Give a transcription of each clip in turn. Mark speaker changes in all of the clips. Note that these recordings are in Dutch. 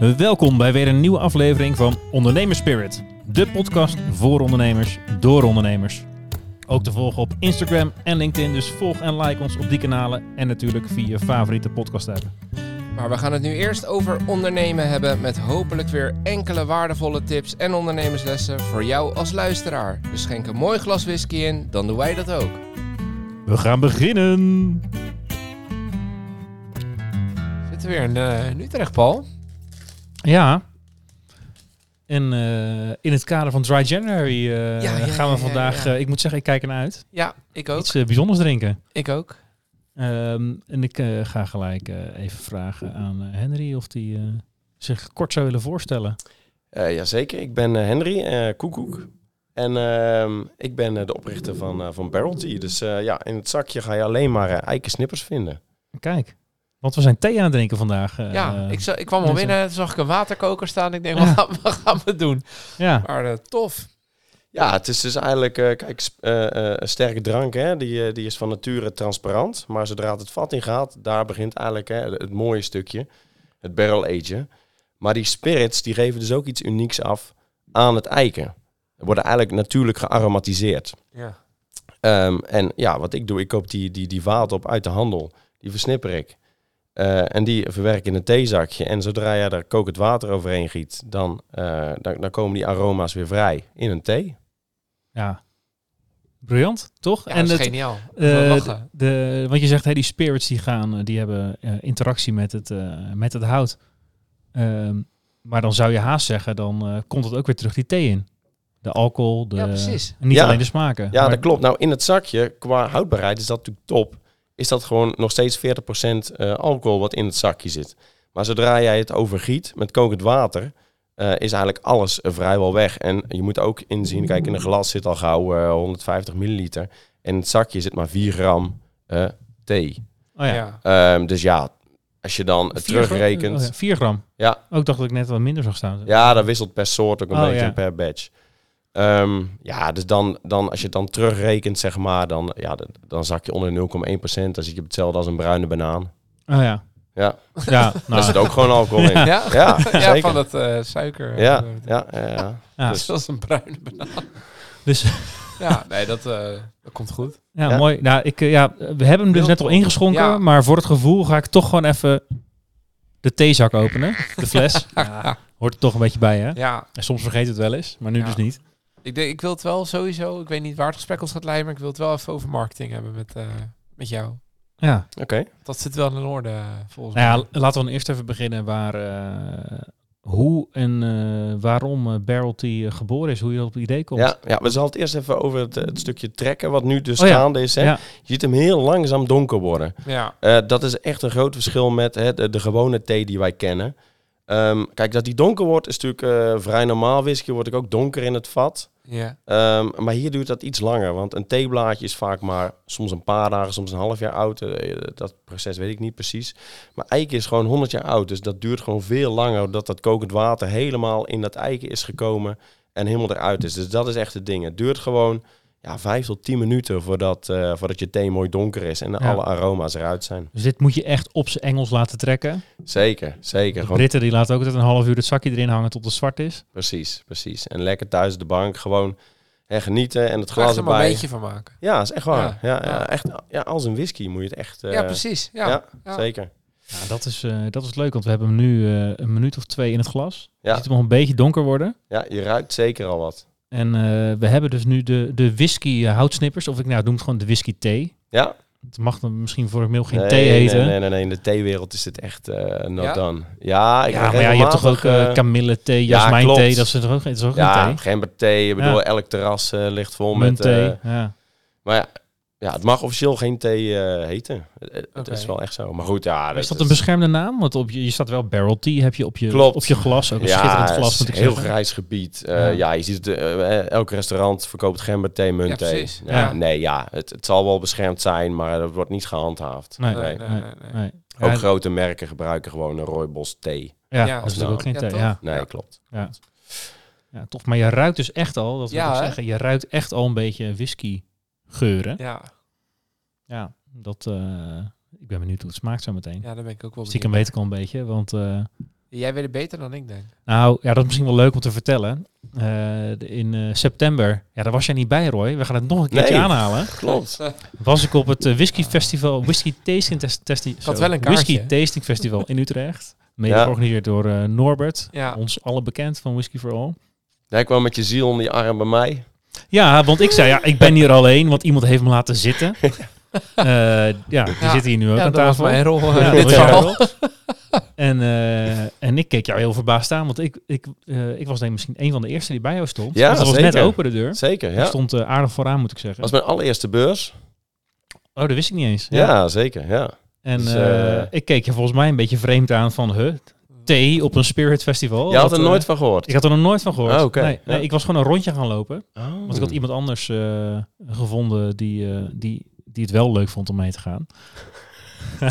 Speaker 1: Welkom bij weer een nieuwe aflevering van Ondernemers Spirit. De podcast voor ondernemers, door ondernemers. Ook te volgen op Instagram en LinkedIn, dus volg en like ons op die kanalen. En natuurlijk via je favoriete podcast app.
Speaker 2: Maar we gaan het nu eerst over ondernemen hebben met hopelijk weer enkele waardevolle tips en ondernemerslessen voor jou als luisteraar. Dus schenk een mooi glas whisky in, dan doen wij dat ook.
Speaker 1: We gaan beginnen!
Speaker 2: Zitten we weer in, uh, in Utrecht, Paul?
Speaker 1: Ja. En uh, in het kader van Dry January uh,
Speaker 2: Ja, ja,
Speaker 1: gaan we vandaag,
Speaker 2: ja.
Speaker 1: eh, ik moet zeggen, ik kijk ernaar uit.
Speaker 2: Ja, ik ook.
Speaker 1: Iets eh, bijzonders drinken.
Speaker 2: Ik ook.
Speaker 1: Ehm, en ik eh, ga gelijk eh, even vragen aan eh, Henry of hij eh, zich kort zou willen voorstellen.
Speaker 3: Eh jazeker, ik ben eh, Henry eh Koekoek. En ehm, ik ben eh, de oprichter van, eh van Barrel Tea. Dus eh, ja, in het zakje ga je alleen maar eh, eikensnippers vinden.
Speaker 1: Kijk, want we zijn thee aan het drinken vandaag. eh,
Speaker 2: ja, ik, za- ik kwam al binnen, toen zag ik een waterkoker staan. Ik denk,
Speaker 1: Ja.
Speaker 2: wat, gaan, wat gaan we doen?
Speaker 1: Ja,
Speaker 2: Maar eh, tof.
Speaker 3: Ja, het is dus eigenlijk, eh, kijk, eh, eh, een sterke drank, hè, die, eh, die is van nature transparant. Maar zodra het het vat in gaat, daar begint eigenlijk hè, het, mooie stukje, het barrel agen. Maar die spirits, die geven dus ook iets unieks af aan het eiken. Ze worden eigenlijk natuurlijk gearomatiseerd.
Speaker 2: Ja.
Speaker 3: Ehm, en ja, wat ik doe, ik koop die, die, die vaat op uit de handel. Die versnipper ik. Eh, en die verwerk ik in een theezakje. En zodra je daar kokend water overheen giet, dan, eh, dan, dan komen die aroma's weer vrij in een thee.
Speaker 1: ja. Briljant, toch?
Speaker 2: Ja, dat is
Speaker 1: het,
Speaker 2: geniaal.
Speaker 1: eh,
Speaker 2: We lachen.
Speaker 1: de, want je zegt, hè, die spirits die gaan, die hebben eh, interactie met het, eh, met het hout. Ehm, maar dan zou je haast zeggen, dan eh, komt het ook weer terug die thee in. De alcohol, de,
Speaker 2: Ja, precies.
Speaker 1: Niet
Speaker 3: Ja.
Speaker 1: alleen de smaken.
Speaker 3: Ja,
Speaker 1: Maar-
Speaker 3: dat klopt. Nou, in het zakje, qua houdbaarheid is dat natuurlijk top. Is dat gewoon nog steeds 40% eh, alcohol wat in het zakje zit. Maar zodra jij het overgiet met kokend water, eh, is eigenlijk alles eh, vrijwel weg. En je moet ook inzien, kijk, in een glas zit al gauw eh, 150 milliliter. En in het zakje zit maar 4 gram eh, thee.
Speaker 1: Oh ja.
Speaker 3: Ehm, dus ja, als je dan het
Speaker 1: Vier gram?
Speaker 3: terugrekent...
Speaker 1: Oh ja, 4 gram.
Speaker 3: Ja.
Speaker 1: Ook dacht dat ik net wat minder zag staan.
Speaker 3: Ja, dat wisselt per soort ook een
Speaker 1: Oh,
Speaker 3: beetje
Speaker 1: ja.
Speaker 3: per batch. Ehm, ja, dus dan, dan, als je het dan terugrekent, zeg maar, dan, ja, dan, zak je onder 0,1%. Dan zit je op hetzelfde als een bruine banaan.
Speaker 1: Oh ja.
Speaker 3: Ja,
Speaker 1: Ja,
Speaker 3: daar
Speaker 1: nou,
Speaker 3: zit ook gewoon alcohol in.
Speaker 1: Ja.
Speaker 3: Ja,
Speaker 2: van dat eh, suiker. eh,
Speaker 3: Ja, ja, ja, ja.
Speaker 1: ja.
Speaker 2: Dus dat is een bruine banaan.
Speaker 1: Dus
Speaker 2: Ja, nee, dat, eh, dat komt goed.
Speaker 1: ja,
Speaker 3: Ja.
Speaker 1: mooi. Nou, ik, ja, we hebben hem dus net al ingeschonken,
Speaker 2: Ja.
Speaker 1: maar voor het gevoel ga ik toch gewoon even de theezak openen. De fles. Ja, hoort er toch een beetje bij, hè?
Speaker 2: Ja,
Speaker 1: En soms vergeet het wel eens, maar nu
Speaker 2: Ja.
Speaker 1: dus niet.
Speaker 2: Ik, denk, ik wil het wel sowieso, ik weet niet waar het gesprek ons gaat leiden, maar ik wil het wel even over marketing hebben met, eh, met jou.
Speaker 1: Ja.
Speaker 3: Oké.
Speaker 2: Dat zit wel in orde, eh, volgens
Speaker 1: Nou
Speaker 2: mij.
Speaker 1: ja, laten we dan eerst even beginnen waar, eh, hoe en eh, waarom Barrel Tea geboren is, hoe je op het idee komt.
Speaker 3: Ja, ja, we zullen het eerst even over het, het stukje trekken, wat nu dus
Speaker 1: Oh ja.
Speaker 3: gaande is. Hè.
Speaker 1: Ja.
Speaker 3: Je ziet hem heel langzaam donker worden.
Speaker 2: Ja,
Speaker 3: Eh, dat is echt een groot verschil met hè, de, de gewone thee die wij kennen. Ehm, kijk, dat die donker wordt is natuurlijk eh, vrij normaal. Whisky wordt ook donker in het vat.
Speaker 2: ja,
Speaker 3: Ehm, maar hier duurt dat iets langer, want een theeblaadje is vaak maar soms een paar dagen, soms een half jaar oud. Eh, dat proces weet ik niet precies. Maar eiken is gewoon 100 jaar oud, dus dat duurt gewoon veel langer dat dat kokend water helemaal in dat eiken is gekomen en helemaal eruit is. Dus dat is echt het ding. Het duurt gewoon ja, 5 tot 10 minuten voordat, eh, voordat je thee mooi donker is en
Speaker 1: Ja.
Speaker 3: alle aroma's eruit zijn.
Speaker 1: Dus dit moet je echt op zijn Engels laten trekken.
Speaker 3: Zeker, zeker.
Speaker 1: De Britten die laten ook altijd een half uur het zakje erin hangen tot het zwart is.
Speaker 3: precies, precies. En lekker thuis de bank gewoon hè, genieten en het
Speaker 2: glas
Speaker 3: glas
Speaker 2: er maar
Speaker 3: erbij.
Speaker 2: een beetje van maken.
Speaker 3: Ja, is echt waar.
Speaker 2: Ja,
Speaker 3: Ja, ja,
Speaker 2: ja.
Speaker 3: echt, ja, als een whisky moet je het echt... eh,
Speaker 2: ja, precies. Ja,
Speaker 3: Ja,
Speaker 2: ja.
Speaker 3: zeker.
Speaker 1: Ja, dat is, eh, dat is leuk, want we hebben hem nu eh, een minuut of twee in het glas. Je
Speaker 3: Ja.
Speaker 1: ziet hem nog een beetje donker worden.
Speaker 3: Ja, je ruikt zeker al wat.
Speaker 1: En eh, we hebben dus nu de, de whisky eh, houtsnippers, of ik nou noem het gewoon de whisky thee.
Speaker 3: Ja?
Speaker 1: Het mag dan misschien voor het mail geen
Speaker 3: nee,
Speaker 1: thee heten.
Speaker 3: Nee, nee, nee, nee. In de theewereld is dit echt eh not
Speaker 2: Ja?
Speaker 3: done. Ja, ik
Speaker 1: Ja, maar ja, je hebt toch ook eh
Speaker 3: eh,
Speaker 1: kamille thee,
Speaker 3: ja,
Speaker 1: jasmijn thee,
Speaker 3: klopt.
Speaker 1: dat is toch ook, het is ook
Speaker 3: Ja,
Speaker 1: geen thee?
Speaker 3: Ik bedoel,
Speaker 1: Ja.
Speaker 3: elk terras eh, ligt vol met... Eh,
Speaker 1: ja.
Speaker 3: maar ja, ja, het mag officieel geen thee eh, heten. Het, het
Speaker 2: Oké.
Speaker 3: is wel echt zo. Maar goed, ja.
Speaker 1: is dat een beschermde naam? Want op je, je staat wel barrel tea, heb je op je,
Speaker 3: Klopt.
Speaker 1: op je glas, ook een
Speaker 3: ja,
Speaker 1: schitterend
Speaker 3: het
Speaker 1: glas moet ik
Speaker 3: heel
Speaker 1: zeggen.
Speaker 3: grijs gebied. Eh,
Speaker 1: Ja.
Speaker 3: ja. je ziet het, eh, elk restaurant verkoopt gemberthee, muntthee.
Speaker 2: precies.
Speaker 3: Ja,
Speaker 1: Ja.
Speaker 3: Nee, ja, het, het zal wel beschermd zijn, maar dat wordt niet gehandhaafd.
Speaker 1: Nee,
Speaker 2: Nee,
Speaker 1: nee,
Speaker 2: nee,
Speaker 1: nee.
Speaker 2: nee, nee.
Speaker 1: nee.
Speaker 3: Ook
Speaker 1: Ja,
Speaker 3: grote merken gebruiken gewoon een rooibos thee.
Speaker 1: Ja,
Speaker 2: Ja,
Speaker 1: dat is natuurlijk ook geen thee. Ja,
Speaker 3: Nee, klopt.
Speaker 1: ja. ja, tof. Maar je ruikt dus echt al, dat wil
Speaker 2: Ja,
Speaker 1: ik zeggen, je ruikt echt al een beetje whisky geuren.
Speaker 2: Ja,
Speaker 1: Ja, dat, eh, ik ben benieuwd hoe het smaakt zo meteen.
Speaker 2: ja, daar ben ik ook wel
Speaker 1: Stiekem weet ik al een beetje, want eh,
Speaker 2: Jij weet het beter dan ik denk.
Speaker 1: Nou, ja, dat is misschien wel leuk om te vertellen. Eh, in eh, september, ja, daar was jij niet bij, Roy. We gaan het nog een keertje
Speaker 3: Nee.
Speaker 1: aanhalen.
Speaker 3: Klopt.
Speaker 1: Was ik op het Whisky Festival, Whisky Tasting Test, testi-
Speaker 2: had
Speaker 1: zo,
Speaker 2: wel een kaartje.
Speaker 1: Whisky Tasting Festival in Utrecht. Mede
Speaker 3: Ja.
Speaker 1: georganiseerd door eh, Norbert,
Speaker 2: Ja.
Speaker 1: ons alle bekend van Whisky for All.
Speaker 3: Jij kwam met je ziel onder je arm bij mij.
Speaker 1: Ja, want ik zei, ja, ik ben hier alleen, want iemand heeft me laten zitten. Eh, ja, die
Speaker 2: Ja.
Speaker 1: zit hier nu ook
Speaker 2: Ja,
Speaker 1: aan
Speaker 2: dat was
Speaker 1: tafel.
Speaker 2: mijn rol. eh,
Speaker 1: Ja, dat
Speaker 2: dit
Speaker 1: was rol. En, eh, en ik keek jou heel verbaasd aan, want ik, ik, eh, ik was denk ik misschien een van de eerste die bij jou stond.
Speaker 3: Ja,
Speaker 1: dat was
Speaker 3: zeker.
Speaker 1: net open de deur.
Speaker 3: Zeker,
Speaker 1: Ik
Speaker 3: ja.
Speaker 1: stond eh, aardig vooraan, moet ik zeggen.
Speaker 3: was mijn allereerste beurs.
Speaker 1: Oh, dat wist ik niet eens.
Speaker 3: Ja, zeker, ja.
Speaker 1: En
Speaker 3: Dus,
Speaker 1: eh,
Speaker 3: eh,
Speaker 1: ik keek je volgens mij een beetje vreemd aan van, huh, thee op een Spirit Festival?
Speaker 3: Je had er
Speaker 1: eh,
Speaker 3: nooit van gehoord.
Speaker 1: Ik had er nog nooit van gehoord.
Speaker 3: Oh, oké.
Speaker 1: nee, nee,
Speaker 3: Ja.
Speaker 1: ik was gewoon een rondje gaan lopen.
Speaker 3: Oh.
Speaker 1: Want ik had iemand anders eh, gevonden die, eh, die, die het wel leuk vond om mee te gaan.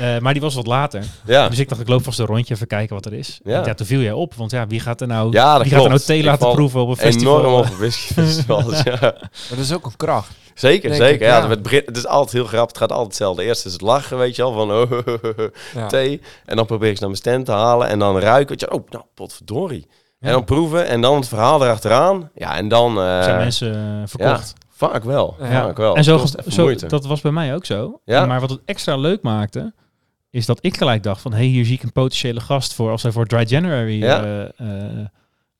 Speaker 1: Eh, maar die was wat later.
Speaker 3: Ja,
Speaker 1: Dus ik dacht, ik loop vast een rondje even kijken wat er is.
Speaker 3: Ja.
Speaker 1: Ja. toen viel jij op. Want ja, wie gaat er nou,
Speaker 3: ja dat
Speaker 1: wie gaat er nou thee
Speaker 3: Ik
Speaker 1: laten proeven op een festival?
Speaker 3: Enorm op ja.
Speaker 2: Maar dat is ook een kracht.
Speaker 3: Zeker,
Speaker 2: Denk
Speaker 3: zeker.
Speaker 2: ik,
Speaker 3: ja. Het, begint- het is altijd heel grappig. Het gaat altijd hetzelfde. Eerst is het lachen, weet je wel, van oh,
Speaker 2: Ja.
Speaker 3: thee. En dan probeer ik ze naar mijn stand te halen. En dan ruiken, weet je, oh, nou, potverdorie. En dan proeven en dan het verhaal erachteraan. Ja, en dan... eh,
Speaker 1: Zijn mensen eh, verkocht.
Speaker 3: Vaak wel,
Speaker 2: Ja.
Speaker 3: vaak wel.
Speaker 1: en zo, zo dat was bij mij ook zo.
Speaker 3: Ja.
Speaker 1: Maar wat het extra leuk maakte, is dat ik gelijk dacht van, hey, hier zie ik een potentiële gast voor als wij voor Dry January
Speaker 3: Ja.
Speaker 1: eh,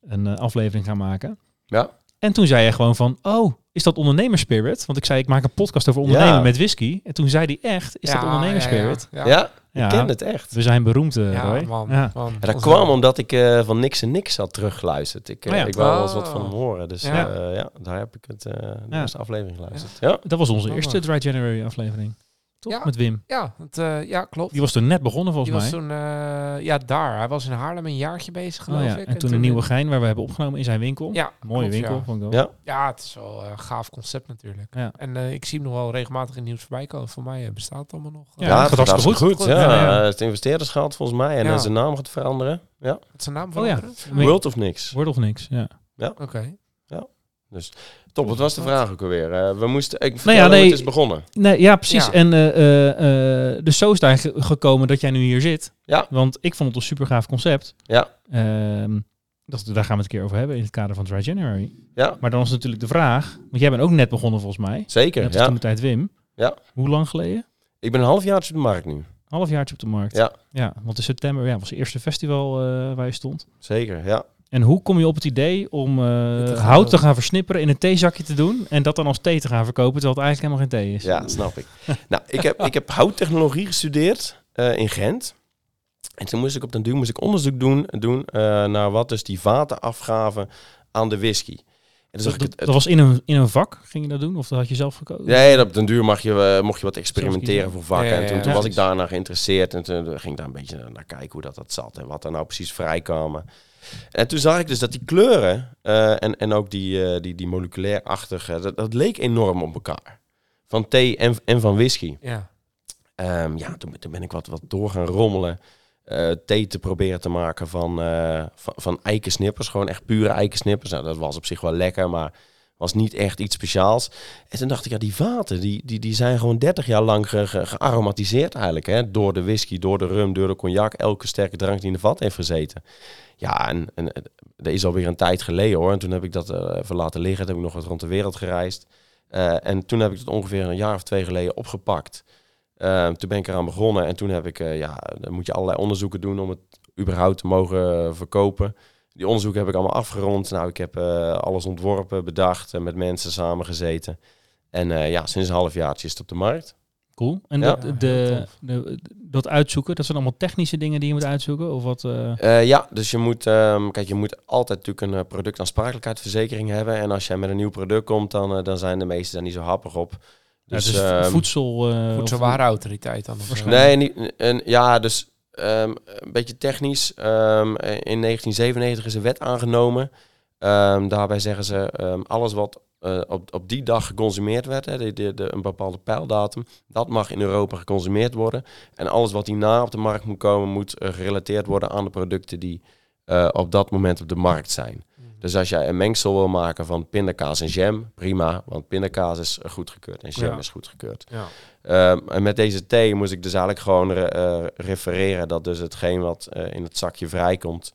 Speaker 1: een aflevering gaan maken.
Speaker 3: Ja.
Speaker 1: En toen zei je gewoon van, oh, is dat ondernemerspirit? Want ik zei, ik maak een podcast over ondernemen
Speaker 3: Ja.
Speaker 1: met whisky. En toen zei hij echt, is dat
Speaker 2: Ja,
Speaker 1: ondernemerspirit?
Speaker 2: Ja,
Speaker 3: Ja,
Speaker 2: ja.
Speaker 3: ik ken het echt.
Speaker 1: We zijn beroemd, eh,
Speaker 2: Ja,
Speaker 1: Roy.
Speaker 2: man,
Speaker 1: Ja.
Speaker 2: man.
Speaker 3: En dat kwam omdat ik eh, van niks en niks had teruggeluisterd. Ik,
Speaker 1: Oh ja.
Speaker 3: ik wou wel eens wat
Speaker 2: Oh.
Speaker 3: van hem horen. Dus
Speaker 2: Ja.
Speaker 3: daar heb ik het, eh de
Speaker 1: Ja.
Speaker 3: eerste aflevering geluisterd. Ja.
Speaker 1: Dat was onze
Speaker 2: Oh,
Speaker 1: eerste Dry January aflevering. Toch?
Speaker 2: Ja.
Speaker 1: Met Wim.
Speaker 2: Ja, het, eh, ja, klopt.
Speaker 1: Die was toen net begonnen
Speaker 2: Die
Speaker 1: volgens
Speaker 2: was
Speaker 1: mij.
Speaker 2: toen, eh, ja, daar. Hij was in Haarlem een jaartje bezig, geloof
Speaker 1: Oh, ja.
Speaker 2: ik.
Speaker 1: En toen een nieuwe gein waar we hebben opgenomen in zijn winkel.
Speaker 2: Ja,
Speaker 1: Mooie
Speaker 2: klopt,
Speaker 1: winkel.
Speaker 2: Ja.
Speaker 1: Vond ik wel.
Speaker 3: Ja.
Speaker 2: ja, het is wel een gaaf concept natuurlijk.
Speaker 1: Ja.
Speaker 2: En eh, ik zie hem nog wel regelmatig in het nieuws voorbij komen. Voor mij eh, bestaat het allemaal nog.
Speaker 1: Ja,
Speaker 3: Ja,
Speaker 1: het
Speaker 3: het
Speaker 1: gaat
Speaker 3: gaat
Speaker 1: hartstikke
Speaker 3: hartstikke goed.
Speaker 2: goed.
Speaker 3: Ja,
Speaker 1: Ja, ja.
Speaker 3: het investeerdersgeld volgens mij. En
Speaker 2: Ja.
Speaker 3: dan zijn naam gaat veranderen. Ja.
Speaker 2: Wat is zijn naam
Speaker 1: Oh ja.
Speaker 3: World of niks.
Speaker 1: Word of niks, ja.
Speaker 2: Oké.
Speaker 3: Top, wat was de vraag ook alweer? Eh, we moesten, ik
Speaker 1: Nou ja,
Speaker 3: hoe
Speaker 1: nee.
Speaker 3: het is begonnen.
Speaker 1: Nee, ja, precies.
Speaker 2: Ja.
Speaker 1: En eh, eh, eh, dus zo is eigenlijk gekomen dat jij nu hier zit.
Speaker 3: Ja.
Speaker 1: Want ik vond het een super gaaf concept.
Speaker 3: Ja.
Speaker 1: Ehm, dat, daar gaan we het een keer over hebben in het kader van Dry January.
Speaker 3: Ja,
Speaker 1: Maar dan is natuurlijk de vraag, want jij bent ook net begonnen volgens mij.
Speaker 3: zeker.
Speaker 1: Net als
Speaker 3: Ja.
Speaker 1: toen de tijd Wim.
Speaker 3: Ja.
Speaker 1: Hoe lang geleden?
Speaker 3: Ik ben een half jaar op de markt nu.
Speaker 1: Halfjaartje op de markt.
Speaker 3: Ja.
Speaker 1: Ja, want in september ja, was het eerste festival eh, waar je stond.
Speaker 3: Zeker, ja.
Speaker 1: En hoe kom je op het idee om eh, hout te gaan versnipperen in een theezakje te doen en dat dan als thee te gaan verkopen, terwijl het eigenlijk helemaal geen thee is?
Speaker 3: Ja, snap ik. nou, ik heb, ik heb houttechnologie gestudeerd eh, in Gent. En toen moest ik op den duur moest ik onderzoek doen, doen eh, naar wat dus die vaten afgaven aan de whisky. En
Speaker 1: dat,
Speaker 3: het,
Speaker 1: dat was in een, in een vak, ging je dat doen? Of dat had je zelf gekozen?
Speaker 3: Nee, op den duur mag je, mocht je wat experimenteren voor vakken.
Speaker 2: Ja, ja,
Speaker 3: en toen, was ik daarna geïnteresseerd. En toen ging ik daar een beetje naar kijken hoe dat, dat zat. En wat er nou precies vrijkwamen. En toen zag ik dus dat die kleuren eh, en, en ook die, eh, die, die moleculair-achtige... Dat, dat leek enorm op elkaar. Van thee en, en van whisky.
Speaker 2: Ja.
Speaker 3: Ehm, ja, toen, toen ben ik wat, wat door gaan rommelen. eh, thee te proberen te maken van, van, van eikensnippers. Gewoon echt pure eikensnippers. Nou, dat was op zich wel lekker, maar was niet echt iets speciaals. En toen dacht ik, ja, die vaten, die, die, die zijn gewoon 30 jaar lang ge, ge- gearomatiseerd eigenlijk. Hè? Door de whisky, door de rum, door de cognac. Elke sterke drank die in de vat heeft gezeten. Ja, en, en dat is alweer een tijd geleden hoor. En toen heb ik dat eh, even laten liggen. Toen heb ik nog wat rond de wereld gereisd. Eh, en toen heb ik het ongeveer een jaar of twee geleden opgepakt. Eh, toen ben ik eraan begonnen en toen heb ik, eh, ja, dan moet je allerlei onderzoeken doen om het überhaupt te mogen verkopen. Die onderzoeken heb ik allemaal afgerond. Nou, ik heb eh, alles ontworpen, bedacht en met mensen samengezeten. En eh, ja, sinds een halfjaartje is het op de markt.
Speaker 1: Cool. En
Speaker 3: Ja.
Speaker 1: dat, de, dat uitzoeken, dat zijn allemaal technische dingen die je moet uitzoeken? Of wat? eh?
Speaker 3: Eh, ja, dus je moet, ehm, kijk, je moet altijd natuurlijk een productaansprakelijkheidsverzekering hebben. En als jij met een nieuw product komt, dan, dan zijn de meesten daar niet zo happig op.
Speaker 1: Ja,
Speaker 3: Dus,
Speaker 1: dus
Speaker 3: ehm,
Speaker 1: voedsel... eh,
Speaker 2: Voedselwarenautoriteit dan.
Speaker 3: Nee, niet, en, ja, dus ehm, een beetje technisch. Ehm, in 1997 is een wet aangenomen. Ehm, daarbij zeggen ze alles wat eh, op, op die dag geconsumeerd werd, hè, de, de- een bepaalde pijldatum, dat mag in Europa geconsumeerd worden. En alles wat hierna op de markt moet komen, moet eh, gerelateerd worden aan de producten die eh, op dat moment op de markt zijn. Dus als jij een mengsel wil maken van pindakaas en jam, prima. Want pindakaas is goedgekeurd en jam
Speaker 2: Ja.
Speaker 3: is goedgekeurd.
Speaker 2: Ja.
Speaker 3: Ehm, en met deze thee moest ik dus eigenlijk gewoon re- eh, refereren dat dus hetgeen wat eh, in het zakje vrijkomt,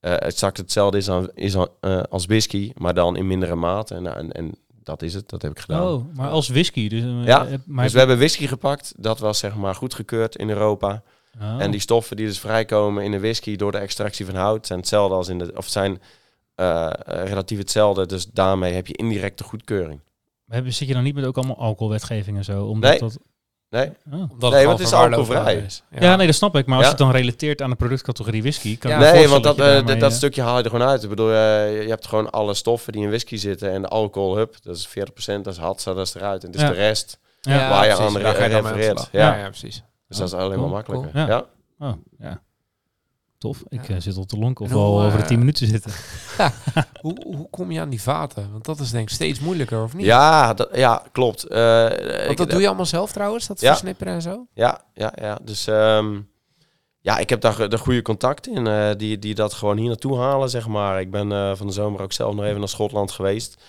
Speaker 3: eh exact hetzelfde is, aan, is aan, als whisky, maar dan in mindere mate. En, en, en dat is het, dat heb ik gedaan.
Speaker 1: Oh, maar als whisky. Dus,
Speaker 3: Ja,
Speaker 1: maar
Speaker 3: dus we hebben whisky gepakt, dat was zeg maar goedgekeurd in Europa.
Speaker 1: Oh.
Speaker 3: En die stoffen die dus vrijkomen in de whisky door de extractie van hout zijn hetzelfde als in de, of zijn eh, eh, relatief hetzelfde. Dus daarmee heb je indirecte goedkeuring.
Speaker 1: Hebben, zit je dan niet met ook allemaal alcoholwetgeving en zo? Omdat
Speaker 3: Nee.
Speaker 1: dat,
Speaker 3: Nee,
Speaker 1: oh.
Speaker 2: Omdat
Speaker 3: Nee, het is alcoholvrij.
Speaker 2: is.
Speaker 1: ja. nee, dat snap ik. Maar als
Speaker 3: Ja.
Speaker 1: je het dan relateert aan de productcategorie whisky, kan
Speaker 2: Ja.
Speaker 3: nee, want dat,
Speaker 1: je
Speaker 3: eh, dat, dat stukje haal je er gewoon uit. Ik bedoel, je hebt gewoon alle stoffen die in whisky zitten en de alcohol, hup, dat is 40%, dat is hadza, dat is eruit. En het is
Speaker 1: Ja.
Speaker 3: de rest.
Speaker 1: Ja.
Speaker 3: waar je
Speaker 2: precies,
Speaker 3: aan refereert. Ja.
Speaker 2: Ja, ja, precies.
Speaker 3: Dus dat is alleen
Speaker 1: cool,
Speaker 3: maar makkelijker.
Speaker 1: cool.
Speaker 3: Ja.
Speaker 1: Oh, ja. Tof. Ik
Speaker 2: Ja.
Speaker 1: eh, zit op de lonk of we al over de
Speaker 2: eh,
Speaker 1: 10 minuten zitten.
Speaker 2: Hoe, hoe kom je aan die vaten? Want dat is denk ik steeds moeilijker, of niet?
Speaker 3: Ja, dat, ja, klopt. Eh,
Speaker 2: Want
Speaker 3: ik-
Speaker 2: dat doe je allemaal zelf trouwens, dat
Speaker 3: Ja.
Speaker 2: versnipperen en zo?
Speaker 3: Ja, ja, ja. Dus ehm, ja, ik heb daar de goede contact in, eh, die, die dat gewoon hier naartoe halen, zeg maar. Ik ben eh, van de zomer ook zelf nog even naar Schotland geweest.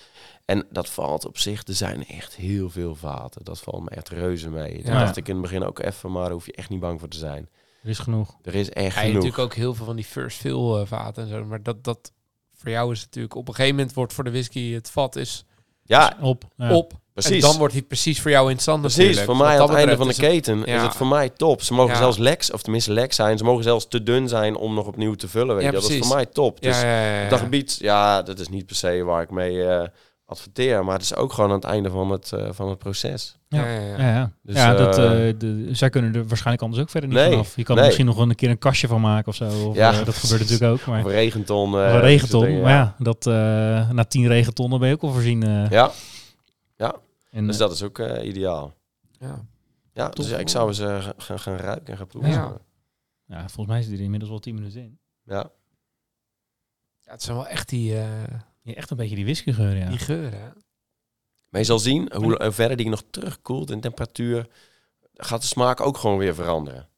Speaker 3: En dat valt op zich, er zijn echt heel veel vaten. Dat valt me echt reuze mee. Daar
Speaker 2: Ja.
Speaker 3: dacht ik in het begin ook even, maar daar hoef je echt niet bang voor te zijn.
Speaker 1: Er is genoeg.
Speaker 3: Er is echt
Speaker 2: Ja, hebt
Speaker 3: genoeg.
Speaker 2: natuurlijk ook heel veel van die first fill eh, vaten en zo. Maar dat, dat voor jou is natuurlijk op een gegeven moment wordt voor de whisky het vat is
Speaker 3: Ja,
Speaker 1: Op. Ja.
Speaker 2: op.
Speaker 3: precies.
Speaker 2: En dan wordt hij precies voor jou interessant
Speaker 3: Precies,
Speaker 2: natuurlijk.
Speaker 3: voor mij aan het einde van de keten is het voor mij top. Ze mogen
Speaker 2: Ja.
Speaker 3: zelfs leks, of tenminste leks zijn. Ze mogen zelfs te dun zijn om nog opnieuw te vullen. Weet
Speaker 2: Ja,
Speaker 3: je. Dat is voor mij top. Dus
Speaker 2: ja, ja, ja, ja.
Speaker 3: op dat gebied, ja, dat is niet per se waar ik mee eh, adverteer. Maar het is ook gewoon aan het einde van het, eh, van het proces.
Speaker 2: Ja,
Speaker 1: Ja.
Speaker 2: ja, ja.
Speaker 1: Ja, ja.
Speaker 3: Dus,
Speaker 1: ja dat,
Speaker 3: eh,
Speaker 1: eh, de, zij kunnen er waarschijnlijk anders ook verder niet
Speaker 3: Nee,
Speaker 1: vanaf. Je kan er misschien nog een keer een kastje van maken of zo. Of,
Speaker 3: Ja,
Speaker 1: eh, dat gebeurt natuurlijk ook. Maar,
Speaker 3: Of regenton. eh,
Speaker 1: of een regenton.
Speaker 3: dingen,
Speaker 1: Maar ja, dat, eh, na tien regentonnen ben je ook al voorzien. eh.
Speaker 3: Ja,
Speaker 1: En,
Speaker 3: dus dat is ook eh, ideaal.
Speaker 2: Ja.
Speaker 3: Ja, dus ja, ik zou eens eh, gaan, gaan ruiken en gaan proeven.
Speaker 2: Ja.
Speaker 3: Ja.
Speaker 1: ja, volgens mij zit er inmiddels wel tien minuten in.
Speaker 3: ja.
Speaker 2: Ja, het zijn wel echt die, eh,
Speaker 1: Ja, echt een beetje die whiskygeur, ja.
Speaker 2: die geuren. hè?
Speaker 3: Maar je zal zien, hoe, verder die nog terugkoelt in temperatuur, gaat de smaak ook gewoon weer veranderen.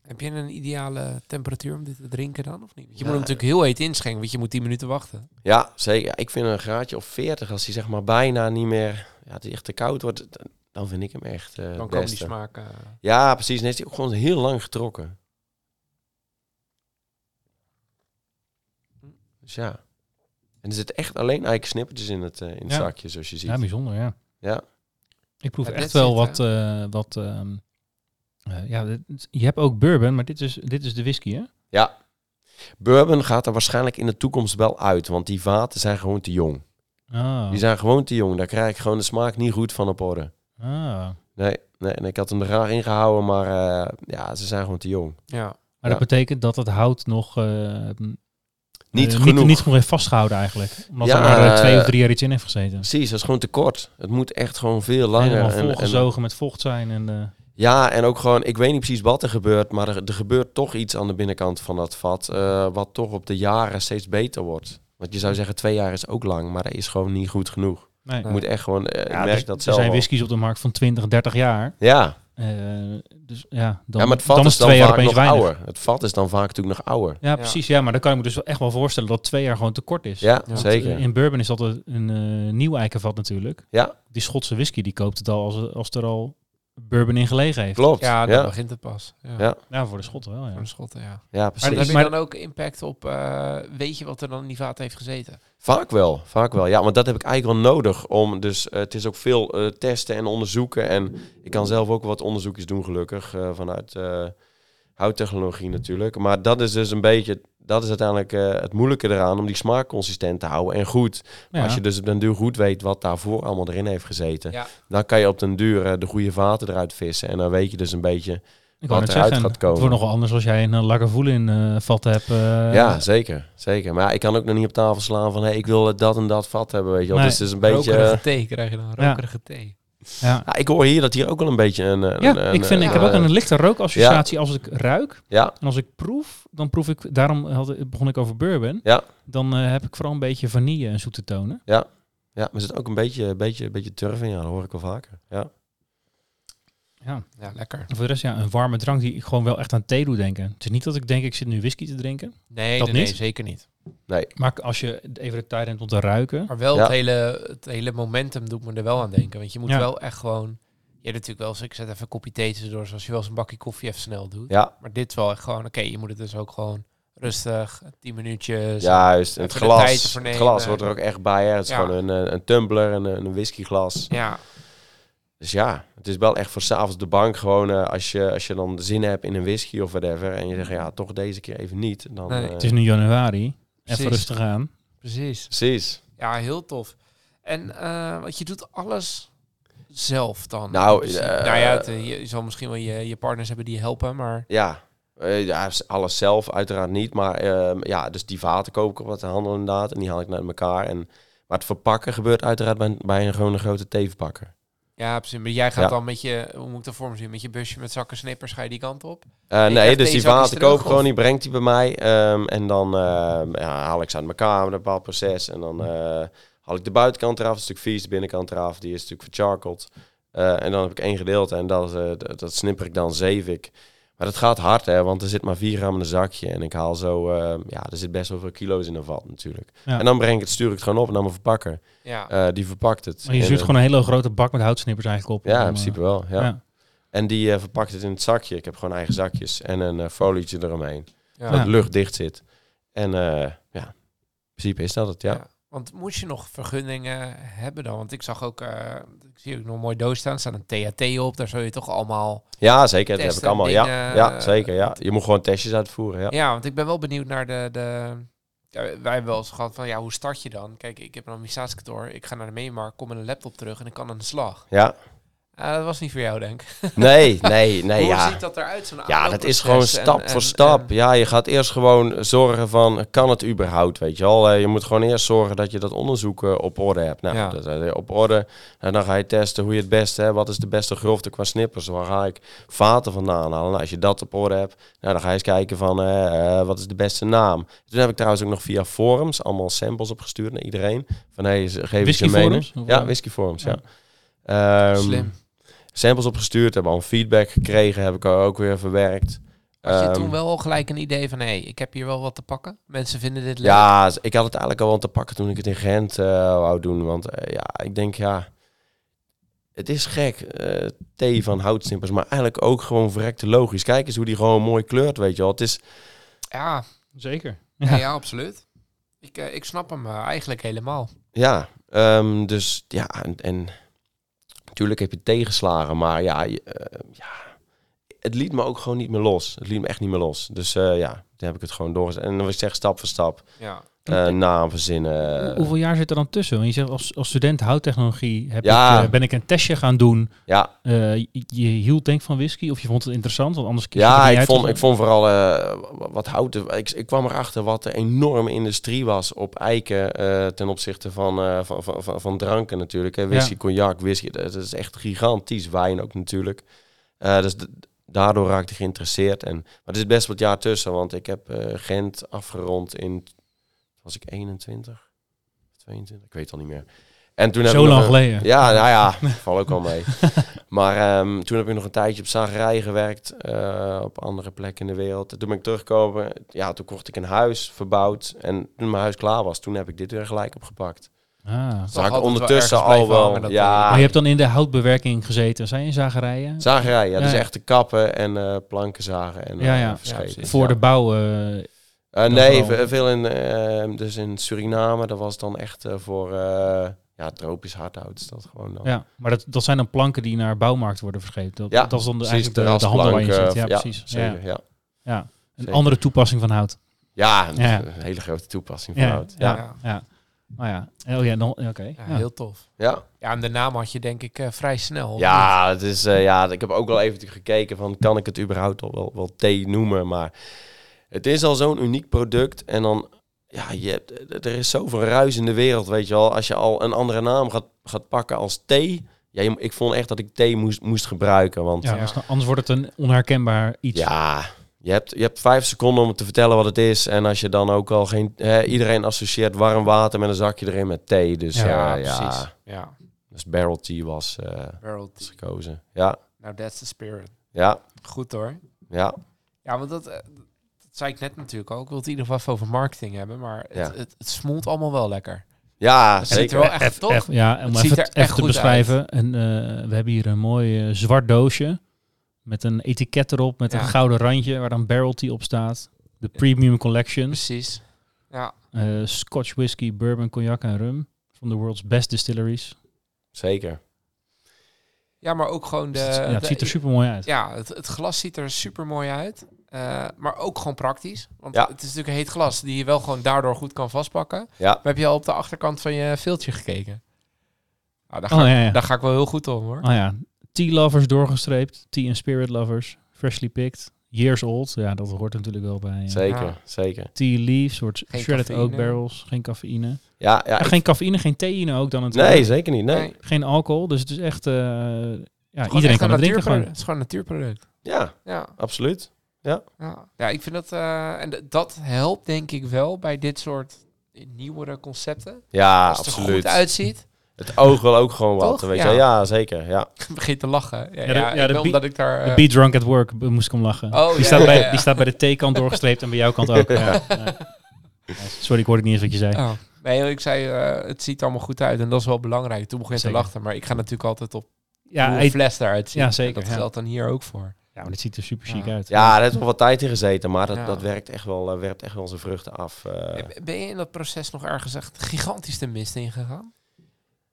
Speaker 2: Heb je een ideale temperatuur om dit te drinken dan, of niet? Want je
Speaker 3: Ja.
Speaker 2: moet hem natuurlijk heel heet inschenken, want je moet 10 minuten wachten.
Speaker 3: Ja, zeker. Ik vind een graadje of 40, als hij zeg maar bijna niet meer, ja, het echt te koud wordt, dan- dan vind ik hem echt eh
Speaker 2: Dan komen die smaken...
Speaker 3: Ja, precies. En heeft hij ook gewoon heel lang getrokken. Dus ja. En er zitten echt alleen eikensnippertjes in het, eh, in het
Speaker 1: Ja.
Speaker 3: zakje, zoals je ziet.
Speaker 1: Ja, bijzonder, ja.
Speaker 3: Ja.
Speaker 1: Ik proef
Speaker 2: Ja,
Speaker 1: echt wel wat... eh, wat ehm, eh, ja, dit- je hebt ook bourbon, maar dit is, dit is de whisky, hè?
Speaker 3: ja. Bourbon gaat er waarschijnlijk in de toekomst wel uit, want die vaten zijn gewoon te jong.
Speaker 1: Ah.
Speaker 3: Die zijn gewoon te jong. Daar krijg ik gewoon de smaak niet goed van op orde.
Speaker 1: ah.
Speaker 3: Nee, nee. En ik had hem er graag ingehouden, maar eh, ja, ze zijn gewoon te jong.
Speaker 2: Ja.
Speaker 1: Maar
Speaker 3: Ja.
Speaker 1: dat betekent dat het hout nog eh,
Speaker 3: Niet genoeg.
Speaker 1: Niet, niet genoeg heeft vastgehouden eigenlijk. Omdat
Speaker 3: Ja,
Speaker 1: er maar eh, twee
Speaker 3: eh,
Speaker 1: of drie jaar iets in heeft gezeten.
Speaker 3: Precies, dat is gewoon te kort. Het moet echt gewoon veel langer.
Speaker 1: Helemaal
Speaker 3: en- en-
Speaker 1: volgezogen met vocht zijn. En, eh,
Speaker 3: Ja, en ook gewoon, ik weet niet precies wat er gebeurt, maar er, er gebeurt toch iets aan de binnenkant van dat vat, eh, wat toch op de jaren steeds beter wordt. Want je zou zeggen, twee jaar is ook lang, maar dat is gewoon niet goed genoeg.
Speaker 1: nee.
Speaker 3: Je moet echt gewoon,
Speaker 1: Ja,
Speaker 3: ik merk
Speaker 1: dus
Speaker 3: dat
Speaker 1: er
Speaker 3: zelf
Speaker 1: zijn
Speaker 3: al.
Speaker 1: whiskies op de markt van 20, 30 jaar.
Speaker 3: Ja.
Speaker 1: Eh, dus ja, dan,
Speaker 3: ja, maar het vat
Speaker 1: dan
Speaker 3: is
Speaker 1: is
Speaker 3: dan
Speaker 1: twee jaar
Speaker 3: vaak
Speaker 1: opeens
Speaker 3: nog
Speaker 1: weinig.
Speaker 3: ouder. Het vat is dan vaak natuurlijk nog ouder.
Speaker 1: Ja, precies. Ja, maar dan kan ik me dus wel echt wel voorstellen dat twee jaar gewoon te kort is.
Speaker 3: Ja,
Speaker 2: Ja.
Speaker 3: zeker.
Speaker 1: In bourbon is dat een, een eh, nieuw eikenvat natuurlijk.
Speaker 3: Ja,
Speaker 1: Die Schotse whisky die koopt het al als, als er al bourbon in gelegen heeft.
Speaker 3: klopt.
Speaker 2: Ja,
Speaker 3: Ja,
Speaker 2: dan
Speaker 3: ja,
Speaker 2: begint het pas. Ja.
Speaker 3: Ja.
Speaker 1: Ja, voor de Schotten wel, ja.
Speaker 2: Voor de schotten, ja.
Speaker 3: precies.
Speaker 2: Maar heb je
Speaker 1: Maar-
Speaker 2: dan ook impact op, eh, weet je wat er dan in die vaten heeft gezeten?
Speaker 3: Vaak wel, vaak wel. Ja, want dat heb ik eigenlijk wel nodig om. Dus eh, het is ook veel eh, testen en onderzoeken. En ik kan zelf ook wat onderzoekjes doen, gelukkig. eh, vanuit eh, houttechnologie natuurlijk. Maar dat is dus een beetje. Dat is uiteindelijk eh, het moeilijke eraan om die smaak consistent te houden en goed.
Speaker 1: Ja.
Speaker 3: Als je dus op den duur goed weet wat daarvoor allemaal erin heeft gezeten,
Speaker 2: Ja.
Speaker 3: dan kan je op den duur eh, de goede vaten eruit vissen. En dan weet je dus een beetje.
Speaker 1: ik
Speaker 3: wat eruit
Speaker 1: zeggen,
Speaker 3: gaat komen.
Speaker 1: Het wordt nogal anders als jij een Lagavulin in eh vat hebt. eh,
Speaker 3: ja, zeker, zeker. Maar ja, ik kan ook nog niet op tafel slaan van hey, ik wil dat en dat vat hebben, weet je wel.
Speaker 1: Nee,
Speaker 3: Dus het is een beetje.
Speaker 2: Rokerige thee krijg je dan,
Speaker 1: Ja.
Speaker 2: rokerige thee.
Speaker 1: Ja.
Speaker 3: Ja, ik hoor hier dat hier ook wel een beetje een. een-
Speaker 1: Ja,
Speaker 3: een-
Speaker 1: ik, vind, ik heb ook
Speaker 3: eh,
Speaker 1: een lichte rookassociatie als ik ruik.
Speaker 3: Ja,
Speaker 1: En als ik proef, dan proef ik, daarom had, begon ik over bourbon.
Speaker 3: Ja.
Speaker 1: Dan eh, heb ik vooral een beetje vanille en zoete tonen.
Speaker 3: ja, maar er zit ook een beetje, beetje, beetje turf in. Ja, dat hoor ik wel vaker. Ja,
Speaker 1: Ja.
Speaker 2: Ja, lekker.
Speaker 1: En voor de rest, ja, een warme drank die ik gewoon wel echt aan thee doet denken. Het is niet dat ik denk, ik zit nu whisky te drinken.
Speaker 2: Nee,
Speaker 1: Dat
Speaker 2: nee, nee,
Speaker 1: niet?
Speaker 2: zeker niet.
Speaker 1: Maar als je even de tijd neemt om te ruiken.
Speaker 2: Maar wel
Speaker 3: Ja.
Speaker 2: het, hele, het hele momentum doet me er wel aan denken. Want je moet
Speaker 1: Ja.
Speaker 2: wel echt gewoon... Je hebt natuurlijk wel eens, ik zet even een kopje thee tussendoor, zoals je wel eens een bakje koffie even snel doet.
Speaker 3: Ja,
Speaker 2: Maar dit is wel echt gewoon, oké, je moet het dus ook gewoon rustig, tien minuutjes.
Speaker 3: juist. En het glas, het glas wordt er ook echt bij. Hè. Het is
Speaker 2: Ja.
Speaker 3: gewoon een, eh, een tumbler en een, een whiskyglas.
Speaker 2: Ja,
Speaker 3: Dus ja, het is wel echt voor s'avonds de bank. Gewoon eh, als, je, als je dan zin hebt in een whisky of whatever. En je zegt, ja, toch deze keer even niet. Dan,
Speaker 2: Nee.
Speaker 3: eh,
Speaker 1: Het is nu januari. Even rustig aan.
Speaker 2: precies.
Speaker 3: Precies.
Speaker 2: Ja, heel tof. En eh want je doet alles zelf dan?
Speaker 3: Nou, eh,
Speaker 2: nou ja, het, je, je zal misschien wel je, je partners hebben die je helpen, maar...
Speaker 3: Ja, ja, alles zelf uiteraard niet. Maar ehm, ja, dus die vaten koop ik op wat handel inderdaad. En die haal ik naar elkaar. En, maar het verpakken gebeurt uiteraard bij, bij een, gewoon een grote teefbakker.
Speaker 2: Ja, precies. Maar jij gaat
Speaker 3: Ja.
Speaker 2: dan met je, hoe moet ik dat voor me zien? Met je busje met zakken snippers ga je die kant op?
Speaker 3: Eh, nee, dus die vaten
Speaker 2: terug,
Speaker 3: koop ik gewoon, die brengt hij bij mij. ehm, en dan ehm, ja, haal ik ze uit elkaar met een bepaald proces. En dan eh, haal ik de buitenkant eraf, een stuk vies, de binnenkant eraf. Die is natuurlijk vercharkeld. Eh, en dan heb ik één gedeelte en dat, dat, dat snipper ik dan, zeef ik. Maar dat gaat hard, hè, want er zit maar 4 gram in een zakje. En ik haal zo, ehm, ja, er zit best wel veel kilo's in een vat natuurlijk.
Speaker 1: Ja.
Speaker 3: En dan breng ik het, stuur ik het gewoon op naar mijn verpakker.
Speaker 2: Ja.
Speaker 3: Eh, die verpakt het.
Speaker 1: Maar je stuurt
Speaker 3: eh,
Speaker 1: gewoon een hele grote bak met houtsnippers eigenlijk op.
Speaker 3: Ja,
Speaker 1: om,
Speaker 3: in
Speaker 1: eh,
Speaker 3: principe wel, ja.
Speaker 1: ja.
Speaker 3: En die eh, verpakt het in het zakje. Ik heb gewoon eigen zakjes en een uh, folietje eromheen.
Speaker 2: ja.
Speaker 3: dat
Speaker 1: Ja.
Speaker 3: lucht dicht zit. En eh, ja, in principe is dat het, ja.
Speaker 2: Ja. Want moest je nog vergunningen hebben dan? Want ik zag ook, eh, zie ook nog een mooi doos staan, er staat een THT op. Daar zul je toch allemaal...
Speaker 3: Ja, zeker. Dat heb ik allemaal. Ja, ja, zeker. Ja. Je moet gewoon testjes uitvoeren, ja.
Speaker 2: Ja, want ik ben wel benieuwd naar de... de ja, wij hebben wel eens gehad van, ja, hoe start je dan? Kijk, ik heb een administratiekantoor, ik ga naar de Meemarkt, kom met een laptop terug en ik kan aan de slag.
Speaker 3: Ja.
Speaker 2: Eh, dat was niet voor jou, denk ik.
Speaker 3: Nee, nee, nee,
Speaker 2: hoe
Speaker 3: ja.
Speaker 2: ziet dat eruit, zo'n
Speaker 3: Ja, dat is gewoon stap
Speaker 2: en-
Speaker 3: voor stap.
Speaker 2: en-
Speaker 3: ja, je gaat eerst gewoon zorgen van, kan het überhaupt, weet je wel. Eh, je moet gewoon eerst zorgen dat je dat onderzoek eh, op orde hebt. Nou,
Speaker 2: Ja.
Speaker 3: dat, eh, op orde. En dan ga je testen hoe je het beste hebt. Wat is de beste grofte qua snippers? Waar ga ik vaten vandaan halen? Nou, als je dat op orde hebt, nou, dan ga je eens kijken van, wat is de beste naam? Toen heb ik trouwens ook nog via forums allemaal samples opgestuurd naar iedereen. Van, hey, geef eens je mening. Ja, whisky forums,
Speaker 1: Ja.
Speaker 3: ja. Ehm,
Speaker 2: Slim.
Speaker 3: Samples opgestuurd, hebben al feedback gekregen, heb ik ook weer verwerkt.
Speaker 2: Had je
Speaker 3: Ehm,
Speaker 2: toen wel al gelijk een idee van, hé, hey, ik heb hier wel wat te pakken? Mensen vinden dit leuk.
Speaker 3: Ja, ik had het eigenlijk al wel te pakken toen ik het in Gent eh, wou doen. Want eh, ja, ik denk ja, het is gek. eh, thee van houtsnippers, maar eigenlijk ook gewoon verrekte logisch. Kijk eens hoe die gewoon mooi kleurt, weet je wel. Het is,
Speaker 2: Ja,
Speaker 1: Zeker.
Speaker 2: ja. ja, absoluut. Ik, ik snap hem eigenlijk helemaal.
Speaker 3: ja, ehm, dus ja, en, en natuurlijk heb je tegenslagen, maar ja, eh, ja, het liet me ook gewoon niet meer los. Het liet me echt niet meer los. Dus eh, ja, toen heb ik het gewoon doorgezet. En dan was ik zeg stap voor stap,
Speaker 2: Ja.
Speaker 3: Eh naam verzinnen.
Speaker 1: Hoe- Hoeveel jaar zit er dan tussen? Want je zegt als, als student houttechnologie heb
Speaker 3: Ja.
Speaker 1: ik, eh, ben ik een testje gaan doen.
Speaker 3: ja,
Speaker 1: Eh, je, je hield denk van whisky of je vond het interessant, want anders kies
Speaker 3: Ja, ik vond, ik vond vooral wat houten. Ik, ik kwam erachter wat de enorme industrie was op eiken ten opzichte van, van, van, van, van dranken natuurlijk. Hè. Whisky,
Speaker 1: Ja.
Speaker 3: cognac, whisky. Dat is echt gigantisch. Wijn ook natuurlijk. Dus daardoor raakte ik geïnteresseerd. En, maar er zit best wat jaar tussen, want ik heb Gent afgerond in, was ik 21, 22, ik weet het al niet meer. En toen heb
Speaker 1: Zo lang
Speaker 3: een-
Speaker 1: geleden.
Speaker 3: ja, nou ja, val ook wel mee. maar ehm, toen heb ik nog een tijdje op zagerij gewerkt, eh, op andere plekken in de wereld. Toen ben ik teruggekomen, ja, toen kocht ik een huis verbouwd. En toen mijn huis klaar was, toen heb ik dit weer gelijk opgepakt.
Speaker 1: Ah.
Speaker 3: Zag ik ondertussen al wel, ja,
Speaker 1: Maar je hebt dan in de houtbewerking gezeten. Zijn je zagerijen?
Speaker 3: zagerij, ja, dus echt de kappen en eh, planken zagen en
Speaker 1: Ja,
Speaker 3: eh,
Speaker 1: ja. Voor
Speaker 3: Ja.
Speaker 1: de bouw. eh,
Speaker 3: Eh, nee, veel in, eh, dus in Suriname, dat was dan echt eh, voor, eh, ja, tropisch hardhout is dat gewoon dan.
Speaker 1: ja, maar dat, dat zijn dan planken die naar bouwmarkt worden verscheept. Dat,
Speaker 3: Ja,
Speaker 1: dat is dan de,
Speaker 3: precies,
Speaker 1: eigenlijk de, de handel waar je zit. Ja, precies. Ja,
Speaker 3: Zeker, ja.
Speaker 1: ja. Een
Speaker 3: Zeker.
Speaker 1: andere toepassing van hout.
Speaker 3: Ja, een hele grote toepassing van
Speaker 1: Ja,
Speaker 3: hout.
Speaker 1: ja,
Speaker 3: Ja.
Speaker 1: ja. Maar ja, oh ja, dan, oké.
Speaker 2: Ja,
Speaker 1: Ja.
Speaker 2: heel tof.
Speaker 3: Ja.
Speaker 2: Ja, en de naam had je denk ik eh, vrij snel.
Speaker 3: Ja, het is, eh, ja, ik heb ook wel even gekeken van kan ik het überhaupt al wel, wel thee noemen, maar het is al zo'n uniek product en dan ja, je hebt, er is zoveel ruis in de wereld, weet je wel. Als je al een andere naam gaat, gaat pakken als thee, ja, ik vond echt dat ik thee moest, moest gebruiken, want
Speaker 1: Ja,
Speaker 3: ja,
Speaker 1: dus anders wordt het een onherkenbaar iets.
Speaker 3: je, hebt, je hebt vijf seconden om te vertellen wat het is en als je dan ook al geen, hè, iedereen associeert warm water met een zakje erin met thee, dus
Speaker 1: Ja,
Speaker 3: ja,
Speaker 2: Ja,
Speaker 3: ja,
Speaker 2: precies. Ja,
Speaker 3: dus barrel tea was, eh,
Speaker 2: barrel
Speaker 3: was
Speaker 2: tea.
Speaker 3: gekozen, ja.
Speaker 2: Nou, that's the spirit.
Speaker 3: Ja,
Speaker 2: Goed hoor.
Speaker 3: ja,
Speaker 2: Ja, want dat, eh, dat zei ik net natuurlijk ook. Ik wil het in ieder geval even over marketing hebben, maar het,
Speaker 3: Ja.
Speaker 2: het, het smoelt allemaal wel lekker.
Speaker 3: ja
Speaker 2: Het ziet
Speaker 3: zeker.
Speaker 2: er wel echt, toch?
Speaker 1: ja, om
Speaker 2: Het
Speaker 1: even,
Speaker 2: ziet er
Speaker 1: even
Speaker 2: echt
Speaker 1: te
Speaker 2: goed
Speaker 1: beschrijven. En, eh, we hebben hier een mooi eh, zwart doosje met een etiket erop met
Speaker 2: Ja.
Speaker 1: een gouden randje waar dan Barrel Tea op staat. De Premium Collection.
Speaker 2: Precies. Ja,
Speaker 1: eh, Scotch whisky, bourbon, cognac en rum. Van de world's best distilleries.
Speaker 3: Zeker.
Speaker 2: ja maar ook gewoon de...
Speaker 1: Het, ja, het
Speaker 2: de-
Speaker 1: ziet er super mooi uit.
Speaker 2: Ja, het, het glas ziet er super mooi uit. Eh, maar ook gewoon praktisch. Want
Speaker 3: Ja.
Speaker 2: het is natuurlijk een heet glas die je wel gewoon daardoor goed kan vastpakken.
Speaker 3: Ja,
Speaker 2: Maar heb je al op de achterkant van je filtje gekeken? Nou, daar, ga
Speaker 1: Oh,
Speaker 2: ik,
Speaker 1: ja, ja.
Speaker 2: daar ga ik wel heel goed om hoor.
Speaker 1: Oh ja, Tea Lovers doorgestreept. Tea and Spirit Lovers. Freshly picked. Years old. Ja, dat hoort natuurlijk wel bij. eh,
Speaker 3: zeker,
Speaker 2: Ja.
Speaker 3: zeker.
Speaker 1: Tea leaves, soort
Speaker 2: Geen
Speaker 1: shredded
Speaker 2: cafeïne.
Speaker 1: oak barrels. Geen cafeïne.
Speaker 3: Ja, ja. Ik-
Speaker 1: geen cafeïne, geen theïne ook dan natuurlijk.
Speaker 3: nee, zeker niet. Nee.
Speaker 1: Geen alcohol. Dus het is echt... eh, ja,
Speaker 2: Gewoon
Speaker 1: iedereen
Speaker 2: echt
Speaker 1: kan het drinken.
Speaker 2: Het is gewoon een natuurproduct.
Speaker 3: Ja,
Speaker 2: Ja,
Speaker 3: absoluut.
Speaker 2: Ja. ja ik vind dat... eh, en dat helpt denk ik wel bij dit soort nieuwere concepten.
Speaker 3: Ja,
Speaker 2: Als het er
Speaker 3: absoluut.
Speaker 2: goed uitziet,
Speaker 3: Het oog wil ook gewoon wat, weet je
Speaker 2: Ja.
Speaker 3: wel. Ja, zeker. Ja.
Speaker 2: begin te lachen. Ja,
Speaker 1: Ja, de-
Speaker 2: ja,
Speaker 1: ja, de
Speaker 2: wel
Speaker 1: bi-
Speaker 2: omdat ik daar...
Speaker 1: De
Speaker 2: eh,
Speaker 1: Be Drunk at Work moest ik om lachen.
Speaker 2: Oh,
Speaker 1: die,
Speaker 2: ja,
Speaker 1: staat
Speaker 2: ja,
Speaker 1: bij,
Speaker 2: ja.
Speaker 1: die staat bij de theekant doorgestreept en bij jouw kant ook. Ja. Ja. Sorry, ik hoorde niet eens wat je zei.
Speaker 2: Oh. Nee, ik zei, eh, het ziet er allemaal goed uit en dat is wel belangrijk. Toen begon je te lachen, maar ik ga natuurlijk altijd op
Speaker 1: Ja,
Speaker 2: hoe een fles eruit ziet.
Speaker 1: Ja,
Speaker 2: En
Speaker 1: zeker,
Speaker 2: Dat
Speaker 1: ja.
Speaker 2: geldt dan hier ook voor.
Speaker 1: Ja, maar dit ziet er super chic
Speaker 2: Ja.
Speaker 1: uit.
Speaker 3: Ja, er heeft wel wat tijd in gezeten, maar dat,
Speaker 2: Ja.
Speaker 3: dat werkt echt wel, eh, werpt echt wel zijn vruchten af. eh.
Speaker 2: Ben je in dat proces nog ergens echt gigantisch de mist ingegaan?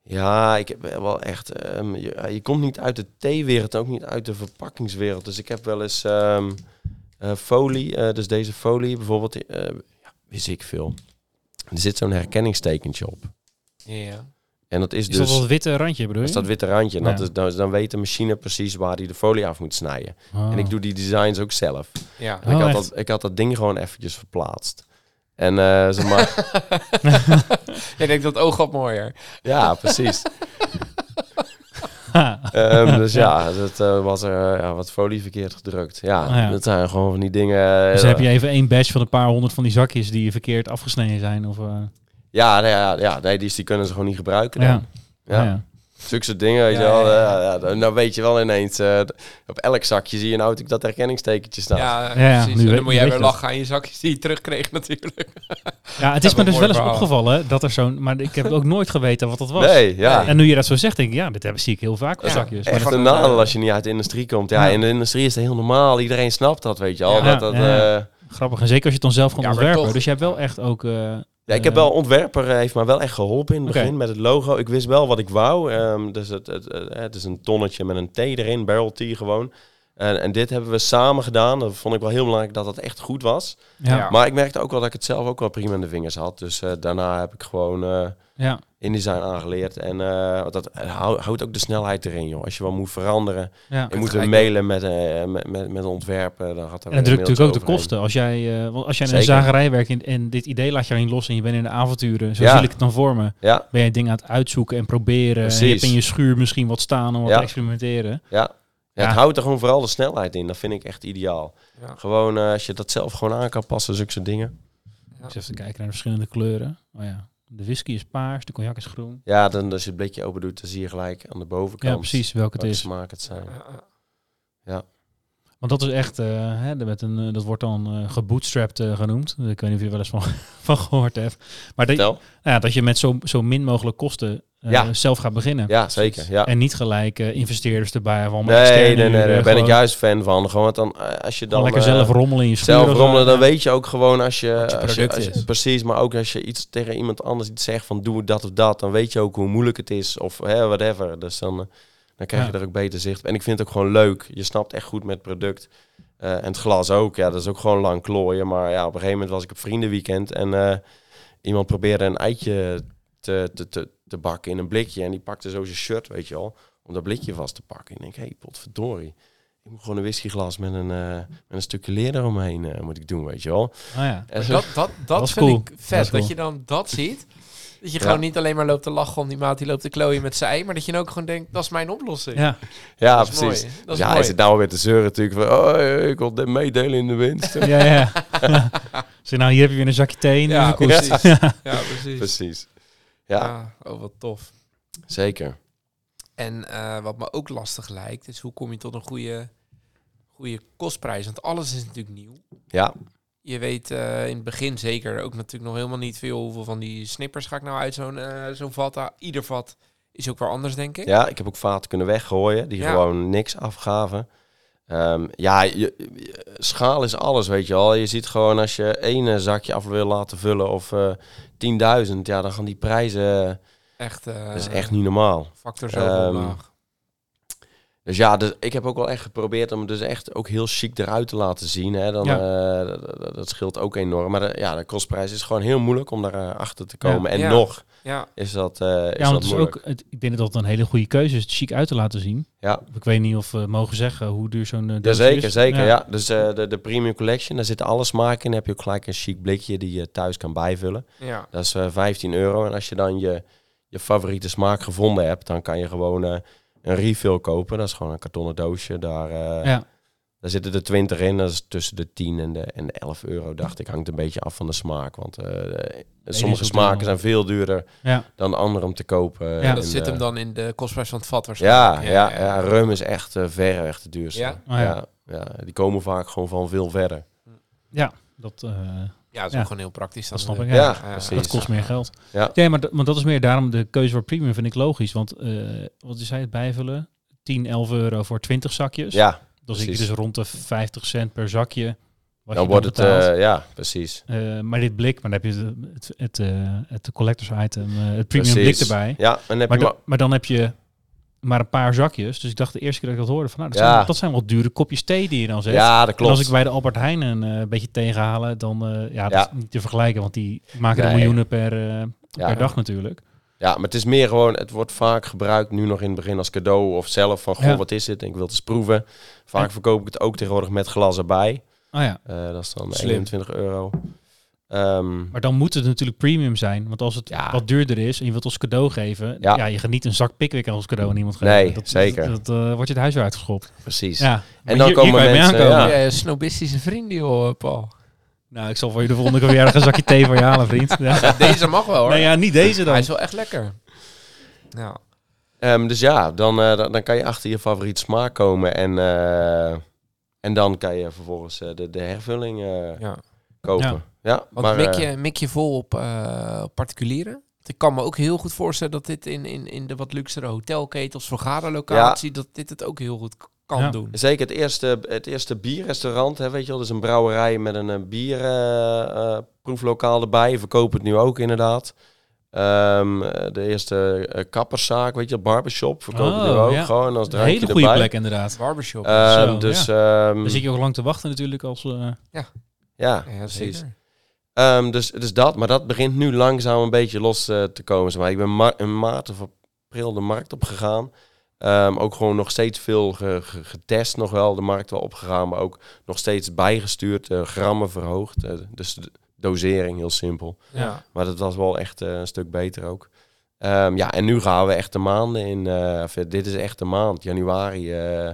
Speaker 3: Ja, ik heb wel echt. ehm, je, je komt niet uit de theewereld, ook niet uit de verpakkingswereld. Dus ik heb wel eens ehm, eh, folie, eh, dus deze folie bijvoorbeeld, eh, ja, wist ik veel. Er zit zo'n herkenningstekentje op.
Speaker 2: Ja.
Speaker 3: En dat is
Speaker 1: Is
Speaker 3: dus.
Speaker 1: dat witte randje, bedoel
Speaker 3: Dat
Speaker 1: je?
Speaker 3: is dat witte randje. En
Speaker 1: Ja.
Speaker 3: dat is, dan, dan weet de machine precies waar hij de folie af moet snijden.
Speaker 1: Oh.
Speaker 3: En ik doe die designs ook zelf.
Speaker 2: Ja.
Speaker 3: En ik,
Speaker 1: Oh,
Speaker 3: had
Speaker 1: echt?
Speaker 3: dat, ik had dat ding gewoon eventjes verplaatst. En eh ze maar,
Speaker 2: Ik denk dat oog wat mooier.
Speaker 3: ja, precies. Ehm, dus ja, dat eh, was er eh, ja, wat folie verkeerd gedrukt. Ja,
Speaker 1: Ah, ja.
Speaker 3: dat zijn gewoon van die dingen.
Speaker 1: Dus heb je even één badge van een paar honderd van die zakjes die verkeerd afgesneden zijn? Of, eh,
Speaker 3: Ja, nee, ja, ja nee, die, die kunnen ze gewoon niet gebruiken. Dan.
Speaker 1: ja.
Speaker 3: Ja.
Speaker 1: Ja.
Speaker 3: Zulke soort dingen, weet
Speaker 2: Ja,
Speaker 3: je wel.
Speaker 2: ja,
Speaker 3: nou weet je wel ineens, eh, op elk zakje zie je nou dat herkenningstekentje staan.
Speaker 2: Ja,
Speaker 1: Ja, ja,
Speaker 2: precies.
Speaker 1: nu
Speaker 2: En
Speaker 1: weet-
Speaker 2: dan moet jij weer
Speaker 1: dat.
Speaker 2: lachen aan je zakjes die je terugkreeg natuurlijk.
Speaker 1: ja, het is me dus wel eens opgevallen dat er zo'n... Maar ik heb ook nooit geweten wat dat was.
Speaker 3: Nee, ja.
Speaker 1: En nu je dat zo zegt, denk ik, ja, dit hebben, zie ik heel vaak op
Speaker 2: Ja,
Speaker 1: zakjes. Maar
Speaker 3: Echt een nadeel als je niet uit de industrie komt. Ja,
Speaker 1: Ja.
Speaker 3: in de industrie is het heel normaal. Iedereen snapt dat, weet je.
Speaker 2: Ja.
Speaker 3: dat, dat,
Speaker 1: Ja.
Speaker 3: eh,
Speaker 1: grappig. En zeker als je het dan zelf gaat ontwerpen.
Speaker 2: toch.
Speaker 1: Dus je hebt wel echt ook... eh,
Speaker 3: Ja, ik heb
Speaker 1: eh,
Speaker 3: wel ontwerper eh, heeft me wel echt geholpen in het begin met het logo. Ik wist wel wat ik wou. Ehm, dus het, het, het, het is een tonnetje met een T erin, barrel tea gewoon. En, en dit hebben we samen gedaan. Dat vond ik wel heel belangrijk dat dat echt goed was.
Speaker 1: Ja.
Speaker 3: Maar ik merkte ook wel dat ik het zelf ook wel prima in de vingers had. Dus eh, daarna heb ik gewoon eh
Speaker 1: ja.
Speaker 3: InDesign aangeleerd. En eh, want dat hou- houdt ook de snelheid erin, joh. Als je wel moet veranderen.
Speaker 1: ja.
Speaker 3: Je moet mailen met, eh, met, met, met ontwerpen. Dan gaat er
Speaker 1: En dat drukt natuurlijk ook de kosten. Als jij, eh, want als jij in een zagerij werkt en, en dit idee laat je erin los en je bent in de avonturen, zo
Speaker 3: Ja.
Speaker 1: zie ik het dan voor me.
Speaker 3: overheen. Ja,
Speaker 1: Ben je dingen aan het uitzoeken en proberen. En je
Speaker 3: Precies.
Speaker 1: hebt in je schuur misschien wat staan om wat
Speaker 3: Ja.
Speaker 1: te experimenteren.
Speaker 3: ja. Ja,
Speaker 1: Ja.
Speaker 3: Het houdt er gewoon vooral de snelheid in. Dat vind ik echt ideaal.
Speaker 2: Ja.
Speaker 3: Gewoon als je dat zelf gewoon aan kan passen, zulke soort dingen.
Speaker 1: Ik zit even te kijken naar de verschillende kleuren. Oh ja. De whisky is paars, de cognac is groen.
Speaker 3: Ja, dan als je het blikje open doet, dan zie je gelijk aan de bovenkant
Speaker 1: Ja, precies welke het
Speaker 3: welke
Speaker 1: is.
Speaker 3: smaak het zijn.
Speaker 1: Want dat is echt, eh, hè, werd een, eh, dat wordt dan eh gebootstrapped genoemd. Ik weet niet of je er wel eens van, van gehoord hebt. Maar dat, nou ja, dat je met zo, zo min mogelijk kosten
Speaker 3: Ja.
Speaker 1: zelf gaat beginnen.
Speaker 3: Ja, zeker. Ja.
Speaker 1: En niet gelijk investeerders erbij. Allemaal
Speaker 3: Nee, nee, nee,
Speaker 1: uren,
Speaker 3: daar ben ik juist fan van. Gewoon, dan, als je dan
Speaker 1: lekker zelf rommelen in je
Speaker 3: zelf rommelen, dan weet je ook gewoon als je, als je,
Speaker 2: product
Speaker 3: als je-
Speaker 2: is.
Speaker 3: precies, maar ook als je iets tegen iemand anders iets zegt van doe dat of dat, dan weet je ook hoe moeilijk het is of hè, whatever. Dus dan, dan krijg je er ook beter zicht. op. En ik vind het ook gewoon leuk. Je snapt echt goed met het product. Eh, en het glas ook. Ja, dat is ook gewoon lang klooien. Maar ja, op een gegeven moment was ik op vriendenweekend en eh, iemand probeerde een eitje te, te, te, te bakken in een blikje en die pakte zo zijn shirt, weet je wel, om dat blikje vast te pakken. En ik denk, hé, hey, potverdorie. Ik moet gewoon een whiskyglas met een, eh, met een stukje leer eromheen eh, moet ik doen, weet je wel.
Speaker 1: Oh ja.
Speaker 3: En zo-
Speaker 2: Dat, dat, dat, vind
Speaker 1: cool.
Speaker 2: ik vet,
Speaker 1: Dat
Speaker 2: je dan dat ziet. Dat je
Speaker 3: Ja.
Speaker 2: gewoon niet alleen maar loopt te lachen om die maat die loopt te klooien met zijn ei, maar dat je dan ook gewoon denkt, dat is mijn oplossing.
Speaker 1: Ja.
Speaker 3: ja,
Speaker 2: dat is
Speaker 3: precies.
Speaker 2: mooi. Dat is
Speaker 3: ja,
Speaker 2: mooi.
Speaker 3: hij zit nou weer te zeuren natuurlijk van, oh, eh, ik wil dit meedelen in de winst.
Speaker 1: ja, ja. Zeg, nou, hier heb je weer een zakje thee. in
Speaker 2: ja,
Speaker 1: de koers.
Speaker 2: precies. Ja, precies.
Speaker 3: precies. Ja,
Speaker 2: Ja, oh wat tof.
Speaker 3: zeker.
Speaker 2: En eh, wat me ook lastig lijkt, is hoe kom je tot een goede, goede kostprijs? Want alles is natuurlijk nieuw.
Speaker 3: Ja,
Speaker 2: Je weet eh, in het begin zeker ook natuurlijk nog helemaal niet veel hoeveel van die snippers ga ik nou uit zo'n eh, zo'n vat. Ah, Ieder vat is ook weer anders, denk ik.
Speaker 3: ja, ik heb ook vaten kunnen weggooien die
Speaker 2: Ja.
Speaker 3: gewoon niks afgaven. Ehm, ja, je, je- schaal is alles, weet je wel. Je ziet gewoon als je één eh, zakje af wil laten vullen of eh 10.000, ja, dan gaan die prijzen,
Speaker 2: Echt,
Speaker 3: dat is echt niet normaal.
Speaker 2: factor zoveel
Speaker 3: Ehm,
Speaker 2: omlaag.
Speaker 3: Dus ja, dus ik heb ook wel echt geprobeerd om het dus echt ook heel chic eruit te laten zien. Hè. Dan,
Speaker 1: Ja.
Speaker 3: eh, dat, scheelt ook enorm. Maar de, ja, de kostprijs is gewoon heel moeilijk om daar eh, achter te
Speaker 1: Ja.
Speaker 3: komen. En
Speaker 2: Ja.
Speaker 3: nog is dat, eh is
Speaker 1: Ja,
Speaker 3: dat
Speaker 1: want het is
Speaker 3: moeilijk.
Speaker 1: ook, het, ik denk dat dat een hele goede keuze is, het chic uit te laten zien.
Speaker 3: Ja.
Speaker 1: Ik weet niet of we mogen zeggen hoe duur zo'n uh, is.
Speaker 3: zeker. Ja. Dus eh, de, de Premium Collection, daar zitten alle smaken in. Dan heb je ook gelijk een chic blikje die je thuis kan bijvullen.
Speaker 2: ja.
Speaker 3: Dat is eh 15 euro. En als je dan je, je favoriete smaak gevonden hebt, dan kan je gewoon eh, een refill kopen. Dat is gewoon een kartonnen doosje. Daar, eh,
Speaker 1: Ja.
Speaker 3: daar zitten er 20 in. Dat is tussen de 10 en de, en de 11 euro, dacht ik. Hangt een beetje af van de smaak. Want eh, sommige smaken zijn veel duurder
Speaker 1: Ja.
Speaker 3: dan andere om te kopen.
Speaker 1: Ja,
Speaker 3: En,
Speaker 2: dat zit
Speaker 3: eh,
Speaker 2: hem dan in de kostprijs van het vat
Speaker 3: Ja,
Speaker 2: waarschijnlijk.
Speaker 3: ja, ja, rum is echt uh, verreweg de duurste.
Speaker 2: Ja?
Speaker 1: Oh, ja.
Speaker 3: ja. ja, die komen vaak gewoon van veel verder.
Speaker 1: Dat, eh,
Speaker 2: Ja, dat is
Speaker 1: Ja.
Speaker 2: ook gewoon heel praktisch. Dan
Speaker 1: dat snap ik.
Speaker 2: natuurlijk.
Speaker 1: Ja.
Speaker 3: Ja, precies.
Speaker 1: Dat kost meer geld.
Speaker 3: Ja.
Speaker 1: Ja, maar, dat- maar dat is meer daarom de keuze voor premium vind ik logisch. Want eh, wat je zei, het bijvullen, 10, 11 euro voor 20 zakjes.
Speaker 3: Ja,
Speaker 1: dan zit je dus rond de 50 cent per zakje. Wat
Speaker 3: dan
Speaker 1: je
Speaker 3: wordt het... eh, ja, precies.
Speaker 1: Eh, maar dit blik, maar dan heb je het, het, het, eh, het collectors item, eh, het premium
Speaker 3: precies.
Speaker 1: blik erbij.
Speaker 3: Ja, en dan heb
Speaker 1: Maar,
Speaker 3: je maar
Speaker 1: dan heb je maar een paar zakjes. Dus ik dacht de eerste keer dat ik dat hoorde van, nou, dat,
Speaker 3: Ja.
Speaker 1: zijn, dat zijn wel dure kopjes thee die je dan zet.
Speaker 3: Ja, dat
Speaker 1: En
Speaker 3: klopt.
Speaker 1: als ik bij de Albert Heijn een eh, beetje tegenhalen, dan eh, ja, dat
Speaker 3: Ja.
Speaker 1: is niet te vergelijken, want die maken er
Speaker 3: Nee.
Speaker 1: miljoenen per, eh,
Speaker 3: Ja.
Speaker 1: per dag natuurlijk.
Speaker 3: Ja, maar het is meer gewoon, het wordt vaak gebruikt nu nog in het begin als cadeau of zelf van, goh, wat is dit? En ik wil het eens proeven. Vaak
Speaker 1: En-
Speaker 3: verkoop ik het ook tegenwoordig met glas erbij.
Speaker 1: Ah ja,
Speaker 3: dat is dan
Speaker 2: Slim.
Speaker 3: 21 euro. Ehm,
Speaker 1: maar dan moet het natuurlijk premium zijn, want als het
Speaker 3: Ja.
Speaker 1: wat duurder is en je wilt als cadeau geven, ja,
Speaker 3: Ja.
Speaker 1: je gaat niet een zak pickwick als cadeau aan iemand geven.
Speaker 3: Nee,
Speaker 1: dat,
Speaker 3: zeker.
Speaker 1: Dat, dat, eh, wordt je het huis weer uitgeschopt.
Speaker 3: precies.
Speaker 1: Ja.
Speaker 3: En dan
Speaker 1: hier-
Speaker 3: komen
Speaker 1: hier kan je mee
Speaker 3: mensen, ja.
Speaker 2: Ja, snobistische vrienden, joh, Paul.
Speaker 1: Nou, ik zal voor je de volgende keer weer een zakje thee voor je halen, vriend. Ja.
Speaker 2: Deze mag wel, hoor.
Speaker 1: Nee, ja, niet deze dan.
Speaker 2: Hij is wel echt lekker. Ja.
Speaker 3: Ehm, dus ja, dan, eh, dan, dan kan je achter je favoriete smaak komen. En, eh, en dan kan je vervolgens de, de hervulling eh,
Speaker 2: ja.
Speaker 3: kopen.
Speaker 1: Ja.
Speaker 3: Ja,
Speaker 2: Want
Speaker 3: maar,
Speaker 2: mik,
Speaker 3: eh,
Speaker 2: je, mik je vol op, eh, op particulieren? Ik kan me ook heel goed voorstellen dat dit in, in, in de wat luxere hotelketels, vergaderlocatie, dat dit het ook heel goed kan
Speaker 1: Ja.
Speaker 2: doen.
Speaker 3: Zeker het eerste, het eerste bierrestaurant, hè, weet je wel. Dus een brouwerij met een bierproeflokaal erbij. We verkopen het nu ook inderdaad. Ehm, eh, de eerste eh, kapperszaak, weet je, barbershop, verkopen het nu
Speaker 1: Oh,
Speaker 3: ook
Speaker 1: ja.
Speaker 3: gewoon als
Speaker 1: een hele goede
Speaker 3: erbij.
Speaker 1: plek inderdaad.
Speaker 2: Barbershop.
Speaker 1: Zo,
Speaker 3: dus ehm,
Speaker 1: Dan zit je ook lang te wachten natuurlijk als... eh,
Speaker 3: ja,
Speaker 2: ja,
Speaker 3: precies.
Speaker 2: zeker.
Speaker 3: Ehm, dus, dus dat, maar dat begint nu langzaam een beetje los eh, te komen. Zeg maar. Ik ben ma in maart of april de markt opgegaan. Ehm ook gewoon nog steeds veel ge- ge- getest, nog wel de markt wel opgegaan, maar ook nog steeds bijgestuurd, eh, grammen verhoogd. eh, dus de dosering heel simpel.
Speaker 2: Ja.
Speaker 3: Maar dat was wel echt een stuk beter ook. Ehm, ja, en nu gaan we echt de maanden in. of, dit is echt de maand. Januari eh,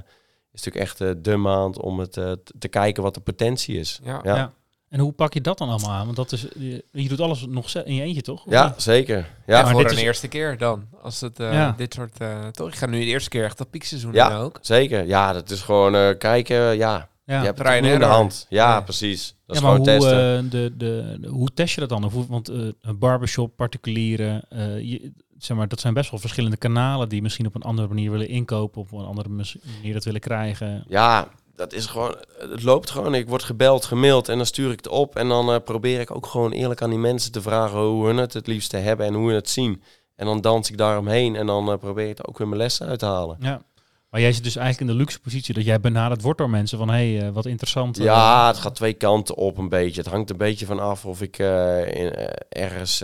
Speaker 3: is natuurlijk echt de maand om het te kijken wat de potentie is.
Speaker 2: Ja.
Speaker 3: Ja.
Speaker 1: ja. En hoe pak je dat dan allemaal aan? Want dat is, je, je doet alles nog ze- in je eentje, toch? Of
Speaker 3: Ja, zeker.
Speaker 2: Ja,
Speaker 3: Ja,
Speaker 1: maar
Speaker 2: voor
Speaker 1: dit
Speaker 2: een
Speaker 1: is-
Speaker 2: eerste keer dan. Als het eh,
Speaker 1: Ja.
Speaker 2: dit soort... eh, toch, ik ga nu de eerste keer echt dat piekseizoen
Speaker 3: Ja.
Speaker 2: ook.
Speaker 3: Zeker, ja, dat is gewoon eh, kijken. Ja,
Speaker 1: Ja.
Speaker 3: je hebt het in de
Speaker 2: and
Speaker 3: hand. Ja, precies. Dat
Speaker 1: ja,
Speaker 3: is
Speaker 1: maar
Speaker 3: gewoon
Speaker 1: hoe,
Speaker 3: testen.
Speaker 1: de, de, de- hoe test je dat dan? Of hoe- want eh, een barbershop, particulieren, eh, je, zeg maar, dat zijn best wel verschillende kanalen die misschien op een andere manier willen inkopen, op een andere manier dat willen krijgen.
Speaker 3: Ja, dat is gewoon. Het loopt gewoon. Ik word gebeld, gemaild en dan stuur ik het op. En dan eh, probeer ik ook gewoon eerlijk aan die mensen te vragen hoe hun het het liefste hebben en hoe hun het zien. En dan dans ik daaromheen en dan eh, probeer ik ook weer mijn lessen uit te halen.
Speaker 1: Ja. Maar jij zit dus eigenlijk in de luxe positie dat jij benaderd wordt door mensen van, hé, hey, eh, wat interessant.
Speaker 3: Ja, het gaat twee kanten op een beetje. Het hangt een beetje van af of ik in, ergens...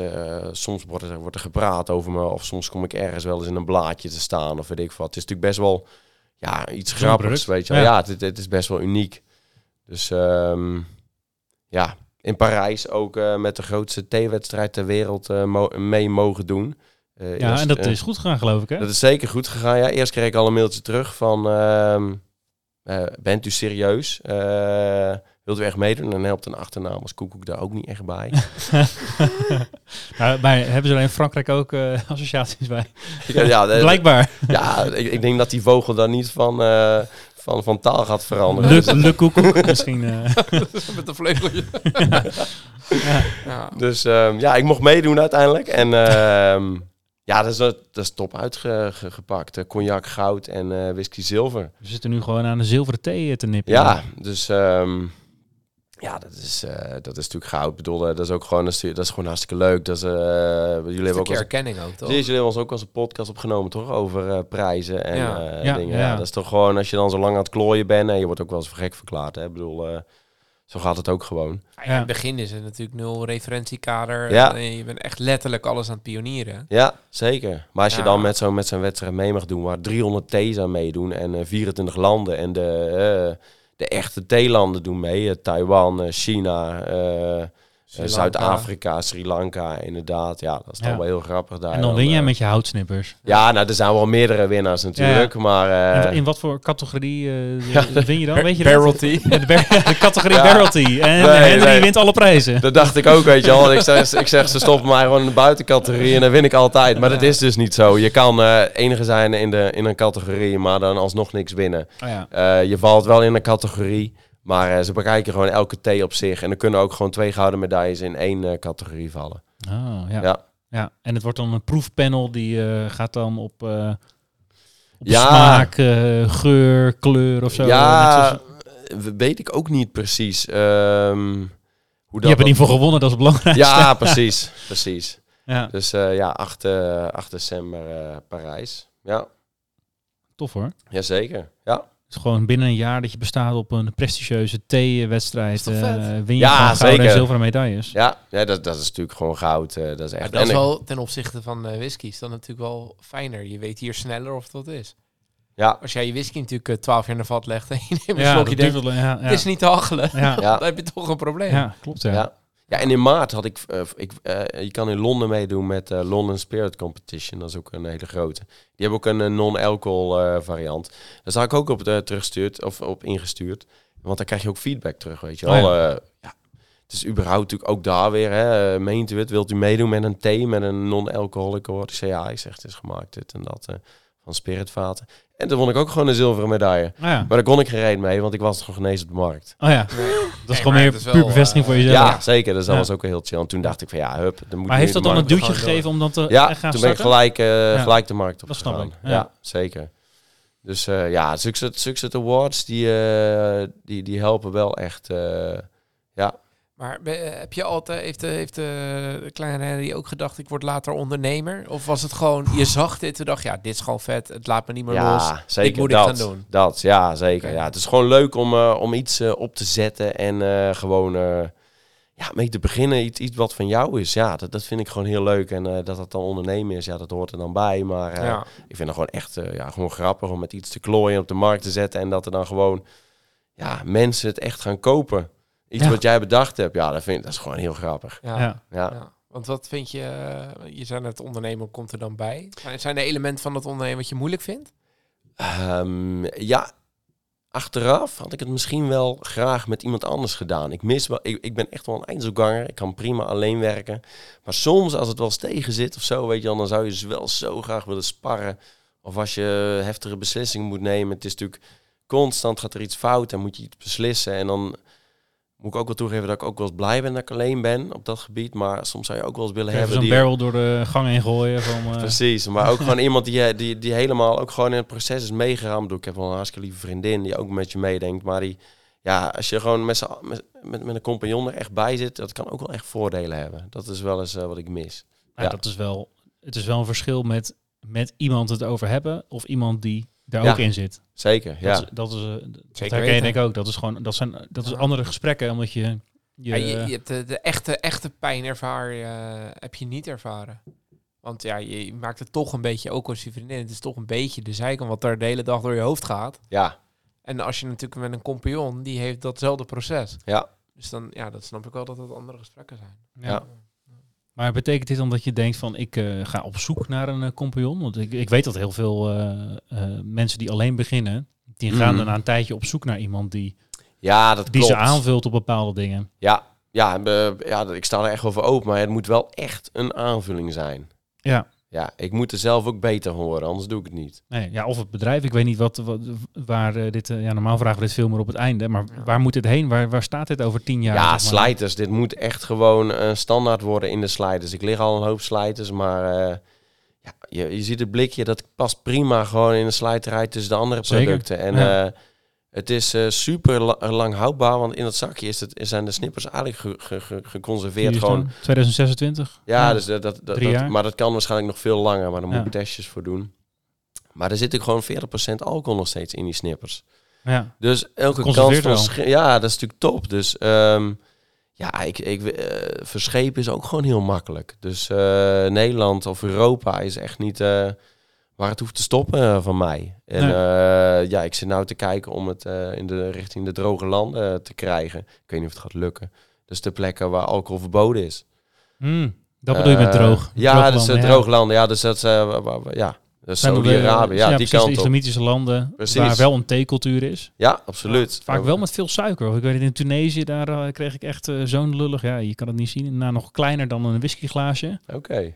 Speaker 3: soms wordt er, wordt er gepraat over me. Of soms kom ik ergens wel eens in een blaadje te staan. Of weet ik wat. Het is natuurlijk best wel ja, iets grappigs, weet je wel.
Speaker 1: Ja.
Speaker 3: Het, het is best wel uniek. Dus ehm, ja, in Parijs ook eh, met de grootste theewedstrijd ter wereld eh, mo- mee mogen doen. Eh,
Speaker 1: ja,
Speaker 3: eerst,
Speaker 1: en dat is goed gegaan, geloof ik, hè?
Speaker 3: dat is zeker goed gegaan. Ja, eerst kreeg ik al een mailtje terug van... ehm, eh, bent u serieus? Wilt u echt meedoen? En dan helpt een achternaam als Koekoek daar ook niet echt bij.
Speaker 1: Nou, bij, hebben ze er in Frankrijk ook eh, associaties bij?
Speaker 3: ja,
Speaker 1: Blijkbaar.
Speaker 3: ja ik, ik denk dat die vogel dan niet van, eh, van, van taal gaat veranderen. Dus-
Speaker 1: Le, le koekoek misschien. eh.
Speaker 2: Met een vleugeltje.
Speaker 1: ja.
Speaker 2: Ja.
Speaker 3: Dus ehm, ja, ik mocht meedoen uiteindelijk. En ehm, ja, dat is, dat is top uitgepakt. Eh, cognac goud en eh, whisky zilver.
Speaker 1: We zitten nu gewoon aan de zilveren thee te nippen.
Speaker 3: Ja, dus ehm, ja, dat is, eh, dat is natuurlijk goud. Ik bedoel, eh, dat is ook gewoon, dat is gewoon hartstikke leuk. Dat is, eh, jullie hebben
Speaker 2: Een
Speaker 3: ook
Speaker 2: erkenning ook, toch?
Speaker 3: Precies, jullie hebben ons ook eens een podcast opgenomen, toch? Over eh, prijzen en
Speaker 2: Ja.
Speaker 3: eh,
Speaker 1: Ja,
Speaker 3: dingen.
Speaker 1: ja.
Speaker 3: Dat is toch gewoon, als je dan zo lang aan het klooien bent en je wordt ook wel eens voor gek verklaard. Hè? Ik bedoel, eh, zo gaat het ook gewoon.
Speaker 2: Ja, in het begin is het natuurlijk nul referentiekader.
Speaker 3: Ja.
Speaker 2: En je bent echt letterlijk alles aan het pionieren.
Speaker 3: Ja, zeker. Maar als je dan met zo'n met zo'n wedstrijd mee mag doen, waar 300 T's aan meedoen en eh, 24 landen en de, de echte T-landen doen mee, eh, Taiwan, eh, China, eh, eh. Zuid-Afrika, Sri Lanka, inderdaad. Ja, dat is
Speaker 1: Ja.
Speaker 3: toch wel heel grappig daar.
Speaker 1: En dan win
Speaker 3: eh,
Speaker 1: jij met je houtsnippers.
Speaker 3: Ja, nou, er zijn wel meerdere winnaars natuurlijk, maar... eh,
Speaker 1: in, in wat voor categorie eh,
Speaker 3: Ja,
Speaker 1: win je dan? Weet je?
Speaker 2: Barrelty.
Speaker 1: De, de categorie. Barrelty. En
Speaker 3: Nee,
Speaker 1: Henry
Speaker 3: nee.
Speaker 1: wint alle prijzen.
Speaker 3: Dat dacht ik ook, weet je wel. Ik zeg, ik zeg, ze stoppen mij gewoon in de buitencategorie en dan win ik altijd. Maar dat is dus niet zo. Je kan eh, enige zijn in, de, in een categorie, maar dan alsnog niks winnen.
Speaker 1: Oh ja.
Speaker 3: Eh, je valt wel in een categorie, maar eh, ze bekijken gewoon elke T op zich. En er kunnen ook gewoon twee gouden medailles in één eh, categorie vallen.
Speaker 1: Oh, ja. ja.
Speaker 3: Ja.
Speaker 1: En het wordt dan een proefpanel die eh, gaat dan op, op
Speaker 3: Ja.
Speaker 1: smaak, geur, kleur of zo.
Speaker 3: Ja, weet ik ook niet precies. ehm, hoe
Speaker 1: je hebt er niet voor gewonnen, dat is belangrijk.
Speaker 3: Ja, precies. precies.
Speaker 1: ja.
Speaker 3: Dus ja, 8, eh, 8 december Parijs. Ja,
Speaker 1: Tof hoor.
Speaker 3: jazeker.
Speaker 1: Het is gewoon binnen een jaar dat je bestaat op een prestigieuze
Speaker 2: vet?
Speaker 1: eh, win je
Speaker 3: Ja,
Speaker 1: gewoon gouden en
Speaker 3: zeker.
Speaker 1: zilveren medailles.
Speaker 3: Ja, ja dat, dat is natuurlijk gewoon goud. eh, dat is echt.
Speaker 2: Maar dat is wel ten opzichte van eh whiskies dan natuurlijk wel fijner. Je weet hier sneller of het wat is.
Speaker 3: ja,
Speaker 2: Als jij je whisky natuurlijk eh, 12 jaar in de vat legt en je neemt een
Speaker 1: Ja,
Speaker 2: slokje
Speaker 1: dat
Speaker 2: denkt,
Speaker 1: wel- ja, ja.
Speaker 2: het is niet te hachelen.
Speaker 1: Ja.
Speaker 3: Ja.
Speaker 2: Dan heb je toch een probleem.
Speaker 1: ja, klopt. Ja.
Speaker 3: Ja. En in maart had ik, eh, ik eh, je kan in Londen meedoen met eh, London Spirit Competition. Dat is ook een hele grote. Die hebben ook een non-alcohol variant. Daar zag ik ook op uh, teruggestuurd of op ingestuurd. Want dan krijg je ook feedback terug, weet je
Speaker 1: Oh
Speaker 3: wel.
Speaker 1: ja.
Speaker 3: Eh, ja. Het is überhaupt natuurlijk ook daar weer, hè, meent u het, wilt u meedoen met een thee, met een non-alcoholic hoor? Ik zei ja, ik zeg het is gemaakt dit en dat, van spiritvaten. En toen won ik ook gewoon een zilveren medaille.
Speaker 1: Oh ja.
Speaker 3: Maar daar kon ik geen reet mee, want ik was geen eens op de markt.
Speaker 1: Oh ja.
Speaker 2: Nee.
Speaker 1: Dat is gewoon meer
Speaker 2: is
Speaker 1: puur bevestiging
Speaker 2: eh,
Speaker 1: voor
Speaker 3: Ja,
Speaker 1: jezelf.
Speaker 3: zeker. Dus dat
Speaker 1: Ja.
Speaker 3: was ook wel heel chill. En toen dacht ik van ja, hup. Dan moet
Speaker 1: Maar
Speaker 3: nu
Speaker 1: heeft dat dan een duwtje
Speaker 2: gewoon
Speaker 1: gegeven om dan te
Speaker 3: Ja,
Speaker 1: eh, gaan
Speaker 3: toen ben ik gelijk, eh,
Speaker 1: Ja.
Speaker 3: gelijk de markt op
Speaker 1: Dat snap ik,
Speaker 3: Ja.
Speaker 1: ja.
Speaker 3: zeker. Dus eh, ja, Success, Success Awards, die, eh, die, die helpen wel echt. eh, ja,
Speaker 2: Maar be- heb je altijd, heeft, de, heeft de kleine Henry ook gedacht, ik word later ondernemer? Of was het gewoon, je zag dit en dacht, ja, dit is gewoon vet, het laat me niet meer los.
Speaker 3: ja zeker.
Speaker 2: moet ik
Speaker 3: dat,
Speaker 2: gaan doen.
Speaker 3: Dat, ja, zeker. Ja, het is gewoon leuk om, eh, om iets eh, op te zetten en eh, gewoon eh, ja, mee te beginnen. Iets, iets wat van jou is. Ja, dat, dat vind ik gewoon heel leuk. En eh, dat dat dan ondernemen is, ja, dat hoort er dan bij. Maar eh,
Speaker 2: Ja.
Speaker 3: ik vind het gewoon echt eh, ja, gewoon grappig om met iets te klooien op de markt te zetten. En dat er dan gewoon ja, mensen het echt gaan kopen. Iets
Speaker 1: Ja.
Speaker 3: wat jij bedacht hebt, ja, dat, vind, ik- dat is gewoon heel grappig.
Speaker 2: Ja.
Speaker 1: Ja.
Speaker 3: Ja.
Speaker 2: Ja. Want wat vind je, eh, je zei net ondernemen komt er dan bij. Zijn- Zijn er elementen van het ondernemen wat je moeilijk vindt?
Speaker 3: Ehm, ja, achteraf had ik het misschien wel graag met iemand anders gedaan. Ik mis wel, ik, ik ben echt wel een eindzoekganger. Ik kan prima alleen werken. Maar soms als het wel eens tegen zit of zo, weet je wel, dan zou je dus wel zo graag willen sparren. Of als je heftige beslissingen moet nemen. Het is natuurlijk constant gaat er iets fout en moet je iets beslissen. En dan moet ik ook wel toegeven dat ik ook wel eens blij ben dat ik alleen ben op dat gebied. Maar soms zou je ook wel eens willen
Speaker 1: Even
Speaker 3: hebben
Speaker 1: zo'n barrel door de gang heen gooien. Van, eh,
Speaker 3: Precies, maar ook gewoon iemand die, die, die helemaal ook gewoon in het proces is meegegaan. Ik heb wel een hartstikke lieve vriendin die ook met je meedenkt. Maar die, ja, als je gewoon met, met, met, met een compagnon er echt bij zit, dat kan ook wel echt voordelen hebben. Dat is wel eens eh, wat ik mis.
Speaker 1: ja,
Speaker 3: ja.
Speaker 1: dat is wel, het is wel een verschil met, met iemand het over hebben of iemand die daar
Speaker 3: Ja.
Speaker 1: ook in zit.
Speaker 3: Zeker, ja.
Speaker 1: Dat is, dat is, eh, dat
Speaker 2: Zeker
Speaker 1: herken je
Speaker 2: weten.
Speaker 1: denk ik ook. Dat is gewoon, dat zijn, dat is andere gesprekken, omdat je, je,
Speaker 2: Ja, je, je hebt de, de echte, echte pijn ervaar je, eh, heb je niet ervaren. Want ja, je, maakt het toch een beetje, ook als je vriendin, het is toch een beetje de zijkant wat daar de hele dag door je hoofd gaat.
Speaker 3: Ja,
Speaker 2: En als je natuurlijk met een compagnon, die heeft datzelfde proces.
Speaker 3: ja.
Speaker 2: Dus dan, ja, dat snap ik wel dat het andere gesprekken zijn.
Speaker 1: ja. Maar betekent dit dan dat je denkt van ik eh, ga op zoek naar een eh, compagnon? Want ik, ik weet dat heel veel eh, mensen die alleen beginnen, die gaan
Speaker 3: Mhm.
Speaker 1: dan na een tijdje op zoek naar iemand die
Speaker 3: Ja, dat
Speaker 1: die
Speaker 3: klopt.
Speaker 1: ze aanvult op bepaalde dingen.
Speaker 3: Ja, ja, ja, ik sta er echt voor open, maar het moet wel echt een aanvulling zijn.
Speaker 1: Ja.
Speaker 3: Ja, ik moet er zelf ook beter horen, anders doe ik het niet.
Speaker 1: Nee, ja, of het bedrijf. Ik weet niet wat, wat waar eh, dit. eh, ja, normaal vragen we dit veel meer op het einde. Maar waar moet dit heen? Waar, waar staat dit over tien jaar?
Speaker 3: Ja, slijters. Dit moet echt gewoon een standaard worden in de slijters. Ik lig al een hoop slijters, maar eh, ja, je, je ziet het blikje, dat past prima gewoon in de slijterij tussen de andere
Speaker 1: Zeker,
Speaker 3: producten. En
Speaker 1: ja.
Speaker 3: Het is eh, super la- lang houdbaar, want in dat zakje is het, zijn de snippers eigenlijk ge- ge- ge- geconserveerd. Gewoon,
Speaker 1: staan, 2026.
Speaker 3: ja, dus dat, dat, maar dat kan waarschijnlijk nog veel langer, maar daar moet
Speaker 1: Ja.
Speaker 3: ik testjes voor doen. Maar er zit ook gewoon 40% alcohol nog steeds in die snippers.
Speaker 1: Ja.
Speaker 3: Dus elke kans van Ja, dat is natuurlijk top. Dus ehm, ja, ik, ik, eh, verschepen is ook gewoon heel makkelijk. Dus eh, Nederland of Europa is echt niet waar het hoeft te stoppen eh, van mij. En
Speaker 1: Nee.
Speaker 3: eh, ja, ik zit nou te kijken om het eh, in de richting de droge landen te krijgen. Ik weet niet of het gaat lukken. Dus de plekken waar alcohol verboden is.
Speaker 1: Hmm, dat bedoel je met droog.
Speaker 3: Ja,
Speaker 1: Drooglanden,
Speaker 3: dus uh, droglanden. Ja, dus dat is ja, dus
Speaker 1: de-
Speaker 3: Saudi-Arabië. Ja, die
Speaker 1: precies, de
Speaker 3: kant op.
Speaker 1: islamitische landen
Speaker 3: Precies.
Speaker 1: waar wel een theecultuur is.
Speaker 3: Ja, absoluut.
Speaker 1: Vaak wel met veel suiker. Ik weet het, in Tunesië, daar kreeg ik echt zo'n lullig, ja, je kan het niet zien, nou nog kleiner dan een whiskyglaasje.
Speaker 3: Oké.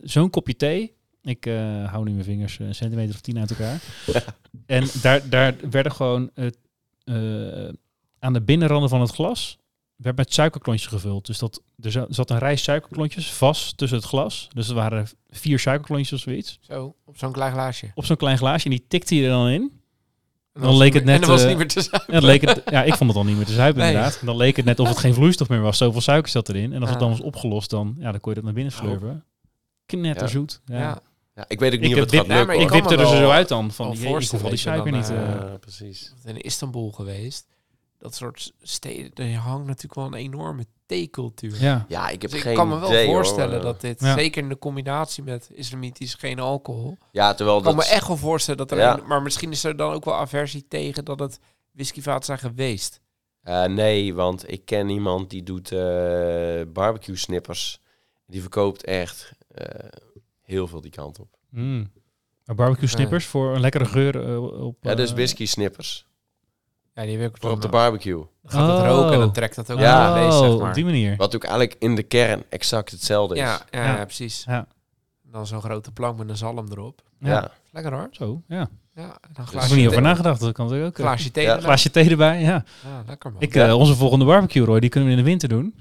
Speaker 1: Zo'n kopje thee. Ik eh, hou nu mijn vingers een centimeter of tien uit elkaar. en daar, daar werden gewoon eh, eh, aan de binnenranden van het glas werd met suikerklontjes gevuld. Dus dat, er za- zat een rij suikerklontjes vast tussen het glas. Dus er waren vier suikerklontjes of zoiets.
Speaker 2: Zo, op zo'n klein glaasje.
Speaker 1: Op zo'n klein glaasje. En die tikte je er dan in.
Speaker 2: En
Speaker 1: Dan
Speaker 2: was
Speaker 1: leek het
Speaker 2: niet meer-
Speaker 1: net,
Speaker 2: En dan was het
Speaker 1: eh,
Speaker 2: niet meer te zuipen.
Speaker 1: En dan leek het, ja, ik vond het al niet meer te zuipen
Speaker 2: Nee.
Speaker 1: inderdaad. En dan leek het net of het geen vloeistof meer was. Zoveel suiker zat erin. En als het
Speaker 2: Ja.
Speaker 1: dan was opgelost, dan, ja, dan kon je dat naar binnen slurpen. Knetterzoet. Ja.
Speaker 2: Ja.
Speaker 3: Ja, ik weet ook
Speaker 1: Ik,
Speaker 3: niet of
Speaker 1: heb
Speaker 3: het
Speaker 1: wip,
Speaker 3: gaat lukken.
Speaker 1: ik wipte er
Speaker 2: wel-
Speaker 1: zo uit dan. Van, die, ik al die suiker niet. eh,
Speaker 3: Ja, precies.
Speaker 2: in Istanbul geweest. Dat soort steden, er hangt natuurlijk wel een enorme theecultuur.
Speaker 1: ja.
Speaker 3: Ja, ik heb
Speaker 2: Dus ik
Speaker 3: geen
Speaker 2: kan me wel
Speaker 3: idee, hoor.
Speaker 2: voorstellen dat dit,
Speaker 1: Ja.
Speaker 2: zeker in de combinatie met islamitisch geen alcohol,
Speaker 3: Ja, terwijl
Speaker 2: ik kan
Speaker 3: dat...
Speaker 2: me echt wel voorstellen dat er,
Speaker 3: Ja.
Speaker 2: een- maar misschien is er dan ook wel aversie tegen dat het whiskyvaten zijn geweest.
Speaker 3: Eh, nee, want ik ken iemand die doet eh, barbecue snippers. Die verkoopt echt eh, heel veel die kant op.
Speaker 1: Mm. Barbecue snippers voor een lekkere geur eh, op...
Speaker 3: Ja, dus
Speaker 1: eh,
Speaker 3: whisky snippers.
Speaker 2: Ja, die heb ik
Speaker 3: Voor op de barbecue.
Speaker 2: dan gaat het roken en dan trekt dat ook
Speaker 3: Ja.
Speaker 2: naar deze, zeg
Speaker 1: Oh,
Speaker 2: maar.
Speaker 1: op die manier.
Speaker 3: Wat ook eigenlijk in de kern exact hetzelfde is.
Speaker 2: Ja, ja, precies.
Speaker 1: Ja.
Speaker 2: Dan zo'n grote plank met een zalm erop.
Speaker 1: Ja.
Speaker 3: Ja.
Speaker 2: Lekker hoor.
Speaker 1: Zo, ja.
Speaker 2: Ja, en dan
Speaker 1: Daar heb ik
Speaker 2: glaasje
Speaker 1: niet over nagedacht. Dat kan natuurlijk ook. eh,
Speaker 2: Glaasje thee.
Speaker 3: Ja.
Speaker 2: erbij.
Speaker 1: glaasje thee erbij, ja.
Speaker 2: Ja, lekker man.
Speaker 1: Ik,
Speaker 3: Ja.
Speaker 1: eh, onze volgende barbecue, Roy, die kunnen we in de winter doen.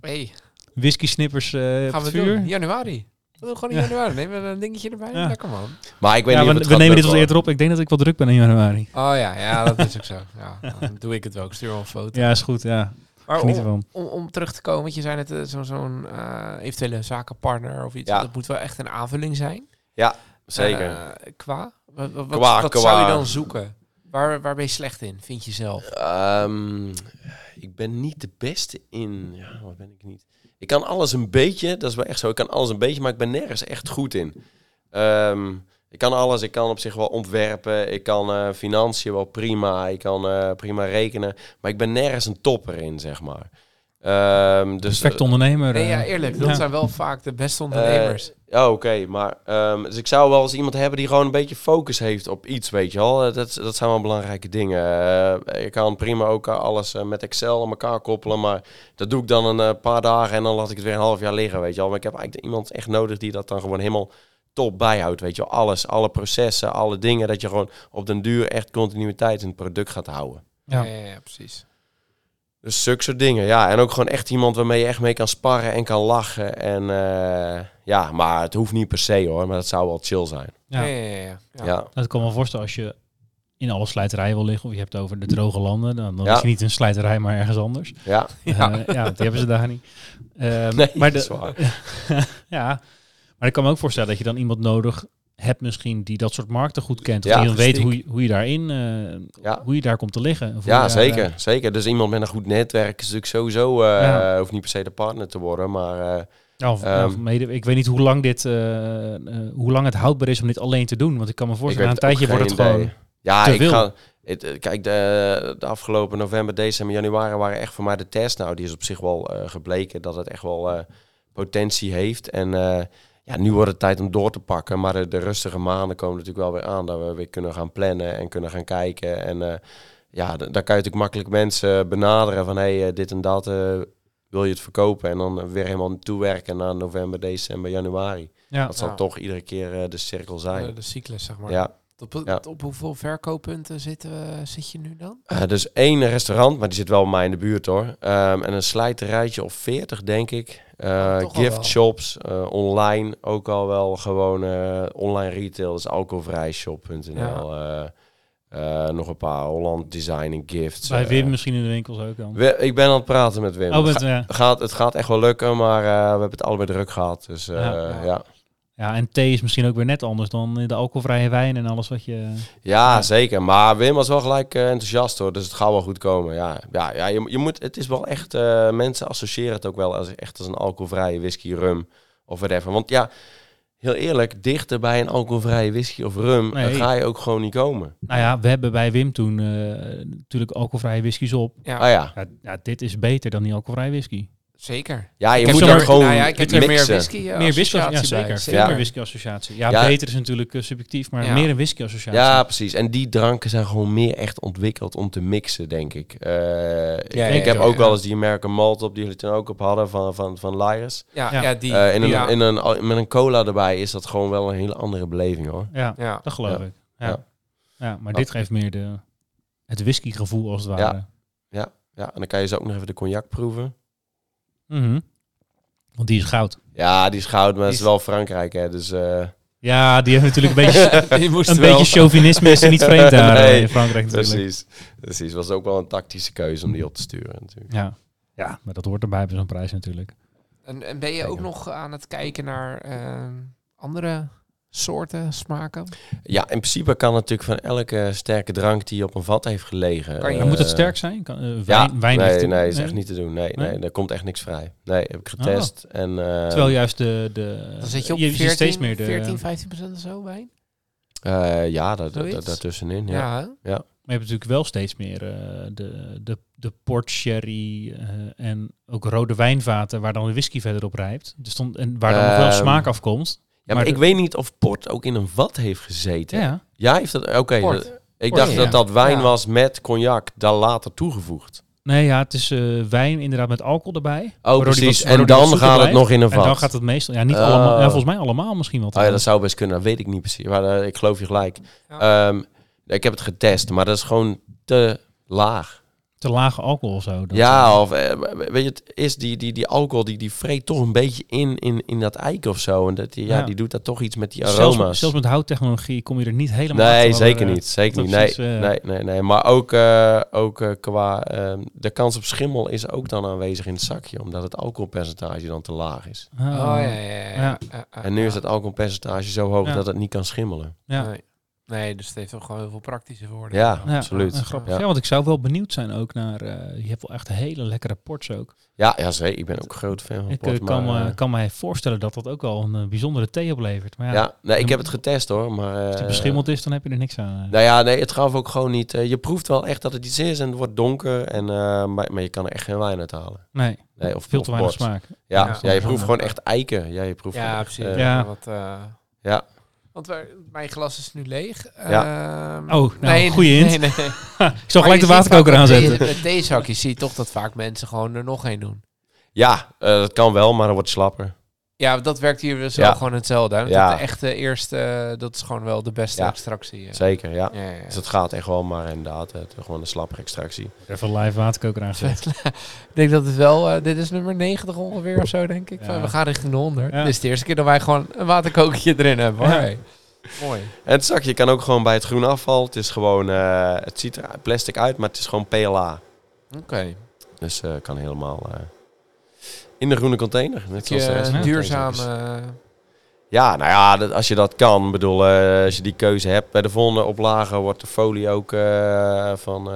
Speaker 2: hey,
Speaker 1: Whisky snippers eh op
Speaker 2: gaan we
Speaker 1: het vuur.
Speaker 2: doen. Januari. We doen gewoon in
Speaker 1: Ja.
Speaker 2: januari. Nemen we een dingetje erbij.
Speaker 1: Ja.
Speaker 2: Lekker man.
Speaker 3: Maar ik weet
Speaker 1: Ja,
Speaker 3: niet
Speaker 1: we,
Speaker 3: of
Speaker 1: we nemen dit wat eerder op. Ik denk dat ik wel druk ben in januari.
Speaker 2: Oh ja, ja, dat is ook zo. Ja, dan doe ik het wel. Ik stuur wel een foto.
Speaker 1: Ja, is goed. Ja,
Speaker 2: maar
Speaker 1: geniet
Speaker 2: om,
Speaker 1: ervan.
Speaker 2: om, om terug te komen, want je zei net eh, zo- zo'n eh, eventuele zakenpartner of iets.
Speaker 3: Ja.
Speaker 2: Dat moet wel echt een aanvulling zijn.
Speaker 3: Zeker.
Speaker 2: Eh, qua? Wat, wat,
Speaker 3: Qua,
Speaker 2: wat
Speaker 3: qua.
Speaker 2: zou je dan zoeken? Waar, waar ben je slecht in, vind je zelf?
Speaker 3: Ehm, ik ben niet de beste in. Ja, wat ben ik niet? Ik kan alles een beetje. Dat is wel echt zo. Ik kan alles een beetje, maar ik ben nergens echt goed in. Ehm, ik kan alles. Ik kan op zich wel ontwerpen. Ik kan eh, financiën wel prima. Ik kan eh, prima rekenen. Maar ik ben nergens een topper in, zeg maar. Ehm, dus,
Speaker 1: Perfecte ondernemer.
Speaker 2: Nee,
Speaker 1: eh,
Speaker 2: ja, eerlijk. Dat
Speaker 1: ja.
Speaker 2: zijn wel vaak de beste ondernemers.
Speaker 3: Ja, oké, maar ehm, dus ik zou wel eens iemand hebben die gewoon een beetje focus heeft op iets, weet je wel. Eh, Dat, dat zijn wel belangrijke dingen. Eh, je kan prima ook eh, alles eh, met Excel aan elkaar koppelen, maar dat doe ik dan een eh, paar dagen en dan laat ik het weer een half jaar liggen, weet je wel. Maar ik heb eigenlijk iemand echt nodig die dat dan gewoon helemaal top bijhoudt, weet je wel. Alles, alle processen, alle dingen, dat je gewoon op den duur echt continuïteit in het product gaat houden.
Speaker 1: Ja.
Speaker 2: Ja, ja, ja, precies.
Speaker 3: Dus zulke soort dingen, ja. En ook gewoon echt iemand waarmee je echt mee kan sparren en kan lachen. En eh, ja, maar het hoeft niet per se hoor, maar dat zou wel chill zijn.
Speaker 1: Ja.
Speaker 2: Ja, ja, ja, ja.
Speaker 1: Dat kan me wel voorstellen als je in alle slijterijen wil liggen. Of je hebt het over de droge landen. Dan, dan
Speaker 3: Ja.
Speaker 1: is je niet een slijterij, maar ergens anders.
Speaker 3: ja.
Speaker 2: Ja.
Speaker 1: Eh, ja, die hebben ze daar niet. Ehm,
Speaker 3: Nee,
Speaker 1: maar
Speaker 3: dat is
Speaker 1: de,
Speaker 3: waar.
Speaker 1: ja, maar ik kan me ook voorstellen dat je dan iemand nodig hebt misschien die dat soort markten goed kent. Of
Speaker 3: Ja,
Speaker 1: die dan weet hoe je, hoe je daarin, eh,
Speaker 3: Ja.
Speaker 1: hoe je daar komt te liggen.
Speaker 3: Ja,
Speaker 1: daar,
Speaker 3: zeker,
Speaker 1: eh,
Speaker 3: zeker. Dus iemand met een goed netwerk is natuurlijk sowieso, eh
Speaker 1: Ja.
Speaker 3: hoeft niet per se de partner te worden, maar
Speaker 1: of-
Speaker 3: Ehm,
Speaker 1: of mede, ik weet niet hoe lang, dit, hoe lang het houdbaar is om dit alleen te doen. Want ik kan me voorstellen, na een tijdje wordt het gewoon...
Speaker 3: Ja, ik ga... Het, kijk, de, de afgelopen november, december, januari waren echt voor mij de test. Nou, die is op zich wel gebleken dat het echt wel potentie heeft. En ja, nu wordt het tijd om door te pakken. Maar de, de rustige maanden komen natuurlijk wel weer aan. Dat we weer kunnen gaan plannen en kunnen gaan kijken. En eh, ja, d- daar kan je natuurlijk makkelijk mensen benaderen van hey, eh, dit en dat, eh, wil je het verkopen? En dan weer helemaal naartoe werken naar november, december, januari.
Speaker 1: Ja.
Speaker 3: Dat zal
Speaker 2: Ja.
Speaker 3: toch iedere keer de cirkel zijn.
Speaker 2: Eh, de cyclus, zeg maar.
Speaker 3: ja.
Speaker 2: Op,
Speaker 3: Ja.
Speaker 2: op hoeveel verkooppunten zitten, we- zit je nu dan?
Speaker 3: Eh, dus één restaurant, maar die zit wel bij mij in de buurt hoor. Ehm, en een slijterijtje of 40 denk ik. Eh,
Speaker 2: Oh, al
Speaker 3: gift shops, eh, online ook al wel gewoon eh, online retail, dus alcoholvrijshop.nl. eh eh, nog een paar Holland Design en Gifts.
Speaker 1: Bij. Wim misschien in de winkels ook dan.
Speaker 3: We- ik ben aan het praten met Wim.
Speaker 1: Oh,
Speaker 3: het,
Speaker 1: met,
Speaker 3: ga-
Speaker 1: ja.
Speaker 3: gaat, het gaat echt wel lukken, maar eh, we hebben het allebei druk gehad. Dus eh,
Speaker 1: Ja.
Speaker 3: ja. Ja.
Speaker 1: ja, en thee is misschien ook weer net anders dan de alcoholvrije wijn en alles wat je...
Speaker 3: zeker. Maar Wim was wel gelijk eh, enthousiast hoor, dus het gaat wel goed komen. Ja, ja, ja je, je moet, het is wel echt, eh, mensen associëren het ook wel als echt als een alcoholvrije whisky, rum of whatever. Want ja, heel eerlijk, dichter bij een alcoholvrije whisky of rum
Speaker 1: Nee.
Speaker 3: eh, ga je ook gewoon niet komen.
Speaker 1: Nou ja, we hebben bij Wim toen eh, natuurlijk alcoholvrije whiskies op.
Speaker 2: Ja,
Speaker 3: Ah ja,
Speaker 1: Ja, ja, dit is beter dan die alcoholvrije whisky.
Speaker 2: Zeker.
Speaker 3: ja je
Speaker 1: Ik
Speaker 3: moet dat gewoon
Speaker 2: nou ja, ik heb er meer whisky
Speaker 1: meer whisky, ja zeker. Veel
Speaker 3: Ja.
Speaker 1: meer whisky-associatie. Ja,
Speaker 3: Ja.
Speaker 1: beter is natuurlijk eh, subjectief, maar
Speaker 2: Ja.
Speaker 1: meer een whisky-associatie.
Speaker 3: Ja, precies. En die dranken zijn gewoon meer echt ontwikkeld om te mixen, denk ik. Eh, ik,
Speaker 2: ja,
Speaker 3: ik heb
Speaker 2: ja,
Speaker 3: ook
Speaker 2: ja.
Speaker 3: wel eens die American Malt op, die jullie toen ook op hadden, van, van, van Lyres.
Speaker 2: Ja,
Speaker 1: Ja.
Speaker 2: ja. die.
Speaker 3: Eh, in een,
Speaker 2: ja.
Speaker 3: in een, met een cola erbij is dat gewoon wel een hele andere beleving, hoor.
Speaker 1: ja,
Speaker 2: ja.
Speaker 1: dat geloof
Speaker 3: Ja.
Speaker 1: ik. Ja.
Speaker 3: Ja.
Speaker 1: Ja. maar dit geeft meer de, het whisky-gevoel als het ware.
Speaker 3: Ja, en dan kan je zo ook nog even de cognac proeven.
Speaker 1: Mhm. Want die is goud.
Speaker 3: Ja, die is goud, maar het
Speaker 2: Die
Speaker 3: is wel Frankrijk, hè. Dus eh,
Speaker 1: Ja, die heeft natuurlijk een beetje,
Speaker 2: die moest
Speaker 1: een
Speaker 2: wel.
Speaker 1: beetje chauvinisme is er niet vreemd daar eh,
Speaker 3: Nee,
Speaker 1: in Frankrijk natuurlijk.
Speaker 3: precies. Precies, was ook wel een tactische keuze om die op te sturen, natuurlijk.
Speaker 1: Ja. ja, maar dat hoort erbij bij zo'n prijs natuurlijk.
Speaker 2: En, en ben je ook nog aan het kijken naar ehm, andere soorten, smaken?
Speaker 3: Ja, in principe kan natuurlijk van elke sterke drank die op een vat heeft gelegen...
Speaker 2: Kan je-
Speaker 1: moet het
Speaker 3: eh,
Speaker 1: sterk zijn? Kan, eh, wijn,
Speaker 3: Ja,
Speaker 1: wijn
Speaker 3: nee,
Speaker 1: heeft-
Speaker 3: nee, is echt niet te doen. Nee,
Speaker 1: Nee?
Speaker 3: nee, daar komt echt niks vrij. Nee, heb ik getest. En, eh,
Speaker 1: Terwijl juist de... de
Speaker 2: Dan zit je op
Speaker 1: ziet
Speaker 2: 14,
Speaker 1: steeds meer de...
Speaker 2: 14 15 procent of zo wijn?
Speaker 3: eh, ja, daartussenin. Ja.
Speaker 2: Ja?
Speaker 1: Maar je hebt natuurlijk wel steeds meer eh, de, de, de port, sherry eh, en ook rode wijnvaten waar dan de whisky verder op rijpt. Dus dan, en waar dan nog wel
Speaker 3: Ehm,
Speaker 1: smaak afkomt.
Speaker 3: Ja, maar,
Speaker 1: Maar
Speaker 3: ik weet niet of port ook in een vat heeft gezeten. Ja,
Speaker 1: Ja.
Speaker 3: heeft dat... Oké, ik
Speaker 1: Port,
Speaker 3: dacht
Speaker 1: ja.
Speaker 3: dat dat wijn
Speaker 2: Ja.
Speaker 3: was met cognac, daar later toegevoegd.
Speaker 1: Nee, ja, het is eh, wijn inderdaad met alcohol erbij.
Speaker 3: Oh, precies.
Speaker 1: wat-
Speaker 3: en dan gaat het nog in een
Speaker 1: En
Speaker 3: vat.
Speaker 1: dan gaat het meestal... Ja, niet
Speaker 3: Oh.
Speaker 1: allemaal. Ja, volgens mij allemaal misschien wel.
Speaker 3: Oh ja, dat zou best kunnen. Dat weet ik niet precies. Maar eh, ik geloof je gelijk.
Speaker 2: Ja.
Speaker 3: Ehm, ik heb het getest, maar dat is gewoon te laag.
Speaker 1: Te lage alcohol of zo. Dat,
Speaker 3: ja, of weet je, het is die, die, die alcohol die, die vreet toch een beetje in, in, in dat eik of zo. En dat, die, ja,
Speaker 1: Ja.
Speaker 3: die doet dat toch iets met die
Speaker 1: zelfs,
Speaker 3: aroma's.
Speaker 1: zelfs met houttechnologie kom je er niet helemaal
Speaker 3: nee, zeker niet. Zeker niet. Nee,
Speaker 1: eh,
Speaker 3: nee, nee, nee. Maar ook, eh, ook eh, qua ehm, de kans op schimmel is ook dan aanwezig in het zakje, omdat het alcoholpercentage dan te laag is.
Speaker 1: Oh,
Speaker 2: Oh, ja, ja, ja.
Speaker 3: En nu is het alcoholpercentage zo hoog
Speaker 1: Ja.
Speaker 3: dat het niet kan schimmelen.
Speaker 1: Ja.
Speaker 2: Nee. Nee, dus het heeft ook gewoon heel veel praktische voordelen.
Speaker 3: Ja,
Speaker 1: Ja,
Speaker 3: absoluut.
Speaker 1: ja, grappig.
Speaker 3: Ja.
Speaker 1: Ja. want ik zou wel benieuwd zijn ook naar... eh, je hebt wel echt hele lekkere ports ook.
Speaker 3: Ja, ja, zeker. Ik ben ook een groot fan van
Speaker 1: Ik
Speaker 3: port.
Speaker 1: eh, kan,
Speaker 3: maar,
Speaker 1: me,
Speaker 3: eh,
Speaker 1: kan mij voorstellen dat dat ook wel een bijzondere thee oplevert. Maar ja,
Speaker 3: ja, nee, ik heb het getest hoor. Maar,
Speaker 1: als die
Speaker 3: eh,
Speaker 1: beschimmeld is, dan heb je er niks aan.
Speaker 3: Nou ja, nee, het gaf ook gewoon niet. je proeft wel echt dat het iets is en het wordt donker. En, eh, maar, maar je kan er echt geen wijn uit halen.
Speaker 1: Nee,
Speaker 3: Nee, of
Speaker 1: veel
Speaker 3: of
Speaker 1: te weinig
Speaker 3: port.
Speaker 1: smaak.
Speaker 3: Ja,
Speaker 2: Ja.
Speaker 3: ja, je proeft gewoon echt eiken. Ja, je proeft
Speaker 2: Ja, precies.
Speaker 1: Ja.
Speaker 2: Wat, eh,
Speaker 3: ja.
Speaker 2: Want wij- mijn glas is nu leeg.
Speaker 3: Ja.
Speaker 2: Ehm,
Speaker 1: Oh, nou, hint.
Speaker 2: Nee, nee.
Speaker 1: Ik zal gelijk de waterkoker aanzetten.
Speaker 2: Met theezakjes zie je toch dat vaak mensen gewoon er nog één doen.
Speaker 3: Ja, eh, dat kan wel, maar dan wordt slapper.
Speaker 2: Ja, dat werkt hier dus
Speaker 3: Ja.
Speaker 2: wel gewoon hetzelfde. Hè?
Speaker 3: Ja.
Speaker 2: De echte eerste, eh, dat is gewoon wel de beste
Speaker 3: Ja.
Speaker 2: extractie. eh.
Speaker 3: Zeker, ja.
Speaker 2: Ja, ja, ja.
Speaker 3: Dus het gaat echt wel, maar inderdaad, het, gewoon een slapper extractie.
Speaker 1: Even live waterkoker aangezet.
Speaker 2: Ik denk dat het wel, eh, dit is nummer 90 ongeveer of zo, denk ik. We gaan richting de 100.
Speaker 1: Ja.
Speaker 2: Dit is de eerste keer dat wij gewoon een waterkokertje erin hebben. Hoor. Hey. Mooi.
Speaker 3: En het zakje kan ook gewoon bij het groen afval. Het is gewoon, eh, het ziet er plastic uit, maar het is gewoon PLA.
Speaker 2: Oké.
Speaker 3: Dus eh kan helemaal eh, in de groene container. Net zoals de rest
Speaker 2: duurzaam. eh,
Speaker 3: Ja, nou ja, dat, als je dat kan, bedoel, eh, als je die keuze hebt. Bij de volgende oplage wordt de folie ook eh, van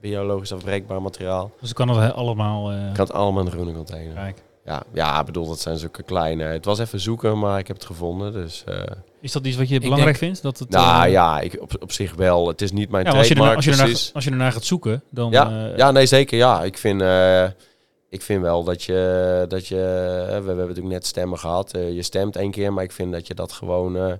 Speaker 3: biologisch afbreekbaar materiaal.
Speaker 1: Dus ik kan het he- allemaal... eh
Speaker 3: Je kan het allemaal in de groene container.
Speaker 1: kijk.
Speaker 3: Ja, ja, bedoel, dat zijn zulke kleine. Het was even zoeken, maar ik heb het gevonden. Dus, eh,
Speaker 1: Is dat iets wat je
Speaker 2: Ik
Speaker 1: belangrijk
Speaker 2: denk-
Speaker 1: vindt? Dat het,
Speaker 3: nou ja, ik, op, op zich wel. Het is niet mijn
Speaker 1: ja, als, je ernaar,
Speaker 3: trademark,
Speaker 1: als, je ernaar, als je ernaar gaat zoeken, dan...
Speaker 3: Ja,
Speaker 1: eh,
Speaker 3: ja, nee, zeker. Ja, ik vind, eh, ik vind wel dat je, dat je eh, we, hebben natuurlijk net stemmen gehad. Eh, je stemt één keer, maar ik vind dat je dat gewoon, eh,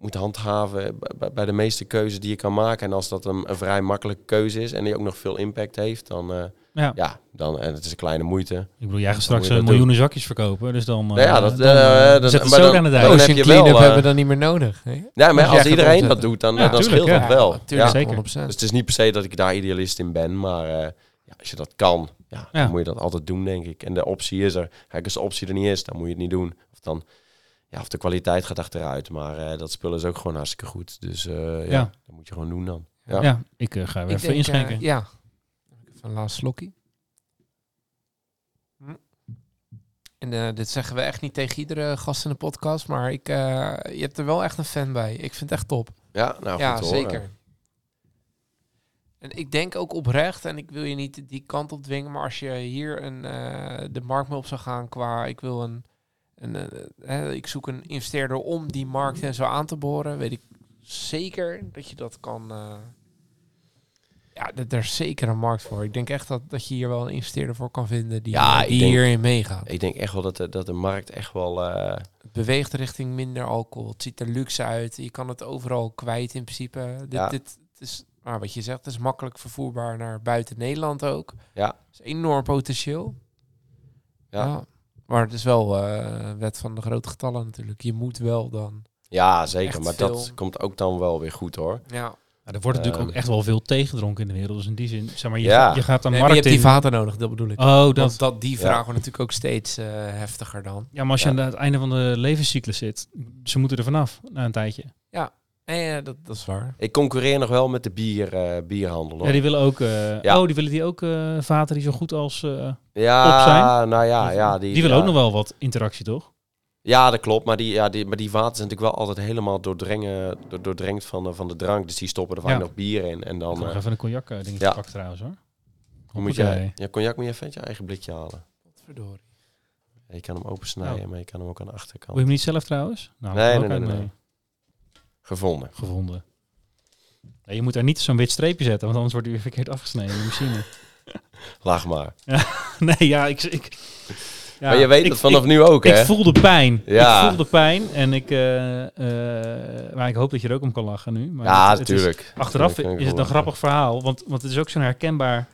Speaker 3: moet handhaven bij- de meeste keuzes die je kan maken. En als dat een, een vrij makkelijke keuze is en die ook nog veel impact heeft, dan eh,
Speaker 1: Ja.
Speaker 3: ja, dan en het is een kleine moeite.
Speaker 1: Ik bedoel, jij gaat straks miljoenen zakjes verkopen, dus dan,
Speaker 3: Nou ja, dat,
Speaker 1: dan,
Speaker 3: dat-
Speaker 1: zet het
Speaker 3: maar
Speaker 1: zo
Speaker 3: dan-
Speaker 1: aan de dijk.
Speaker 3: dan heb je
Speaker 2: Cleanup
Speaker 3: wel,
Speaker 2: hebben we dan niet meer nodig. Hè?
Speaker 3: Ja, maar als iedereen dat doet, dan,
Speaker 1: Ja,
Speaker 3: dan
Speaker 1: tuurlijk,
Speaker 3: scheelt
Speaker 1: ja.
Speaker 3: dat wel.
Speaker 2: Natuurlijk,
Speaker 1: zeker.
Speaker 2: 100%.
Speaker 3: Dus het is niet per se dat ik daar idealist in ben, maar ja, als je dat kan, ja,
Speaker 1: Ja.
Speaker 3: dan moet je dat altijd doen, denk ik. En de optie is er. Kijk, als de optie er niet is, dan moet je het niet doen. Of dan, ja, of de kwaliteit gaat achteruit. Maar eh, dat spul is ook gewoon hartstikke goed. Dus eh, ja,
Speaker 1: Ja.
Speaker 3: dat moet je gewoon doen dan. Ja.
Speaker 1: Ja, ik eh, ga weer
Speaker 2: Ik
Speaker 1: even
Speaker 2: denk,
Speaker 1: inschenken.
Speaker 2: ja. Een laatste slokkie. Hm. En eh, dit zeggen we echt niet tegen iedere gast in de podcast, maar ik, eh, je hebt er wel echt een fan bij. Ik vind het echt top.
Speaker 3: Ja, nou
Speaker 2: ja,
Speaker 3: goed
Speaker 2: zeker. En ik denk ook oprecht, en ik wil je niet die kant op dwingen, maar als je hier een, eh, de markt mee op zou gaan qua, ik wil een, een eh, hè, ik zoek een investeerder om die markt en zo aan te boren, weet ik zeker dat je dat kan. eh, ja, dat er is zeker een markt voor. Ik denk echt dat, dat je hier wel een investeerder voor kan vinden die,
Speaker 3: Ja, ik
Speaker 2: die
Speaker 3: denk-
Speaker 2: hierin meegaat.
Speaker 3: Ik denk echt wel dat de, dat de markt echt wel...
Speaker 2: Het beweegt richting minder alcohol. Het ziet er luxe uit. Je kan het overal kwijt in principe. Dit,
Speaker 3: Ja.
Speaker 2: dit het is, maar wat je zegt, het is makkelijk vervoerbaar naar buiten Nederland ook.
Speaker 3: Ja.
Speaker 2: Het is enorm potentieel.
Speaker 3: Ja.
Speaker 2: Maar het is wel eh wet van de grote getallen natuurlijk. Je moet wel dan.
Speaker 3: ja, zeker. Maar
Speaker 2: veel.
Speaker 3: dat komt ook dan wel weer goed, hoor.
Speaker 2: Ja.
Speaker 1: Ja, er wordt natuurlijk
Speaker 3: Ehm.
Speaker 1: ook echt wel veel tegendronken in de wereld. Dus in die zin, zeg maar, je,
Speaker 3: Ja.
Speaker 1: je gaat een
Speaker 2: Nee, maar je
Speaker 1: markt
Speaker 2: hebt die vaten nodig, dat bedoel ik.
Speaker 1: Oh, dat.
Speaker 2: Want dat, die
Speaker 3: Ja.
Speaker 2: vragen wordt natuurlijk ook steeds eh, heftiger dan.
Speaker 1: Ja, maar als je
Speaker 3: Ja.
Speaker 1: aan het einde van de levenscyclus zit, ze moeten er vanaf na een tijdje.
Speaker 2: Nee, dat, dat is waar.
Speaker 3: Ik concurreer nog wel met de bier, eh, bierhandel, hoor.
Speaker 1: Ja, die willen ook. eh,
Speaker 3: Ja.
Speaker 1: Oh, die willen die ook eh, vaten die zo goed als. eh,
Speaker 3: Ja,
Speaker 1: op zijn?
Speaker 3: nou ja, ja. Die,
Speaker 1: die willen
Speaker 3: ja.
Speaker 1: ook nog wel wat interactie, toch?
Speaker 3: Ja, dat klopt. Maar die, ja, die, maar die vaten zijn natuurlijk wel altijd helemaal doordrengen, door, doordrenkt van, de- van de drank. Dus die stoppen er vaak
Speaker 1: Ja.
Speaker 3: nog bier in. En dan
Speaker 1: nog even een cognac dingetje
Speaker 3: ja.
Speaker 1: pakken trouwens hoor.
Speaker 3: moet
Speaker 1: Hoppakee.
Speaker 3: je... Ja, cognac moet je even uit je eigen blikje halen.
Speaker 2: Verdorie.
Speaker 3: Je kan hem opensnijden,
Speaker 1: Oh.
Speaker 3: maar je kan hem ook aan de achterkant.
Speaker 1: Wil je hem niet zelf trouwens? Nou,
Speaker 3: Nee, nee, nee, nee. Gevonden.
Speaker 1: gevonden. Je moet daar niet zo'n wit streepje zetten, want anders wordt hij weer verkeerd afgesneden in de machine.
Speaker 3: Laag maar.
Speaker 1: nee, ja, ik... ik ja,
Speaker 3: maar je weet
Speaker 1: ik-
Speaker 3: het vanaf
Speaker 1: ik,
Speaker 3: nu ook,
Speaker 1: Ik
Speaker 3: hè?
Speaker 1: voel de pijn.
Speaker 3: Ja.
Speaker 1: Ik voel de pijn en ik... eh, maar ik hoop dat je er ook om kan lachen nu. Maar
Speaker 3: ja,
Speaker 1: het- het is-
Speaker 3: natuurlijk.
Speaker 1: achteraf
Speaker 3: ik
Speaker 1: is het een grappig verhaal, want, want het is ook zo'n herkenbaar...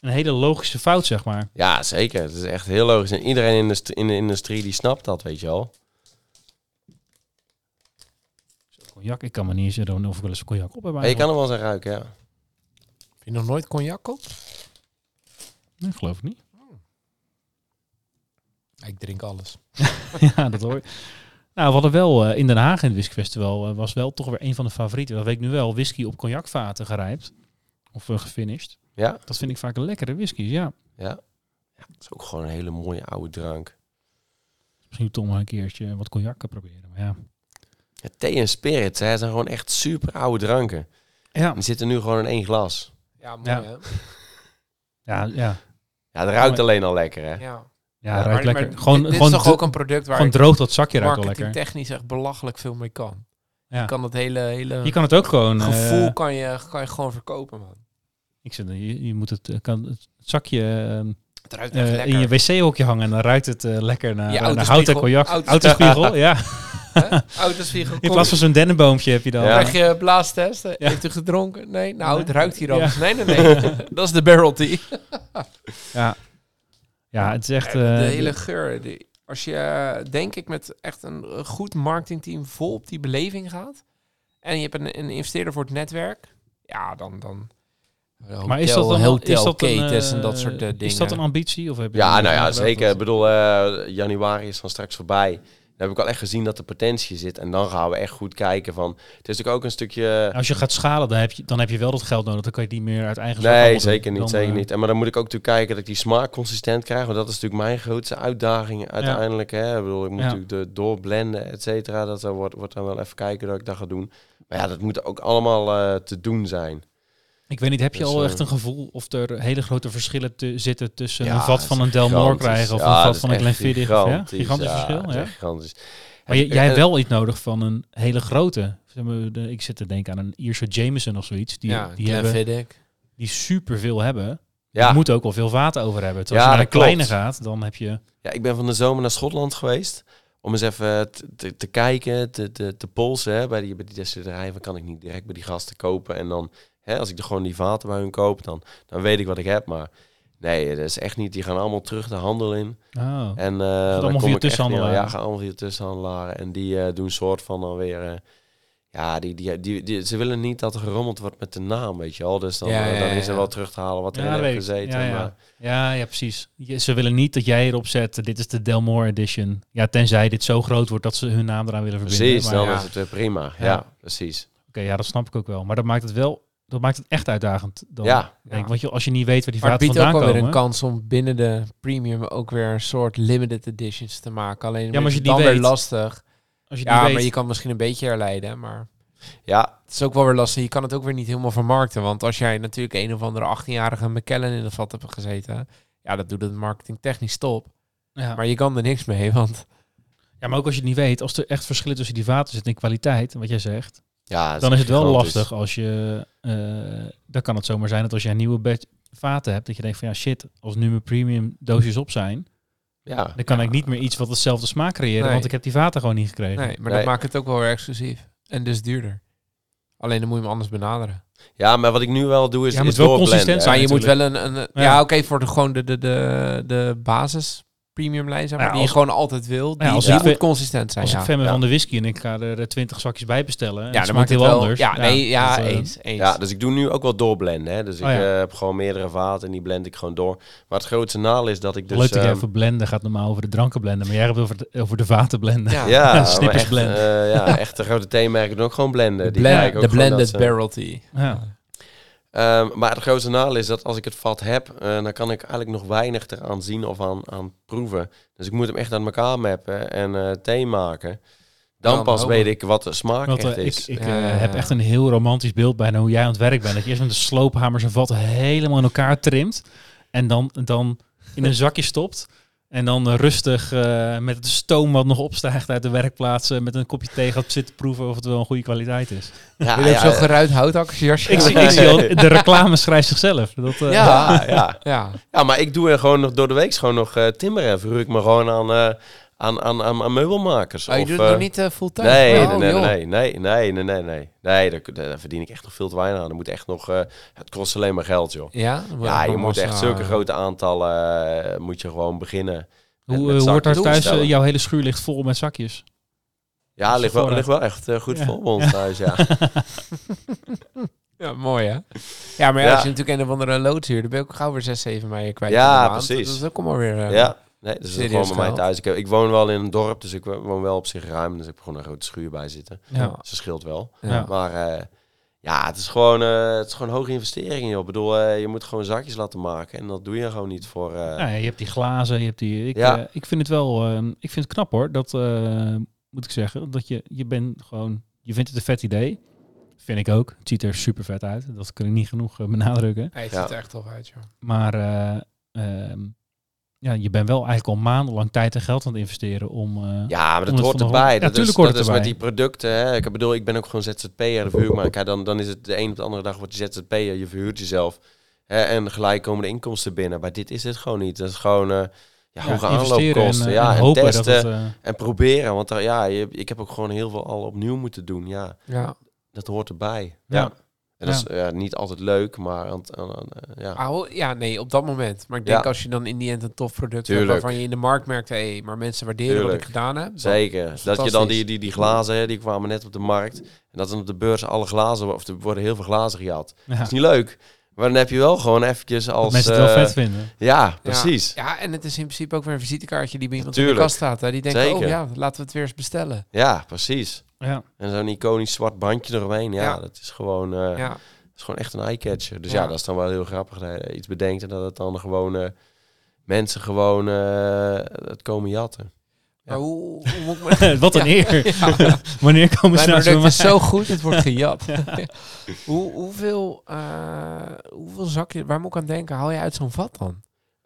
Speaker 1: Een hele logische fout, zeg maar.
Speaker 3: Ja, zeker. Het is echt heel logisch. En iedereen in de, in de industrie die snapt dat, weet je wel.
Speaker 1: Cognac, ik kan me niet eens herinneren of ik wel eens cognac op heb
Speaker 3: Maar je kan hem wel eens aan ruiken, ja.
Speaker 2: Heb je nog nooit cognac op?
Speaker 1: Nee, geloof ik niet.
Speaker 2: Ik drink alles.
Speaker 1: ja, dat hoor. Nou, we hadden wel eh, in Den Haag in het whiskyfestival eh, was wel toch weer een van de favorieten. Dat weet ik nu wel. Whisky op cognacvaten gerijpt. Of uh, gefinished.
Speaker 3: Ja,
Speaker 1: Dat vind ik vaak een lekkere whiskies, ja.
Speaker 3: ja. ja. Het is ook gewoon een hele mooie oude drank.
Speaker 1: Misschien toch maar een keertje wat cognac proberen. Maar ja.
Speaker 3: Ja, thee en spirits, hè, zijn gewoon echt super oude dranken.
Speaker 1: Ja,
Speaker 3: Die zitten nu gewoon in één glas.
Speaker 2: Ja, mooi
Speaker 1: Ja.
Speaker 2: hè?
Speaker 1: ja, ja.
Speaker 3: Ja, het ruikt alleen al lekker, hè?
Speaker 2: Ja.
Speaker 1: Ja,
Speaker 2: Ja,
Speaker 1: ruikt
Speaker 2: maar-
Speaker 1: lekker.
Speaker 2: maar
Speaker 1: gewoon
Speaker 2: dit, dit
Speaker 1: gewoon,
Speaker 2: is toch ook een product waar
Speaker 1: gewoon droog dat zakje ruikt al lekker.
Speaker 2: marketingtechnisch echt belachelijk veel mee kan.
Speaker 1: Ja.
Speaker 2: Je kan het hele, hele
Speaker 1: Je kan het ook gewoon... eh,
Speaker 2: gevoel kan, je, kan je gewoon verkopen, man.
Speaker 1: ik zeg, je, je moet het, eh, kan het zakje eh,
Speaker 2: Het ruikt echt
Speaker 1: eh,
Speaker 2: lekker.
Speaker 1: in je wc-hokje hangen en dan ruikt het eh, lekker naar,
Speaker 2: Je
Speaker 1: eh, naar hout en cognac.
Speaker 2: Auto-
Speaker 1: Autospiegel, ja.
Speaker 2: Hè? Autospiegel.
Speaker 1: In plaats van zo'n dennenboompje heb je dan...
Speaker 3: Ja.
Speaker 2: Krijg je blaastest?
Speaker 1: Ja.
Speaker 2: Heeft u gedronken? Nee. Nou, het ruikt hier
Speaker 1: Ja.
Speaker 2: anders. Nee, nee, nee. Dat is de barrel tea.
Speaker 1: Ja. ja, het is echt...
Speaker 2: de
Speaker 1: eh,
Speaker 2: hele geur. Die, als je, eh, denk ik, met echt een goed marketingteam vol op die beleving gaat. En je hebt een, een investeerder voor het netwerk. Ja, dan... dan hotel,
Speaker 1: maar is dat dan
Speaker 2: hotel,
Speaker 1: is dat een,
Speaker 2: ketens en dat soort eh, dingen.
Speaker 1: Is dat een ambitie? Of heb je
Speaker 3: Ja, nou ja, zeker. Ik bedoel, eh, januari is dan straks voorbij. Dan heb ik al echt gezien dat er potentie zit. En dan gaan we echt goed kijken van... Het is natuurlijk ook een stukje...
Speaker 1: Als je gaat schalen, dan heb je, dan heb je wel dat geld nodig. Dan kan je niet meer uit eigen zak
Speaker 3: Nee, zeker niet,
Speaker 1: Dan,
Speaker 3: zeker
Speaker 1: eh,
Speaker 3: niet. En maar dan moet ik ook natuurlijk kijken dat ik die smaak consistent krijg. Want dat is natuurlijk mijn grootste uitdaging uiteindelijk. Hè. Ik bedoel, ik moet
Speaker 1: Ja.
Speaker 3: natuurlijk de doorblenden, et cetera. Dat er wordt, wordt dan wel even kijken dat ik dat ga doen. Maar ja, dat moet ook allemaal eh, te doen zijn.
Speaker 1: Ik weet niet, heb je
Speaker 3: Dus,
Speaker 1: al
Speaker 3: eh,
Speaker 1: echt een gevoel of er hele grote verschillen te zitten tussen
Speaker 3: Ja,
Speaker 1: een vat van een Delmore
Speaker 3: gigantisch.
Speaker 1: krijgen of
Speaker 3: Ja,
Speaker 1: een vat van een Glenfiddich? of- Ja?
Speaker 3: Gigantisch,
Speaker 1: Gigantisch
Speaker 3: ja,
Speaker 1: verschil, ja.
Speaker 3: gigantisch.
Speaker 1: Maar
Speaker 3: En-
Speaker 1: jij hebt wel iets nodig van een hele grote. Zeg maar, de- Ik zit te denken aan een Ierse Jameson of zoiets. Die,
Speaker 2: ja,
Speaker 1: die, hebben,
Speaker 2: Glenfiddich.
Speaker 1: die super veel hebben.
Speaker 3: Ja.
Speaker 1: Je moet ook wel veel vaten over hebben. Terwijl
Speaker 3: Ja,
Speaker 1: als je naar een kleine
Speaker 3: klopt.
Speaker 1: gaat, dan heb je...
Speaker 3: Ja, ik ben van de zomer naar Schotland geweest. om eens even te, te, te kijken, te, te, te polsen hè, bij die, bij die destillerij. Van kan ik niet direct bij die gasten kopen. En dan, hè, als ik er gewoon die vaten bij hun koop, dan, dan weet ik wat ik heb. Maar nee, dat is echt niet. Die gaan allemaal terug de handel in.
Speaker 1: Oh.
Speaker 3: En uh, dan kom
Speaker 1: via
Speaker 3: ik
Speaker 1: tussenhandelaren?
Speaker 3: Ja, gaan allemaal via tussenhandelaren. En die eh, doen soort van dan weer... eh, ja, die, die, die, die, ze willen niet dat er gerommeld wordt met de naam, weet je wel. Dus dan,
Speaker 2: Ja, ja,
Speaker 3: dan is er wel terug te halen wat erin
Speaker 1: dat
Speaker 3: heeft gezeten.
Speaker 1: Ja, ja.
Speaker 3: Maar,
Speaker 1: Ja, ja, precies. Je- ze willen niet dat jij erop zet, dit is de Delmore Edition. Ja, tenzij dit zo groot wordt dat ze hun naam eraan willen verbinden.
Speaker 3: precies,
Speaker 1: Maar
Speaker 3: dan
Speaker 1: ja,
Speaker 3: is het weer prima. Ja,
Speaker 1: Ja.
Speaker 3: precies.
Speaker 1: Oké, ja, dat snap ik ook wel. Maar dat maakt het wel, dat maakt het echt uitdagend. Dan,
Speaker 3: Ja,
Speaker 1: Denk, want je, als je niet weet waar die
Speaker 2: Maar het
Speaker 1: vaten
Speaker 2: biedt ook
Speaker 1: vandaan
Speaker 2: wel weer
Speaker 1: komen.
Speaker 2: een kans om binnen de premium ook weer een soort limited editions te maken. Alleen
Speaker 1: maar als
Speaker 2: is
Speaker 1: je
Speaker 2: het
Speaker 1: die
Speaker 2: dan weer
Speaker 1: weet-
Speaker 2: lastig.
Speaker 1: als je
Speaker 2: Ja,
Speaker 1: niet
Speaker 2: maar
Speaker 1: weet,
Speaker 2: je kan misschien een beetje herleiden. Maar
Speaker 3: ja,
Speaker 2: het is ook wel weer lastig. Je kan het ook weer niet helemaal vermarkten. Want als jij natuurlijk een of andere 18-jarige McKellen in de vat hebt gezeten. Ja, dat doet het marketing technisch top.
Speaker 1: ja.
Speaker 2: Maar je kan er niks mee. Want
Speaker 1: ja, maar ook als je het niet weet, als er echt verschillen tussen die vaten zitten in kwaliteit, wat jij zegt,
Speaker 3: ja
Speaker 1: dan is het wel
Speaker 3: gigantisch.
Speaker 1: lastig als je, eh, dan kan het zomaar zijn dat als je een nieuwe batch vaten hebt, dat je denkt van ja shit, als nu mijn premium doosjes op zijn,
Speaker 3: Ja,
Speaker 1: dan kan
Speaker 2: Ja.
Speaker 1: ik niet meer iets wat hetzelfde smaak creëren,
Speaker 2: Nee.
Speaker 1: want ik heb die vaten gewoon niet gekregen.
Speaker 2: nee, maar
Speaker 3: Nee.
Speaker 2: dat maakt het ook wel weer exclusief. En dus duurder. Alleen dan moet je hem anders benaderen.
Speaker 3: ja, maar wat ik nu wel doe is,
Speaker 1: Ja, het
Speaker 3: is
Speaker 1: moet wel
Speaker 3: doorblenden,
Speaker 1: consistent zijn.
Speaker 2: Maar je moet wel een... een
Speaker 1: Ja.
Speaker 2: ja, oké, voor de, gewoon de, de, de, de basis premium lijn, zeg maar,
Speaker 1: Ja,
Speaker 2: die
Speaker 1: als-
Speaker 2: je gewoon altijd wil. Die,
Speaker 1: Ja, als
Speaker 2: die moet consistent zijn,
Speaker 1: Als
Speaker 2: ja.
Speaker 1: ik fan ben
Speaker 3: Ja.
Speaker 1: van de whisky en ik ga er eh, 20 zakjes bij bestellen,
Speaker 2: Ja, dan maakt
Speaker 1: heel
Speaker 2: wel...
Speaker 1: anders.
Speaker 2: Ja, nee, ja,
Speaker 1: dat, eh,
Speaker 2: eens, eens.
Speaker 3: Ja, dus ik doe nu ook wel doorblenden. Hè. Dus ik
Speaker 1: Oh ja.
Speaker 3: eh, heb gewoon meerdere vaten en die blend ik gewoon door. Maar het grootste nadeel is dat ik dus...
Speaker 1: Leuk dat jij
Speaker 3: ehm,
Speaker 1: even blenden gaat normaal over de dranken blenden, maar jij hebt over de, over de vaten blenden.
Speaker 2: Ja.
Speaker 1: Snippers
Speaker 3: echt,
Speaker 1: blend.
Speaker 3: eh, ja, echt de grote theemerken doen ook gewoon blenden.
Speaker 2: de blended
Speaker 3: dat
Speaker 2: barrel tea.
Speaker 3: Ehm, maar het grootste nadeel is dat als ik het vat heb, eh, dan kan ik eigenlijk nog weinig eraan zien of aan, aan proeven. Dus ik moet hem echt aan elkaar mappen en eh thee maken. Dan pas weet ik wat de smaak echt
Speaker 1: eh,
Speaker 3: is.
Speaker 1: ik ik
Speaker 2: Ja,
Speaker 1: eh,
Speaker 2: ja,
Speaker 1: heb echt een heel romantisch beeld bijna hoe jij aan het werk bent. Dat je eerst met de sloophamer zijn vat helemaal in elkaar trimt. En dan, dan in een zakje stopt. En dan eh, rustig eh, met het stoom wat nog opstijgt uit de werkplaats... eh, met een kopje thee gaat zitten proeven of het wel een goede kwaliteit is.
Speaker 3: ja,
Speaker 2: je ook
Speaker 3: ja,
Speaker 2: zo'n geruit houthakkersjasje?
Speaker 1: Ik zie, ik zie al, de reclame schrijft zichzelf. Dat, eh,
Speaker 3: ja, ja.
Speaker 2: Ja.
Speaker 3: ja, maar ik doe er gewoon nog door de week gewoon nog eh timmeren. Verhuur ik me gewoon aan, eh, aan, aan, aan, aan meubelmakers.
Speaker 2: Oh, je
Speaker 3: Of,
Speaker 2: doet het
Speaker 3: eh,
Speaker 2: nog niet eh, fulltime?
Speaker 3: Nee,
Speaker 2: Oh,
Speaker 3: nee, nee, nee, nee, nee, nee, nee, nee. Nee, daar, daar verdien ik echt nog veel te weinig aan. Dat moet echt nog, eh, het kost alleen maar geld, joh.
Speaker 2: Ja,
Speaker 3: Ja, je moet echt zulke grote aantallen, moet je gewoon beginnen.
Speaker 1: Hoe, wordt daar thuis? jouw hele schuur ligt vol met zakjes.
Speaker 3: Ja, ligt wel, ligt wel echt goed
Speaker 1: Ja.
Speaker 3: vol bij ons thuis, ja.
Speaker 2: Ja, mooi hè? Ja, maar ja,
Speaker 3: Ja.
Speaker 2: als je natuurlijk een of andere loods huurt, dan ben je ook gauw weer 6, 7 mei kwijt.
Speaker 3: Ja, precies.
Speaker 2: Dat is ook allemaal weer...
Speaker 3: ja. Nee, dus dat is gewoon bij mij thuis. Ik, heb- ik woon wel in een dorp, dus ik wo- woon wel op zich ruim. Dus ik heb gewoon een grote schuur bij zitten.
Speaker 1: Ja.
Speaker 3: Dus dat scheelt wel.
Speaker 2: Ja.
Speaker 3: Maar eh, ja, het is gewoon, eh, het is gewoon hoge investeringen, joh. Ik bedoel, eh, je moet gewoon zakjes laten maken. En dat doe je gewoon niet voor... eh,
Speaker 1: Ja, je hebt die glazen, je hebt die. Ik,
Speaker 3: Ja.
Speaker 1: eh, ik vind het wel. eh, ik vind het knap hoor. Dat eh, moet ik zeggen. Dat je, je bent gewoon. Je vindt het een vet idee. Vind ik ook. Het ziet er super vet uit. Dat kan ik niet genoeg benadrukken.
Speaker 2: Hij ziet
Speaker 3: Ja.
Speaker 2: er echt tof uit, joh.
Speaker 1: Maar eh, ehm, ja, je bent wel eigenlijk al maandenlang tijd en geld aan het investeren om. eh,
Speaker 3: Ja, maar dat
Speaker 1: het
Speaker 3: hoort erbij.
Speaker 1: Ja,
Speaker 3: dat is, dat is met die producten. Hè. Ik bedoel, ik ben ook gewoon ZZP'er, de verhuurmaker. Dan, dan is het de een op de andere dag wordt je ZZP'er, je verhuurt jezelf. Hè, en gelijk komen de inkomsten binnen. Maar dit is het gewoon niet. Dat is gewoon eh, ja,
Speaker 1: ja,
Speaker 3: hoge
Speaker 1: investeren
Speaker 3: aanloopkosten.
Speaker 1: En, eh,
Speaker 3: ja,
Speaker 1: en
Speaker 3: en,
Speaker 1: hopen
Speaker 3: testen
Speaker 1: dat het. eh,
Speaker 3: en proberen. Want ja, je, ik heb ook gewoon heel veel al opnieuw moeten doen. Ja,
Speaker 2: Ja.
Speaker 3: dat hoort erbij.
Speaker 1: Ja.
Speaker 3: Ja. En dat is ja, niet altijd leuk, maar aan, het- aan, aan, eh, ja.
Speaker 2: Ah, ja, nee, op dat moment. Maar ik denk
Speaker 3: Ja.
Speaker 2: als je dan in die end een tof product hebt
Speaker 3: Tuurlijk.
Speaker 2: waarvan je in de markt merkt, hé, maar mensen waarderen wat
Speaker 3: Tuurlijk.
Speaker 2: ik gedaan heb.
Speaker 3: Zeker. Dat je dan die, die, die glazen, hè, die kwamen net op de markt. En dat dan op de beurs alle glazen, of er worden heel veel glazen gehad.
Speaker 1: ja,
Speaker 3: Dat is niet leuk. Maar dan heb je wel gewoon eventjes
Speaker 1: dat
Speaker 3: als...
Speaker 1: mensen het wel
Speaker 3: eh,
Speaker 1: vet vinden.
Speaker 3: Ja, precies.
Speaker 2: Ja, en het is in principe ook weer een visitekaartje die bij iemand in de
Speaker 3: Tuurlijk.
Speaker 2: kast staat. Hè? Die denkt,
Speaker 3: Zeker.
Speaker 2: oh ja, laten we het weer eens bestellen.
Speaker 3: Ja, precies.
Speaker 1: Ja.
Speaker 3: En zo'n iconisch zwart bandje eromheen. Ja,
Speaker 2: Ja.
Speaker 3: dat is gewoon, eh,
Speaker 2: Ja,
Speaker 3: dat is gewoon echt een eye-catcher. Dus
Speaker 2: Ja.
Speaker 3: ja. dat is dan wel heel grappig dat je iets bedenkt en dat het dan gewoon eh, mensen gewoon eh, het komen jatten.
Speaker 2: maar hoe, hoe moet ik me...
Speaker 1: Wat een eer. Wanneer komen ze nou zo
Speaker 2: is zo goed, het wordt gejat. Hoe, hoeveel, eh, hoeveel zakje, waar moet ik aan denken, haal je uit zo'n vat dan?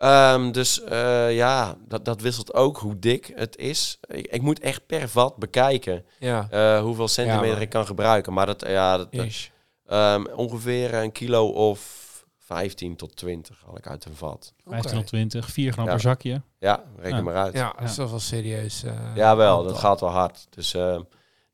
Speaker 3: Ehm, dus eh, ja, dat, dat wisselt ook hoe dik het is. Ik, ik moet echt per vat bekijken
Speaker 2: Ja,
Speaker 3: eh, hoeveel centimeter
Speaker 2: maar-
Speaker 3: ik kan gebruiken. Maar dat, ja, dat, dat-
Speaker 2: ish.
Speaker 3: ehm, ongeveer een kilo of 15 tot 20 haal ik uit een vat.
Speaker 1: 15 tot 20, 4 gram
Speaker 3: Ja.
Speaker 1: per zakje.
Speaker 3: Ja, reken
Speaker 1: Ja.
Speaker 3: maar uit.
Speaker 2: Ja, dat is toch wel serieus. eh,
Speaker 3: Ja, wel, dat gaat wel hard. Dus eh,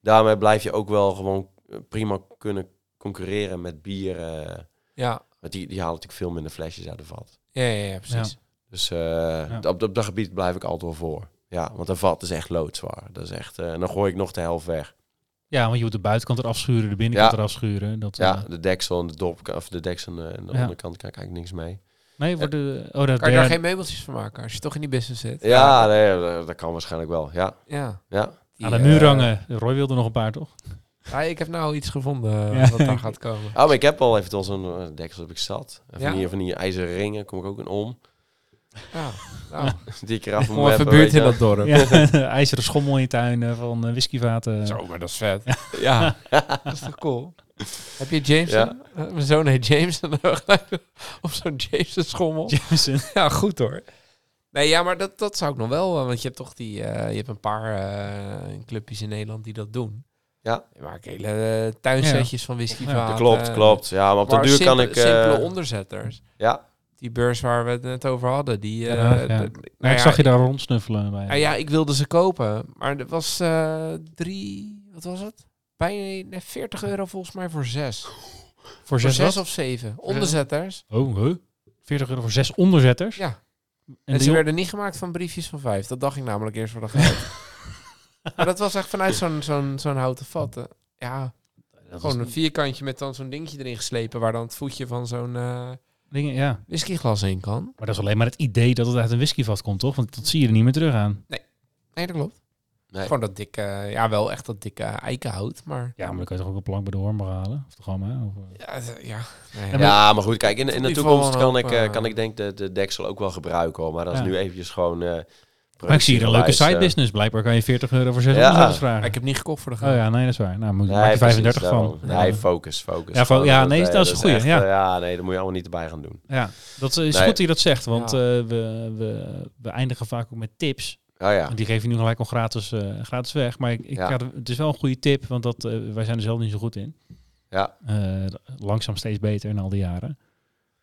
Speaker 3: daarmee blijf je ook wel gewoon eh, prima kunnen concurreren met bier. eh,
Speaker 2: Ja,
Speaker 3: want die, die halen natuurlijk veel minder flesjes uit de vat.
Speaker 2: Ja, ja, ja, precies.
Speaker 3: Dus eh, op, op dat gebied blijf ik altijd wel voor. Ja, want een vat is echt loodzwaar. Dat is echt, eh, en dan gooi ik nog de helft weg.
Speaker 1: Ja, want je moet de buitenkant eraf schuren, de binnenkant
Speaker 3: Ja.
Speaker 1: eraf schuren. Dat,
Speaker 3: Ja,
Speaker 1: eh,
Speaker 3: de deksel en de dop, of de deksel en de, en de
Speaker 1: Ja.
Speaker 3: onderkant kan ik eigenlijk niks mee.
Speaker 1: nee, voor de... Oh, dat
Speaker 2: Kan je daar geen meubeltjes van maken als je toch in die business zit?
Speaker 3: Ja, nee, dat, dat kan waarschijnlijk wel. Ja,
Speaker 2: Ja.
Speaker 3: ja.
Speaker 1: Aan de muur hangen. Roy wilde nog een paar, toch?
Speaker 2: Ja, ik heb nou iets gevonden
Speaker 1: Ja.
Speaker 2: wat daar gaat komen.
Speaker 3: Oh, maar ik heb al eventueel zo'n eh, deksel heb ik zat. En van,
Speaker 2: Ja?
Speaker 3: die, van die ijzeren ringen kom ik ook in om.
Speaker 2: Ja, nou,
Speaker 3: Die keer af en
Speaker 2: kom even
Speaker 3: toe
Speaker 2: buurt in dat dorp.
Speaker 1: Ja, ijzeren schommel in je tuin eh, van eh, whiskyvaten.
Speaker 2: Zo, maar dat is vet. Ja, dat is toch cool? Heb je James?
Speaker 3: Ja.
Speaker 2: eh, Mijn zoon heet James. en dan gelijk Op zo'n James schommel.
Speaker 1: Jameson.
Speaker 2: Ja, goed hoor. Nee, ja, maar dat, dat zou ik nog wel. eh, Want je hebt toch die... eh, je hebt een paar eh, clubjes in Nederland die dat doen.
Speaker 3: Ja.
Speaker 2: Die maken hele eh, tuinsetjes van whiskyvaten.
Speaker 3: Dat klopt, klopt. Ja, maar op de duur kan
Speaker 2: simpele-
Speaker 3: ik... eh,
Speaker 2: Simpele onderzetters.
Speaker 3: ja,
Speaker 2: Die beurs waar we het net over hadden. Die, eh,
Speaker 1: Ja, ja. Ja,
Speaker 2: nou
Speaker 1: ik
Speaker 2: ja,
Speaker 1: zag je daar rondsnuffelen bij.
Speaker 2: Nou ja, ik wilde ze kopen. Maar dat was eh, drie... Wat was het? Bijna nee, 40 euro volgens mij voor zes.
Speaker 1: voor
Speaker 2: Voor
Speaker 1: zes,
Speaker 2: of zeven. Onderzetters.
Speaker 1: Oh, huh? 40 euro voor zes onderzetters?
Speaker 2: Ja.
Speaker 1: En,
Speaker 2: En,
Speaker 1: die
Speaker 2: ze werden niet gemaakt van briefjes van vijf. Dat dacht ik namelijk eerst voor de geld. maar dat was echt vanuit zo'n zo'n zo'n houten vat. Ja,
Speaker 1: dat
Speaker 2: gewoon een vierkantje met dan zo'n dingetje erin geslepen... waar dan het voetje van zo'n eh
Speaker 1: dingen, ja.
Speaker 2: whiskyglas in kan.
Speaker 1: Maar dat is alleen maar het idee dat het uit een whiskyvat komt, toch? Want dat zie je er niet meer terug aan.
Speaker 2: Nee, dat klopt.
Speaker 3: nee.
Speaker 2: Gewoon dat dikke... Ja, wel echt dat dikke eikenhout, maar...
Speaker 1: Ja, maar dan kan je toch ook een plank bij de hoorn halen? Of toch Of, eh,
Speaker 2: Ja, het- ja. Nee,
Speaker 1: Ja,
Speaker 3: Ja, maar goed, kijk, in, in de toekomst kan
Speaker 2: een
Speaker 3: ik,
Speaker 2: hoop,
Speaker 3: eh,
Speaker 2: eh,
Speaker 3: kan ik denk de, de deksel ook wel gebruiken hoor. Maar dat is
Speaker 1: Ja.
Speaker 3: nu eventjes gewoon... eh
Speaker 1: maar ik zie hier een leuke side business. Blijkbaar kan je 40 euro voor zes
Speaker 3: Ja.
Speaker 1: onderzetters
Speaker 2: Maar
Speaker 1: vragen.
Speaker 2: ik heb niet gekocht voor de
Speaker 1: Oh
Speaker 2: geld.
Speaker 1: ja, nee, dat is waar. Nou, moet je
Speaker 3: Nee,
Speaker 1: maak je
Speaker 3: precies,
Speaker 1: 35
Speaker 3: daarom.
Speaker 1: van.
Speaker 3: Nee, focus, focus.
Speaker 1: Ja, fo- ja,
Speaker 3: dat,
Speaker 1: nee,
Speaker 3: eh,
Speaker 1: dat is
Speaker 3: echt,
Speaker 1: ja.
Speaker 3: eh, ja, nee, daar moet je allemaal niet erbij gaan doen.
Speaker 1: Ja, dat is
Speaker 3: Nee.
Speaker 1: goed dat je dat zegt. Want
Speaker 2: Ja.
Speaker 1: eh, we, we, we eindigen vaak ook met tips.
Speaker 3: Oh ja.
Speaker 1: En die geef je nu gelijk al gratis, eh, gratis weg. Maar ik, ik
Speaker 3: Ja.
Speaker 1: het is wel een goede tip, want dat, eh, wij zijn er zelf niet zo goed in.
Speaker 3: Ja,
Speaker 1: Eh, langzaam steeds beter in al die jaren.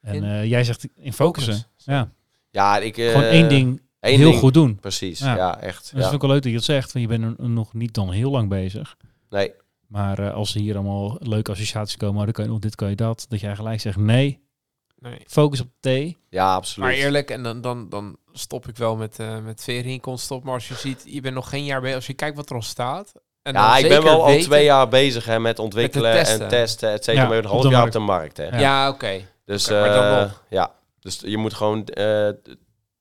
Speaker 1: En
Speaker 2: In-
Speaker 1: eh, jij zegt in focussen.
Speaker 2: Focus.
Speaker 1: Ja,
Speaker 3: ja ik... eh,
Speaker 1: gewoon één ding heel
Speaker 3: ding,
Speaker 1: goed doen.
Speaker 3: Precies,
Speaker 1: Ja.
Speaker 3: ja, echt.
Speaker 1: Dus dat
Speaker 3: Ja.
Speaker 1: vind ik wel leuk dat je dat zegt. Want je bent er nog niet dan heel lang bezig.
Speaker 3: Nee,
Speaker 1: Maar eh, als er hier allemaal leuke associaties komen, oh, dan kan je nog dit, kan je dat. Dat jij gelijk zegt, nee,
Speaker 2: Nee.
Speaker 1: focus op thee.
Speaker 3: ja, absoluut.
Speaker 2: Maar eerlijk, en dan, dan, dan stop ik wel met, eh met verinkomst op. Maar als je ziet, je bent nog geen jaar bezig. Als je kijkt wat er al staat. En dan
Speaker 3: ja, ik ben wel al twee jaar bezig hè, met ontwikkelen
Speaker 2: testen.
Speaker 3: en testen, et cetera.
Speaker 1: Ja,
Speaker 3: maar een
Speaker 1: op
Speaker 3: half
Speaker 1: de
Speaker 3: jaar op
Speaker 1: markt.
Speaker 3: de markt. Hè.
Speaker 1: Ja.
Speaker 2: Ja, oké.
Speaker 3: Dus, eh, ja. dus je moet gewoon eh,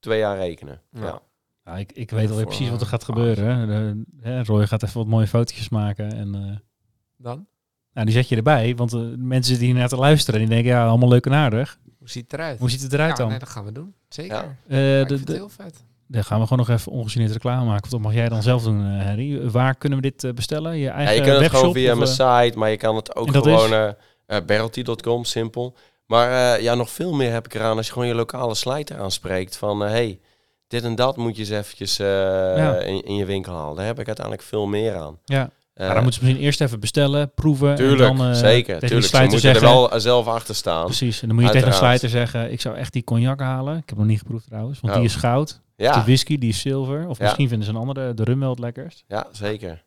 Speaker 3: twee jaar rekenen. Ja.
Speaker 2: Ja.
Speaker 1: Ja, ik, ik weet alweer
Speaker 2: Voor,
Speaker 1: precies wat er
Speaker 2: eh,
Speaker 1: gaat gebeuren. hè. De- hè, Roy gaat even wat mooie fotootjes maken. En eh,
Speaker 2: Dan?
Speaker 1: nou, die zet je erbij. Want eh, mensen zitten hier naar te luisteren. En die denken, ja, allemaal leuk en aardig.
Speaker 2: Hoe ziet het eruit?
Speaker 1: Hoe ziet het eruit
Speaker 2: ja,
Speaker 1: dan?
Speaker 2: Nee, dat gaan we doen. Zeker.
Speaker 3: Ja.
Speaker 1: Eh, de-
Speaker 2: heel vet.
Speaker 1: Dan gaan we gewoon nog even ongegeneerd reclame maken. Want dat mag jij dan zelf doen, eh, Harry. Waar kunnen we dit eh, bestellen? Je
Speaker 3: Ja,
Speaker 1: eigen
Speaker 3: je kunt het
Speaker 1: webshop?
Speaker 3: gewoon via
Speaker 1: of,
Speaker 3: mijn
Speaker 1: eh,
Speaker 3: site, maar je kan het ook
Speaker 1: En
Speaker 3: gewoon
Speaker 1: is?
Speaker 3: eh eh, barrelty.com, simpel. Maar eh, ja, nog veel meer heb ik eraan als je gewoon je lokale slijter aanspreekt van eh, hey, dit en dat moet je eens eventjes eh,
Speaker 1: Ja.
Speaker 3: in, in je winkel halen. Daar heb ik uiteindelijk veel meer aan.
Speaker 1: Ja, maar dan moeten ze misschien eerst even bestellen, proeven.
Speaker 3: tuurlijk,
Speaker 1: en dan,
Speaker 3: zeker.
Speaker 1: tegen
Speaker 3: Tuurlijk, ze moeten er wel zelf achter staan.
Speaker 1: Precies, en dan moet je tegen een slijter zeggen, ik zou echt die cognac halen. Ik heb nog niet geproefd trouwens, want
Speaker 3: Oh.
Speaker 1: die is goud. De
Speaker 3: Ja,
Speaker 1: whisky, die is zilver. Of misschien vinden ze een andere, de rum wel het lekkerst.
Speaker 3: ja, zeker.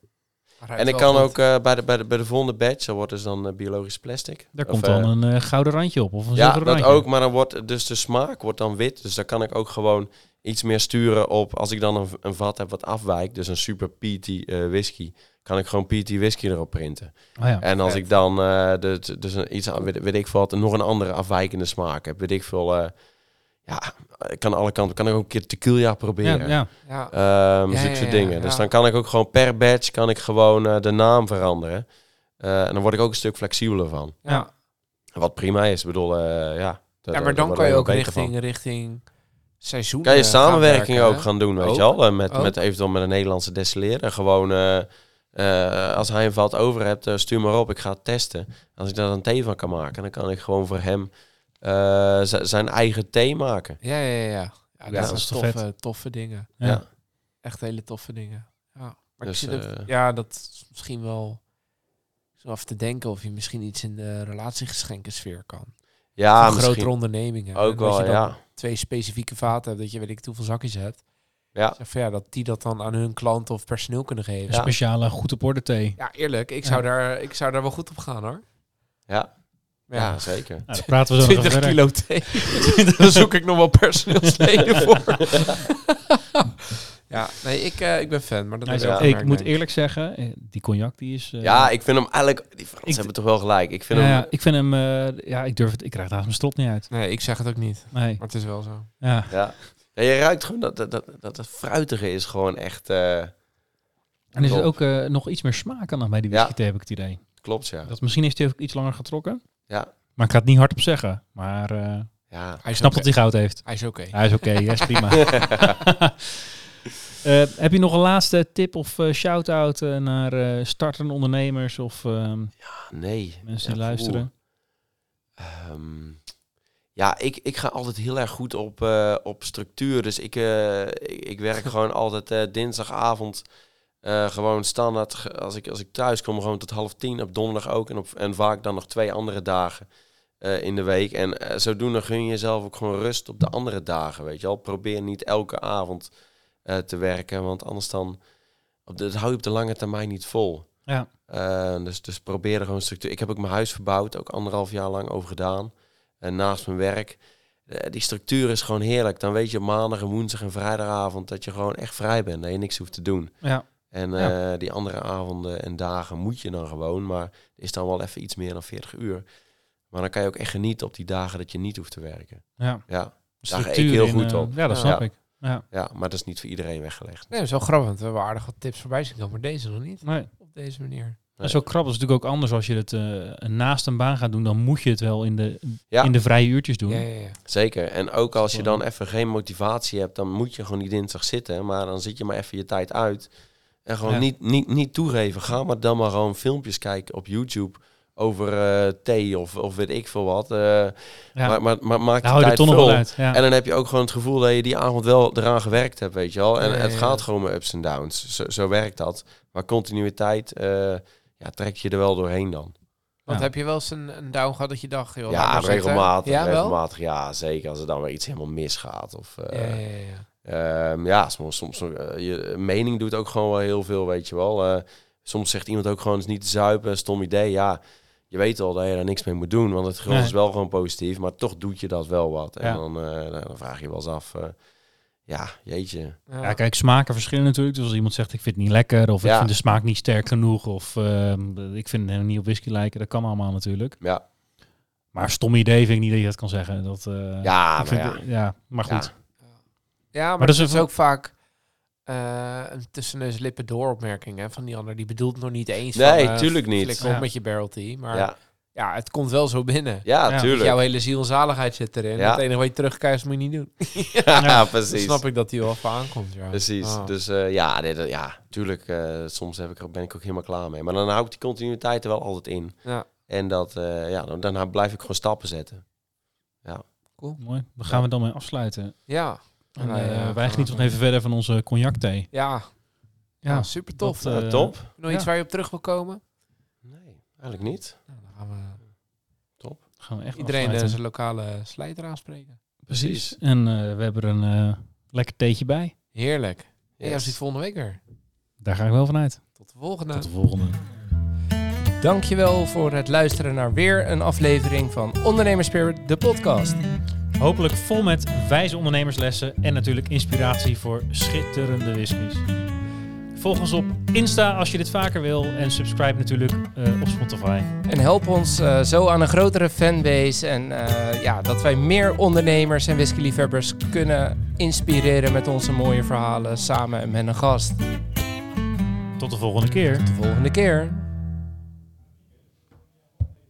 Speaker 3: En ik kan
Speaker 2: goed.
Speaker 3: ook eh, bij, de, bij, de, bij de volgende batch, dat wordt dus dan eh, biologisch plastic.
Speaker 1: Daar
Speaker 3: Of,
Speaker 1: komt dan een eh, gouden randje op, of een
Speaker 3: Ja,
Speaker 1: zilveren
Speaker 3: dat
Speaker 1: randje.
Speaker 3: ook, maar dan wordt dus de smaak wordt dan wit. Dus dan kan ik ook gewoon iets meer sturen op, als ik dan een, een vat heb wat afwijkt, dus een super peaty eh, whisky, kan ik gewoon peaty whisky erop printen.
Speaker 1: Oh ja.
Speaker 3: En als
Speaker 2: vet.
Speaker 3: ik dan eh, de, dus een, iets, weet, weet ik veel wat, nog een andere afwijkende smaak heb, weet ik veel, eh, ja, ik kan alle kanten, kan ik ook een keer tequila proberen.
Speaker 1: ja, ja.
Speaker 2: Ja.
Speaker 3: Ehm
Speaker 2: Ja,
Speaker 3: zulke
Speaker 2: ja,
Speaker 3: soort
Speaker 2: ja,
Speaker 3: dingen. Dus dan kan ik ook gewoon per batch kan ik gewoon eh, de naam veranderen. Eh, en dan word ik ook een stuk flexibeler van.
Speaker 2: Ja.
Speaker 3: Wat prima is. Ik bedoel, eh, ja. dat-
Speaker 2: ja, maar dan kan je ook
Speaker 3: van.
Speaker 2: richting, richting seizoen
Speaker 3: Kan je samenwerking
Speaker 2: gaan
Speaker 3: ook gaan doen, weet
Speaker 2: Ook?
Speaker 3: je wel? Eh, Met,
Speaker 2: Ook?
Speaker 3: met eventueel met een Nederlandse destilleerder. Gewoon, als hij een vat over hebt, stuur maar op. Ik ga het testen. Als ik daar een thee van kan maken, dan kan ik gewoon voor hem eh, z- zijn eigen thee maken.
Speaker 2: Ja, ja, ja. ja. ja dat
Speaker 3: Ja,
Speaker 2: zijn
Speaker 1: is toch
Speaker 2: toffe, toffe dingen.
Speaker 1: Ja.
Speaker 3: Ja.
Speaker 2: Echt hele toffe dingen. Ja. Maar
Speaker 3: Dus,
Speaker 2: ik zit ook,
Speaker 3: eh,
Speaker 2: ja, dat is misschien wel zo af te denken of je misschien iets in de relatiegeschenkensfeer kan.
Speaker 3: Ja,
Speaker 2: Voor
Speaker 3: misschien
Speaker 2: grotere ondernemingen.
Speaker 3: ook wel,
Speaker 2: je dan
Speaker 3: ja.
Speaker 2: twee specifieke vaten hebt, dat je weet ik hoeveel zakjes hebt.
Speaker 3: Ja.
Speaker 2: Zeg van, ja, dat die dat dan aan hun klanten of personeel kunnen geven. Ja,
Speaker 1: Speciale goed op orde thee.
Speaker 2: eerlijk, ik
Speaker 1: Ja.
Speaker 2: zou, daar, ik zou daar wel goed op gaan hoor.
Speaker 3: Ja,
Speaker 2: Ja,
Speaker 3: ja, zeker.
Speaker 1: Nou, daar praten we zo nog over
Speaker 2: 20
Speaker 1: verder.
Speaker 2: kilo thee. Daar zoek ik nog wel personeelsleden voor. ja, nee, ik, eh, ik ben fan. Maar dat
Speaker 1: Hij
Speaker 2: je ook
Speaker 1: ik moet eerlijk zeggen, eh, die cognac die is... eh,
Speaker 3: Ja, ik vind hem eigenlijk... Die Fransen hebben toch wel gelijk. Ik vind
Speaker 1: ja,
Speaker 3: hem...
Speaker 1: ja, ik vind hem... eh, ja, ik durf het... Ik krijg daar mijn strot niet uit.
Speaker 2: Nee, ik zeg het ook niet.
Speaker 1: Nee.
Speaker 2: Maar het is wel zo.
Speaker 1: Ja.
Speaker 3: Ja. ja, je ruikt gewoon dat, dat, dat, dat het fruitige is gewoon echt... eh,
Speaker 1: En er is
Speaker 3: Top.
Speaker 1: ook eh, nog iets meer smaak aan dan bij die
Speaker 3: Ja.
Speaker 1: whisky thee, heb ik het idee.
Speaker 3: klopt, ja.
Speaker 1: Dat misschien is die ook iets langer getrokken.
Speaker 3: Ja,
Speaker 1: Maar ik ga het niet hardop zeggen. Maar eh
Speaker 3: ja.
Speaker 2: Hij
Speaker 1: ik
Speaker 2: is
Speaker 1: snap
Speaker 2: oké.
Speaker 1: dat hij goud heeft.
Speaker 2: Hij is oké.
Speaker 1: Hij is oké, hij is prima. Eh, heb je nog een laatste tip of eh, shout-out naar eh startende ondernemers of ehm,
Speaker 3: Nee.
Speaker 1: mensen die
Speaker 3: Ja,
Speaker 1: luisteren?
Speaker 3: Ehm, ja, ik, ik ga altijd heel erg goed op, eh, op structuur. Dus ik, eh, ik, ik werk gewoon altijd eh, dinsdagavond eh, gewoon standaard. Als ik, als ik thuis kom, gewoon tot half tien. Op donderdag ook. En, op, en vaak dan nog twee andere dagen eh, in de week. En eh, zodoende gun je jezelf ook gewoon rust op de andere dagen. Weet je wel. Probeer niet elke avond te werken. Want anders dan... Op de, dat hou je op de lange termijn niet vol.
Speaker 1: Ja.
Speaker 3: Dus, dus probeer er gewoon structuur. Ik heb ook mijn huis verbouwd, ook anderhalf jaar lang over gedaan. En naast mijn werk. Die structuur is gewoon heerlijk. Dan weet je op maandag en woensdag en vrijdagavond dat je gewoon echt vrij bent. Dat je niks hoeft te doen.
Speaker 1: Ja.
Speaker 3: En
Speaker 1: Ja.
Speaker 3: eh, die andere avonden en dagen moet je dan gewoon. Maar het is dan wel even iets meer dan 40 uur. Maar dan kan je ook echt genieten op die dagen dat je niet hoeft te werken.
Speaker 1: ja.
Speaker 3: Ja, Daar ga ik
Speaker 1: Structuur
Speaker 3: heel
Speaker 1: in,
Speaker 3: goed
Speaker 1: eh,
Speaker 3: op.
Speaker 1: Ja, dat snap
Speaker 3: Ja.
Speaker 1: ik. Ja.
Speaker 3: ja, maar dat is niet voor iedereen weggelegd.
Speaker 2: Nee, dat is wel grappig. want We hebben aardig wat tips voorbij zien komen, maar deze nog niet.
Speaker 1: Nee.
Speaker 2: Op deze manier.
Speaker 1: Dat is ook grappig. Dat is natuurlijk ook anders als je het eh, naast een baan gaat doen. Dan moet je het wel in de,
Speaker 3: Ja.
Speaker 1: in de vrije uurtjes doen.
Speaker 2: Ja, ja, ja.
Speaker 3: Zeker. En ook als je dan even geen motivatie hebt, dan moet je gewoon die dinsdag zitten. Maar dan zit je maar even je tijd uit. En gewoon
Speaker 1: Ja.
Speaker 3: niet, niet, niet toegeven. Ga maar dan maar gewoon filmpjes kijken op YouTube over eh, thee of, of weet ik veel wat. Eh,
Speaker 1: Ja.
Speaker 3: maar, maar, maar maak je tijd vol.
Speaker 1: uit. Ja.
Speaker 3: En dan heb je ook gewoon het gevoel dat je die avond wel eraan gewerkt hebt, weet je wel. En het
Speaker 2: ja.
Speaker 3: gaat gewoon met ups en downs. Zo, zo werkt dat. Maar continuïteit, eh, ja, trek je er wel doorheen dan.
Speaker 2: Want
Speaker 1: Ja.
Speaker 2: heb je wel eens een, een down gehad dat je dacht... Joh,
Speaker 3: Ja, regelmatig.
Speaker 2: Ja, wel?
Speaker 3: regelmatig. Ja, zeker. Als er dan weer iets helemaal misgaat. Of, eh,
Speaker 2: Ja, ja, ja, ja.
Speaker 3: Ehm, ja, soms, soms eh, je mening doet ook gewoon wel heel veel, weet je wel. Eh, soms zegt iemand ook gewoon, het is niet te zuipen, stom idee. Ja, je weet al dat je daar niks mee moet doen, want het gros
Speaker 1: Nee.
Speaker 3: is wel gewoon positief. Maar toch doet je dat wel wat. En
Speaker 1: Ja.
Speaker 3: dan, eh, nou, dan vraag je wel eens af, eh, ja, jeetje.
Speaker 2: Ja.
Speaker 1: Kijk, smaken verschillen natuurlijk. Dus als iemand zegt, ik vind het niet lekker, of ik vind de smaak niet sterk genoeg, of ehm, ik vind het niet op whisky lijken, dat kan allemaal natuurlijk.
Speaker 3: Ja,
Speaker 1: Maar stom idee vind ik niet dat je dat kan zeggen. Dat, eh,
Speaker 3: ja maar
Speaker 1: vind-
Speaker 3: ja,
Speaker 1: maar goed.
Speaker 3: Ja.
Speaker 2: Ja, maar,
Speaker 1: Maar
Speaker 2: dat
Speaker 1: dat
Speaker 2: is ook vaak eh, een tussenneus lippen door opmerking hè, van die ander. Die bedoelt nog niet eens
Speaker 3: Nee,
Speaker 2: van, eh,
Speaker 3: tuurlijk niet.
Speaker 2: op
Speaker 1: Ja.
Speaker 2: met je barrel tea. Maar ja.
Speaker 3: Ja,
Speaker 2: het komt wel zo binnen.
Speaker 3: ja,
Speaker 1: Ja.
Speaker 3: tuurlijk.
Speaker 2: Jouw hele ziel en zaligheid zit erin.
Speaker 3: Ja.
Speaker 2: Het enige wat je terugkijkt moet je niet doen.
Speaker 3: ja,
Speaker 1: Ja,
Speaker 2: Dan
Speaker 3: precies.
Speaker 2: snap ik dat die wel even aankomt. Ja.
Speaker 3: Precies.
Speaker 2: Ah.
Speaker 3: Dus eh, ja, nee, dat- ja, tuurlijk. eh, soms heb ik, ben ik ook helemaal klaar mee. Maar dan hou ik die continuïteit er wel altijd in.
Speaker 2: Ja.
Speaker 3: En dat, eh, ja, dan, dan blijf ik gewoon stappen zetten.
Speaker 1: Mooi. Dan gaan we dan mee afsluiten.
Speaker 2: Ja.
Speaker 1: En,
Speaker 2: wij,
Speaker 1: eh,
Speaker 2: eh,
Speaker 1: wij
Speaker 2: gaan
Speaker 1: genieten nog even verder van onze cognac thee.
Speaker 2: Ja.
Speaker 1: Ja,
Speaker 2: Ja, super tof.
Speaker 1: dat,
Speaker 3: Ja,
Speaker 1: eh,
Speaker 3: top.
Speaker 2: Nog
Speaker 1: ja.
Speaker 2: iets waar je op terug wil komen?
Speaker 3: Nee, eigenlijk niet.
Speaker 2: Nou, dan gaan we
Speaker 1: Gaan we echt
Speaker 2: iedereen eh,
Speaker 1: afsluiten.
Speaker 2: zijn lokale slijter aanspreken.
Speaker 1: Precies. En eh, we hebben er een eh, lekker theetje bij.
Speaker 2: Heerlijk. En
Speaker 3: Yes.
Speaker 2: jij ziet volgende week weer.
Speaker 1: Daar ga ik wel vanuit.
Speaker 2: Tot de volgende.
Speaker 1: Tot de volgende.
Speaker 4: Dankjewel voor het luisteren naar weer een aflevering van Ondernemerspirit, de podcast.
Speaker 1: Hopelijk vol met wijze ondernemerslessen en natuurlijk inspiratie voor schitterende whiskies. Volg ons op Insta als je dit vaker wil en subscribe natuurlijk eh, op Spotify.
Speaker 4: En help ons eh, zo aan een grotere fanbase en eh, ja, dat wij meer ondernemers en whiskyliefhebbers kunnen inspireren met onze mooie verhalen samen met een gast.
Speaker 1: Tot de volgende keer.
Speaker 4: Tot de volgende keer.